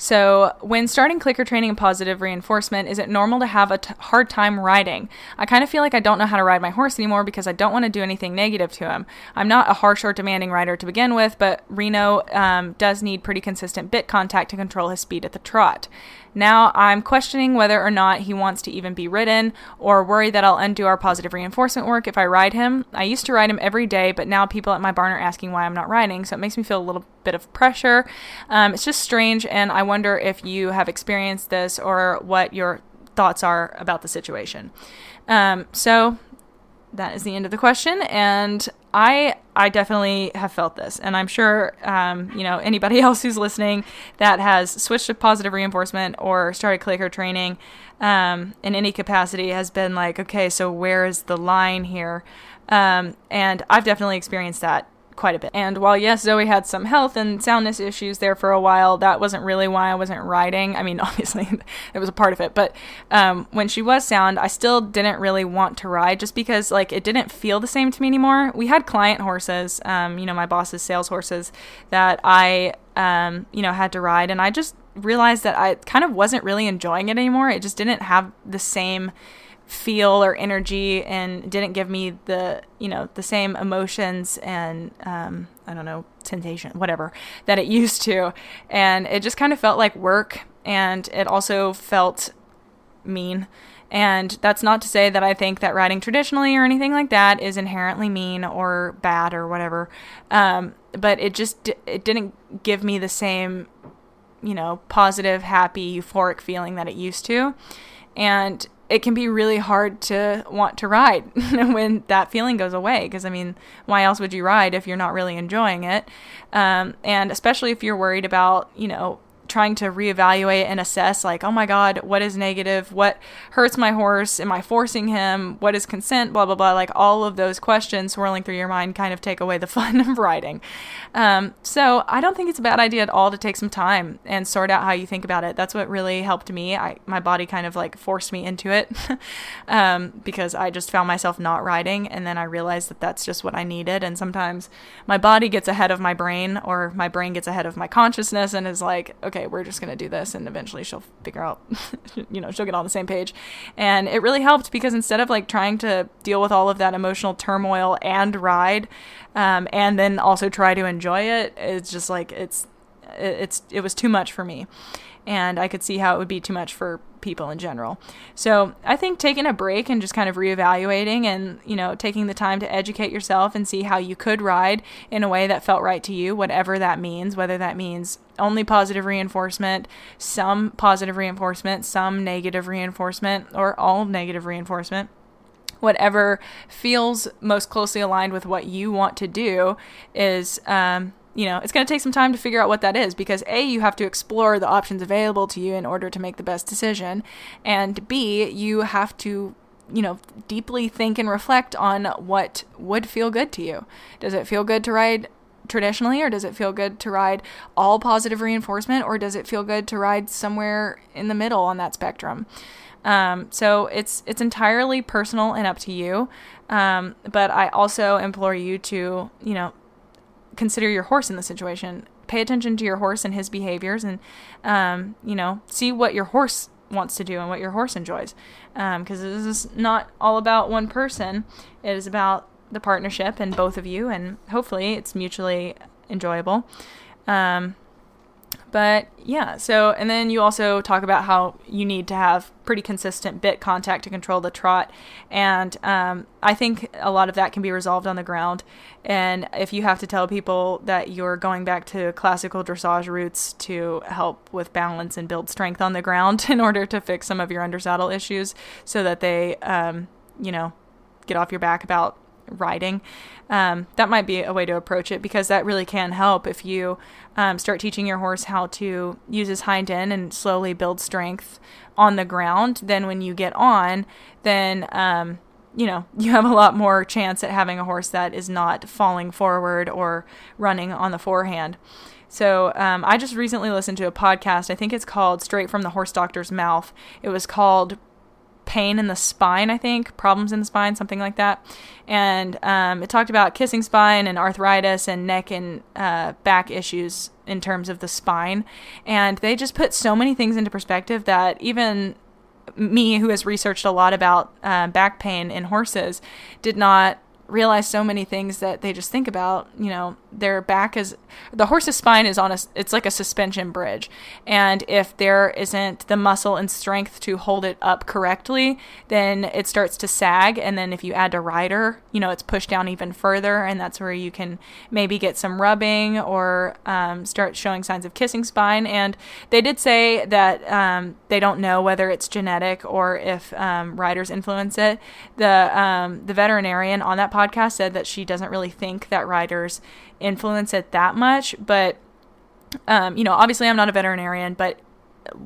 So, when starting clicker training and positive reinforcement, is it normal to have a t- hard time riding? I kind of feel like I don't know how to ride my horse anymore because I don't want to do anything negative to him. I'm not a harsh or demanding rider to begin with, but Reno um, does need pretty consistent bit contact to control his speed at the trot. Now I'm questioning whether or not he wants to even be ridden or worry that I'll undo our positive reinforcement work if I ride him. I used to ride him every day, but now people at my barn are asking why I'm not riding, so it makes me feel a little bit of pressure. Um, it's just strange, and I wonder if you have experienced this or what your thoughts are about the situation. Um, so that is the end of the question, and I I definitely have felt this, and I'm sure um, you know anybody else who's listening that has switched to positive reinforcement or started clicker training um, in any capacity has been like, okay, so where is the line here? Um, and I've definitely experienced that quite a bit. And while yes, Zoe had some health and soundness issues there for a while, that wasn't really why I wasn't riding. I mean, obviously it was a part of it, but um, when she was sound, I still didn't really want to ride just because like it didn't feel the same to me anymore. We had client horses, um, you know, my boss's sales horses that I, um, you know, had to ride, and I just realized that I kind of wasn't really enjoying it anymore. It just didn't have the same feel or energy and didn't give me the you know the same emotions and um, i don't know sensation whatever that it used to. And it just kind of felt like work and it also felt mean. And that's not to say that i think that writing traditionally or anything like that is inherently mean or bad or whatever. Um, but it just it didn't give me the same you know positive happy euphoric feeling that it used to. And it can be really hard to want to ride when that feeling goes away. Because, I mean, why else would you ride if you're not really enjoying it? Um, and especially if you're worried about, you know, trying to reevaluate and assess like oh my god what is negative? What hurts my horse? Am i forcing him? What is consent? Blah blah blah. Like all of those questions swirling through your mind kind of take away the fun of riding. Um, so i don't think it's a bad idea at all to take some time and sort out how you think about it. That's what really helped me. I, my body kind of like forced me into it um, because i just found myself not riding and then i realized that that's just what i needed. And sometimes my body gets ahead of my brain or my brain gets ahead of my consciousness and is like okay okay, we're just going to do this. And eventually she'll figure out, you know, she'll get on the same page. And it really helped because instead of like trying to deal with all of that emotional turmoil and ride, um, and then also try to enjoy it, it's just like, it's, it's, it was too much for me. And I could see how it would be too much for people in general. So I think taking a break and just kind of reevaluating and, you know, taking the time to educate yourself and see how you could ride in a way that felt right to you, whatever that means, whether that means only positive reinforcement, some positive reinforcement, some negative reinforcement, or all negative reinforcement whatever feels most closely aligned with what you want to do is um, you know, it's going to take some time to figure out what that is because A, you have to explore the options available to you in order to make the best decision. And B, you have to, you know, deeply think and reflect on what would feel good to you. Does it feel good to ride traditionally or does it feel good to ride all positive reinforcement or does it feel good to ride somewhere in the middle on that spectrum? Um, so it's it's entirely personal and up to you. Um, but I also implore you to, you know, consider your horse in the situation. Pay attention to your horse and his behaviors, and um, you know, see what your horse wants to do and what your horse enjoys. Because um, this is not all about one person, it is about the partnership and both of you, and hopefully it's mutually enjoyable. Um, but yeah, so and then you also talk about how you need to have pretty consistent bit contact to control the trot, and um, I think a lot of that can be resolved on the ground. And if you have to tell people that you're going back to classical dressage roots to help with balance and build strength on the ground in order to fix some of your undersaddle issues, so that they, um, you know, get off your back about riding. Um, that might be a way to approach it because that really can help if you um, start teaching your horse how to use his hind end and slowly build strength on the ground. Then when you get on, then um, you know you have a lot more chance at having a horse that is not falling forward or running on the forehand. So um, I just recently listened to a podcast. I think it's called Straight from the Horse Doctor's Mouth. It was called pain in the spine, I think, problems in the spine, something like that. And um, it talked about kissing spine and arthritis and neck and uh, back issues in terms of the spine. And they just put so many things into perspective that even me, who has researched a lot about uh, back pain in horses, did not realize so many things that they just think about. You know, their back is the horse's spine is on a it's like a suspension bridge, and if there isn't the muscle and strength to hold it up correctly, then it starts to sag. And then if you add a rider, you know, it's pushed down even further, and that's where you can maybe get some rubbing or um, start showing signs of kissing spine. And they did say that um, they don't know whether it's genetic or if um, riders influence it. The um, the veterinarian on that podcast said that she doesn't really think that riders influence it that much, but um, you know, obviously I'm not a veterinarian, but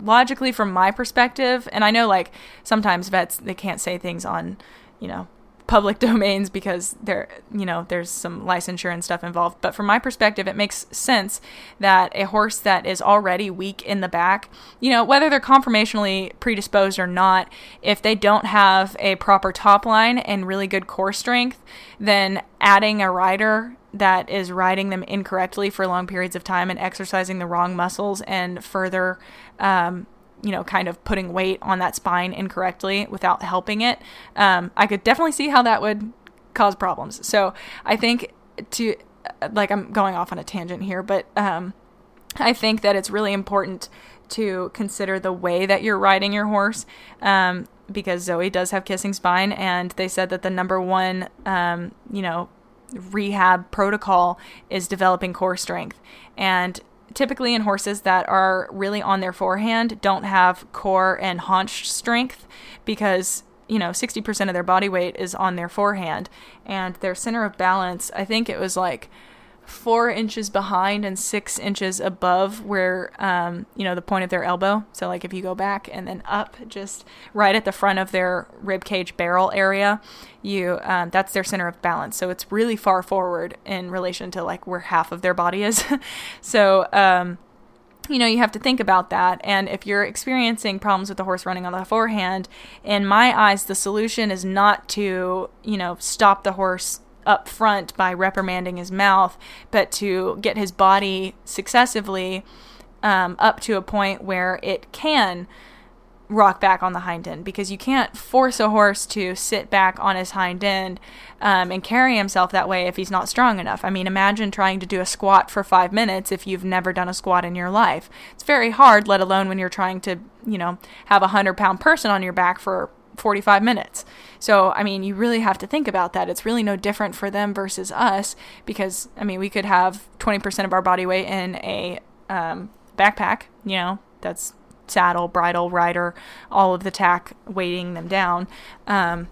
logically from my perspective, and I know like sometimes vets they can't say things on, you know, public domains because there you know there's some licensure and stuff involved. But from my perspective it makes sense that a horse that is already weak in the back you know whether they're conformationally predisposed or not if they don't have a proper top line and really good core strength then adding a rider that is riding them incorrectly for long periods of time and exercising the wrong muscles and further um, you know, kind of putting weight on that spine incorrectly without helping it, um, I could definitely see how that would cause problems. So I think to, like, I'm going off on a tangent here, but um, I think that it's really important to consider the way that you're riding your horse. Um, because Zoe does have kissing spine, and they said that the number one, um, you know, rehab protocol is developing core strength. And typically in horses that are really on their forehand don't have core and haunch strength because you know 60% of their body weight is on their forehand. And their center of balance i think it was like four inches behind and six inches above where um, you know the point of their elbow. So like if you go back and then up just right at the front of their rib cage barrel area you um, that's their center of balance. So it's really far forward in relation to like where half of their body is. So um, you know, you have to think about that. And if you're experiencing problems with the horse running on the forehand, in my eyes, the solution is not to, you know, stop the horse up front by reprimanding his mouth, but to get his body successively um, up to a point where it can rock back on the hind end because you can't force a horse to sit back on his hind end um, and carry himself that way if he's not strong enough. I mean, imagine trying to do a squat for five minutes if you've never done a squat in your life. It's very hard, let alone when you're trying to, you know, have a hundred pound person on your back for 45 minutes. So, I mean, you really have to think about that. It's really no different for them versus us because, I mean, we could have 20% of our body weight in a um, backpack, you know, that's saddle, bridle, rider, all of the tack weighting them down. Um,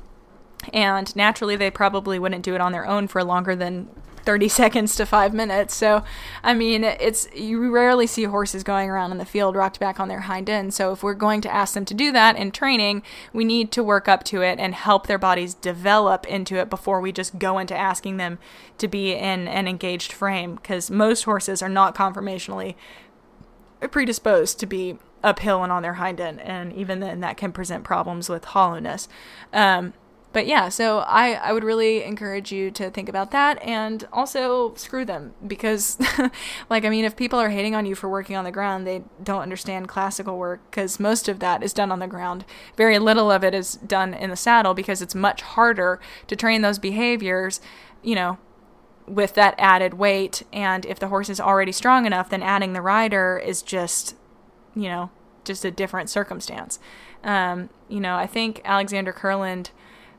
and naturally, they probably wouldn't do it on their own for longer than 30 seconds to five minutes. So, I mean, it's you rarely see horses going around in the field rocked back on their hind end. So, if we're going to ask them to do that in training, we need to work up to it and help their bodies develop into it before we just go into asking them to be in an engaged frame. Because most horses are not conformationally predisposed to be uphill and on their hind end, and even then, that can present problems with hollowness. Um, but yeah, so I, I would really encourage you to think about that and also screw them because, like, I mean, if people are hating on you for working on the ground, they don't understand classical work because most of that is done on the ground. Very little of it is done in the saddle because it's much harder to train those behaviors, you know, with that added weight. And if the horse is already strong enough, then adding the rider is just, you know, just a different circumstance. Um, you know, I think Alexandra Kurland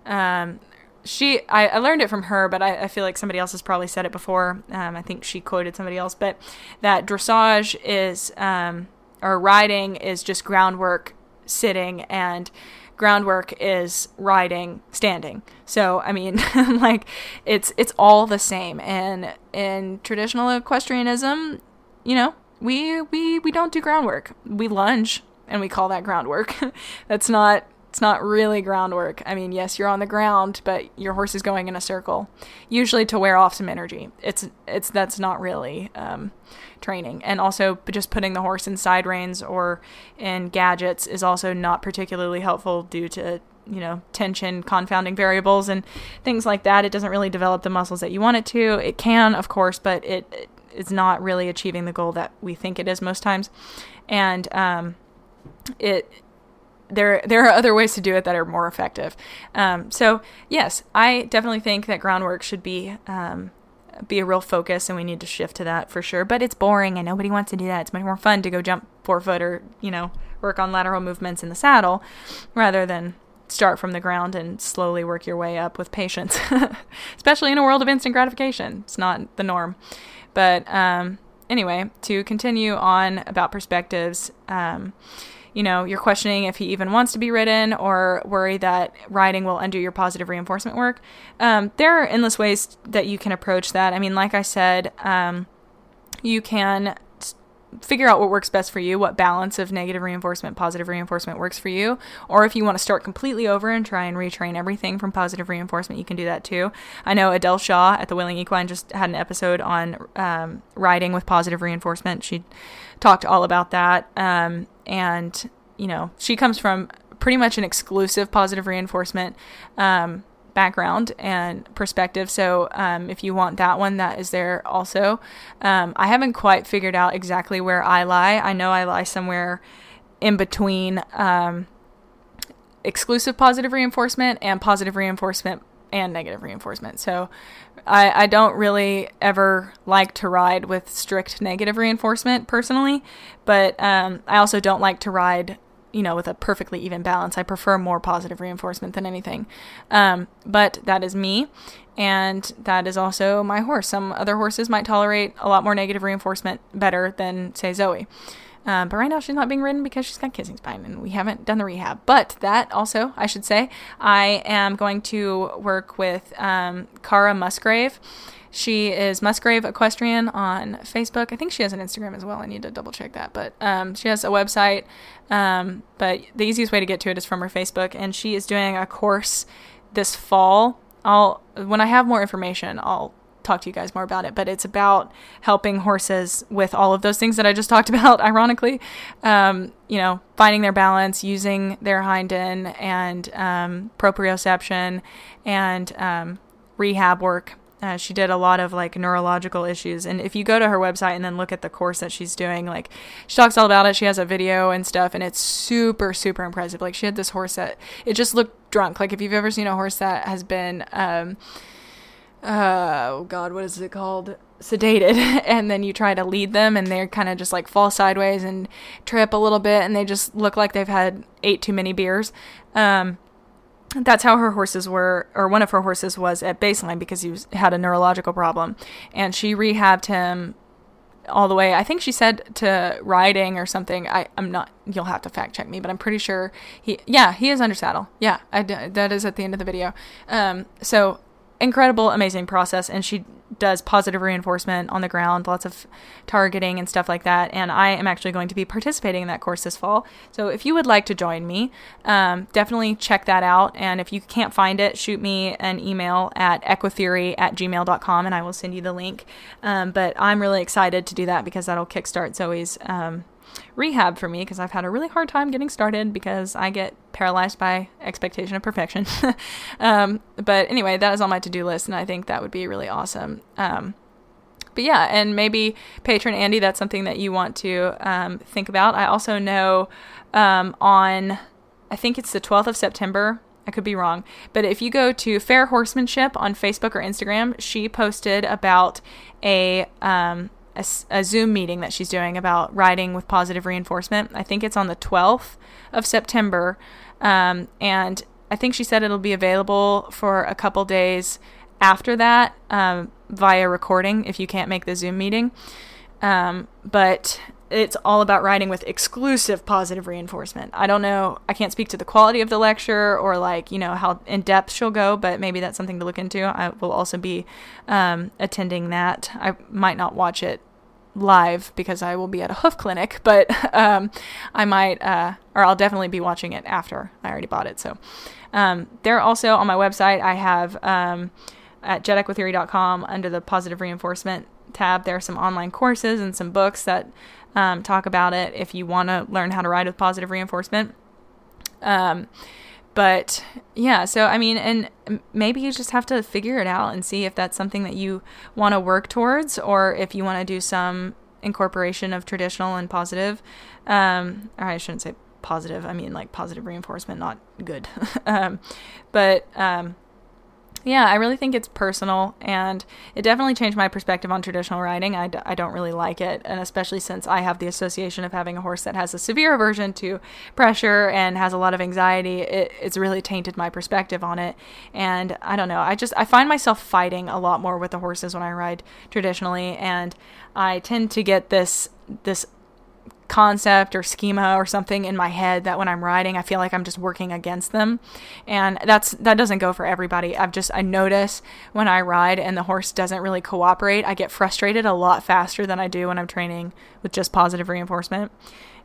um, she, I, I, learned it from her, but I, I, feel like somebody else has probably said it before. Um, I think she quoted somebody else, but that dressage is, um, or riding is just groundwork sitting and groundwork is riding standing. So, I mean, like it's, it's all the same. And in traditional equestrianism, you know, we, we, we don't do groundwork. We lunge and we call that groundwork. That's not it's not really groundwork. I mean, yes, you're on the ground, but your horse is going in a circle, usually to wear off some energy. It's it's that's not really um, training, and also just putting the horse in side reins or in gadgets is also not particularly helpful due to you know tension confounding variables and things like that. It doesn't really develop the muscles that you want it to. It can, of course, but it, it is not really achieving the goal that we think it is most times, and um, it there there are other ways to do it that are more effective. Um, so yes, I definitely think that groundwork should be um, be a real focus, and we need to shift to that for sure. But it's boring, and nobody wants to do that. It's much more fun to go jump forefoot or you know work on lateral movements in the saddle, rather than start from the ground and slowly work your way up with patience. Especially in a world of instant gratification, it's not the norm. But um, anyway, to continue on about perspectives. Um, you know, you're questioning if he even wants to be ridden or worry that riding will undo your positive reinforcement work. Um, there are endless ways that you can approach that. I mean, like I said, um, you can figure out what works best for you, what balance of negative reinforcement, positive reinforcement works for you. Or if you want to start completely over and try and retrain everything from positive reinforcement, you can do that too. I know Adele Shaw at the Willing Equine just had an episode on um, riding with positive reinforcement. She talked all about that. Um, and you know she comes from pretty much an exclusive positive reinforcement um, background and perspective. So um, if you want that one, that is there also. Um, I haven't quite figured out exactly where I lie. I know I lie somewhere in between um, exclusive positive reinforcement and positive reinforcement and negative reinforcement. So I, I don't really ever like to ride with strict negative reinforcement personally, but um, I also don't like to ride, you know, with a perfectly even balance. I prefer more positive reinforcement than anything. Um, but that is me, and that is also my horse. Some other horses might tolerate a lot more negative reinforcement better than, say, Zoe. Um, but right now she's not being ridden because she's got kissing spine and we haven't done the rehab. But that also, I should say, I am going to work with um, Cara Musgrave. She is Musgrave Equestrian on Facebook. I think she has an Instagram as well. I need to double check that. But um, she has a website. Um, but the easiest way to get to it is from her Facebook. And she is doing a course this fall. I'll when I have more information, I'll talk to you guys more about it, but it's about helping horses with all of those things that I just talked about, ironically. Um, you know, finding their balance, using their hind end, and um, proprioception and um, rehab work. Uh, she did a lot of like neurological issues. And if you go to her website and then look at the course that she's doing, like she talks all about it. She has a video and stuff, and it's super, super impressive. Like she had this horse that it just looked drunk. Like if you've ever seen a horse that has been, um, uh, oh god, what is it called? Sedated, and then you try to lead them, and they're kind of just like fall sideways and trip a little bit, and they just look like they've had ate too many beers. Um, that's how her horses were, or one of her horses was at baseline because he was, had a neurological problem, and she rehabbed him all the way. I think she said to riding or something. I, I'm not. You'll have to fact check me, but I'm pretty sure he. Yeah, he is under saddle. Yeah, I, that is at the end of the video. Um, so incredible, amazing process. And she does positive reinforcement on the ground, lots of targeting and stuff like that. And I am actually going to be participating in that course this fall. So if you would like to join me, um, definitely check that out. And if you can't find it, shoot me an email at equitheory at gmail.com and I will send you the link. Um, but I'm really excited to do that because that'll kickstart Zoe's um, rehab for me because I've had a really hard time getting started because I get paralyzed by expectation of perfection. um, but anyway, that is on my to do list, and I think that would be really awesome. Um, but yeah, and maybe patron Andy, that's something that you want to um, think about. I also know um, on, I think it's the 12th of September. I could be wrong, but if you go to Fair Horsemanship on Facebook or Instagram, she posted about a um, a, a, Zoom meeting that she's doing about riding with positive reinforcement. I think it's on the 12th of September. Um, and I think she said it'll be available for a couple days after that um, via recording if you can't make the Zoom meeting. Um, but it's all about riding with exclusive positive reinforcement. I don't know, I can't speak to the quality of the lecture or like, you know, how in depth she'll go, but maybe that's something to look into. I will also be um, attending that. I might not watch it live because I will be at a hoof clinic, but um, I might, uh, or I'll definitely be watching it after I already bought it. So um, they're also on my website. I have um, at justequitheory.com under the positive reinforcement tab, there are some online courses and some books that um, talk about it if you want to learn how to ride with positive reinforcement. Um, but yeah, so I mean, and maybe you just have to figure it out and see if that's something that you want to work towards or if you want to do some incorporation of traditional and positive. Um, or I shouldn't say positive, I mean like positive reinforcement, not good. um, but um, yeah, I really think it's personal, and it definitely changed my perspective on traditional riding. I d- I don't really like it, and especially since I have the association of having a horse that has a severe aversion to pressure and has a lot of anxiety, it, it's really tainted my perspective on it. And I don't know, I just I find myself fighting a lot more with the horses when I ride traditionally, and I tend to get this this concept or schema or something in my head that when I'm riding, I feel like I'm just working against them. And that's that doesn't go for everybody. I've just I notice when I ride and the horse doesn't really cooperate, I get frustrated a lot faster than I do when I'm training with just positive reinforcement.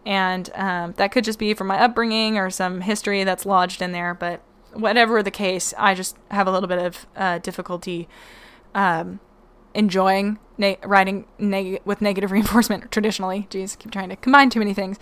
And um, that could just be from my upbringing or some history that's lodged in there. But whatever the case, I just have a little bit of uh, difficulty um, enjoying riding neg- with negative reinforcement traditionally. Jeez, keep trying to combine too many things.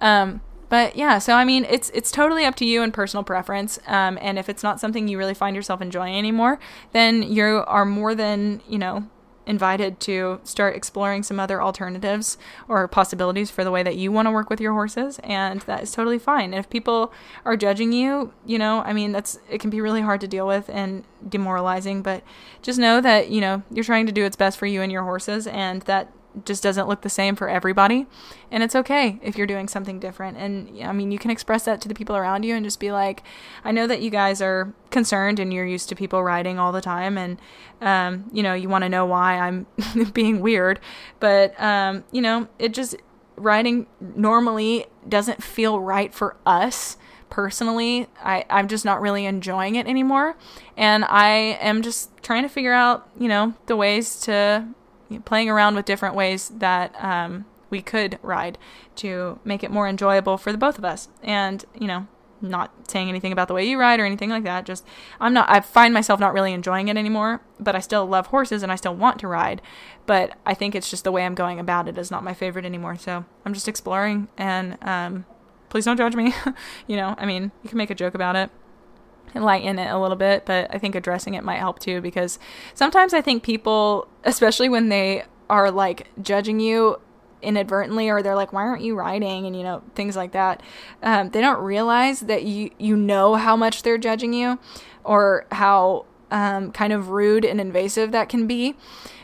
Um, but yeah, so I mean, it's it's totally up to you and personal preference. Um, and if it's not something you really find yourself enjoying anymore, then you are more than you know invited to start exploring some other alternatives or possibilities for the way that you want to work with your horses and that is totally fine. If people are judging you you know i mean that's it can be really hard to deal with and demoralizing but just know that you know you're trying to do what's best for you and your horses and that just doesn't look the same for everybody. And it's okay if you're doing something different. And I mean, you can express that to the people around you and just be like, I know that you guys are concerned and you're used to people riding all the time. And, um, you know, you want to know why I'm being weird. But, um, you know, it just, riding normally doesn't feel right for us personally I, i'm just not really enjoying it anymore and i am just trying to figure out you know the ways to playing around with different ways that um, we could ride to make it more enjoyable for the both of us. And, you know, not saying anything about the way you ride or anything like that. Just, I'm not, I find myself not really enjoying it anymore, but I still love horses and I still want to ride. But I think it's just the way I'm going about it is not my favorite anymore. So I'm just exploring and, um, please don't judge me. you know, I mean, you can make a joke about it lighten it a little bit, but I think addressing it might help too because sometimes I think people, especially when they are like judging you inadvertently or they're like why aren't you riding? and you know things like that um, they don't realize that you you know how much they're judging you or how um, kind of rude and invasive that can be.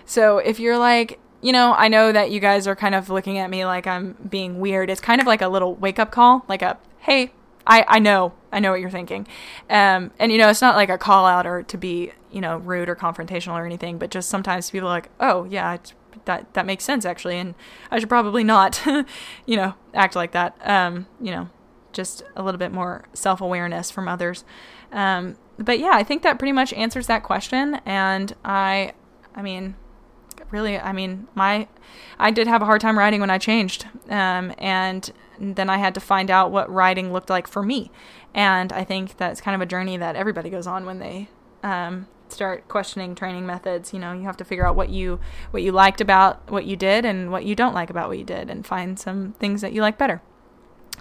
So if you're like you know i know that you guys are kind of looking at me like i'm being weird. It's kind of like a little wake up call like a hey I, I know I know what you're thinking, um, and you know it's not like a call out or to be you know rude or confrontational or anything, but just sometimes people are like, oh yeah, that that makes sense actually, and I should probably not, you know, act like that. Um, you know, just a little bit more self awareness from others. Um, but yeah, I think that pretty much answers that question, and I, I mean, really, I mean, my, I did have a hard time riding when I changed, um, and then I had to find out what riding looked like for me. And I think that's kind of a journey that everybody goes on when they um, start questioning training methods. You know, you have to figure out what you what you liked about what you did and what you don't like about what you did, and find some things that you like better.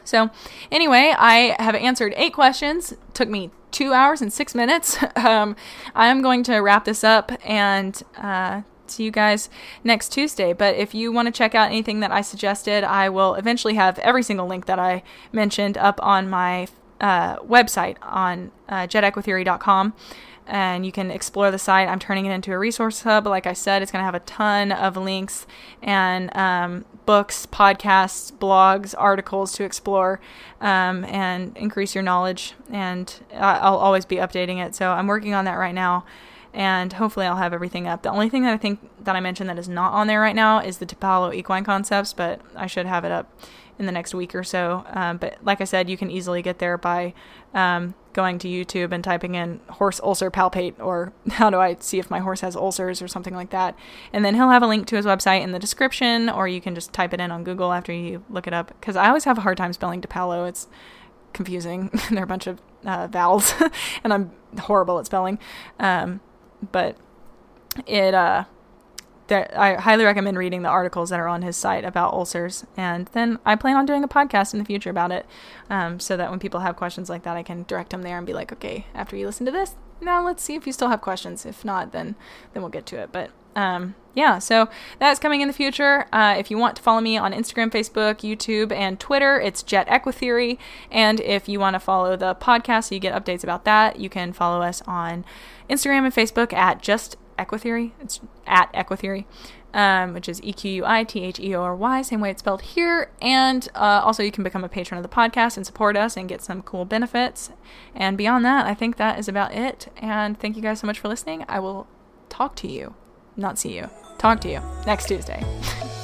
So, anyway, I have answered eight questions. Took me two hours and six minutes. Um, I'm going to wrap this up and uh, see you guys next Tuesday. But if you want to check out anything that I suggested, I will eventually have every single link that I mentioned up on my uh, website on uh, justequitheory.com and you can explore the site. I'm turning it into a resource hub. Like I said, it's going to have a ton of links and um, books, podcasts, blogs, articles to explore um, and increase your knowledge. And I'll always be updating it. So I'm working on that right now. And hopefully, I'll have everything up. The only thing that I think that I mentioned that is not on there right now is the DePaolo equine concepts, but I should have it up in the next week or so. Um, but like I said, you can easily get there by um, going to YouTube and typing in horse ulcer palpate or how do I see if my horse has ulcers or something like that. And then he'll have a link to his website in the description, or you can just type it in on Google after you look it up. Because I always have a hard time spelling DePaolo. It's confusing. there are a bunch of uh, vowels, and I'm horrible at spelling. Um, but it, uh, there, I highly recommend reading the articles that are on his site about ulcers. And then I plan on doing a podcast in the future about it, um, so that when people have questions like that, I can direct them there and be like, okay, after you listen to this, now let's see if you still have questions. If not, then then we'll get to it. But um, yeah, so that's coming in the future. Uh, if you want to follow me on Instagram, Facebook, YouTube, and Twitter, it's Just Equitheory. And if you want to follow the podcast so you get updates about that, you can follow us on Instagram and Facebook at Just Equitheory. It's at Equitheory, um, which is E Q U I T H E O R Y, same way it's spelled here. And uh, also, you can become a patron of the podcast and support us and get some cool benefits. And beyond that, I think that is about it. And thank you guys so much for listening. I will talk to you, not see you, talk to you next Tuesday.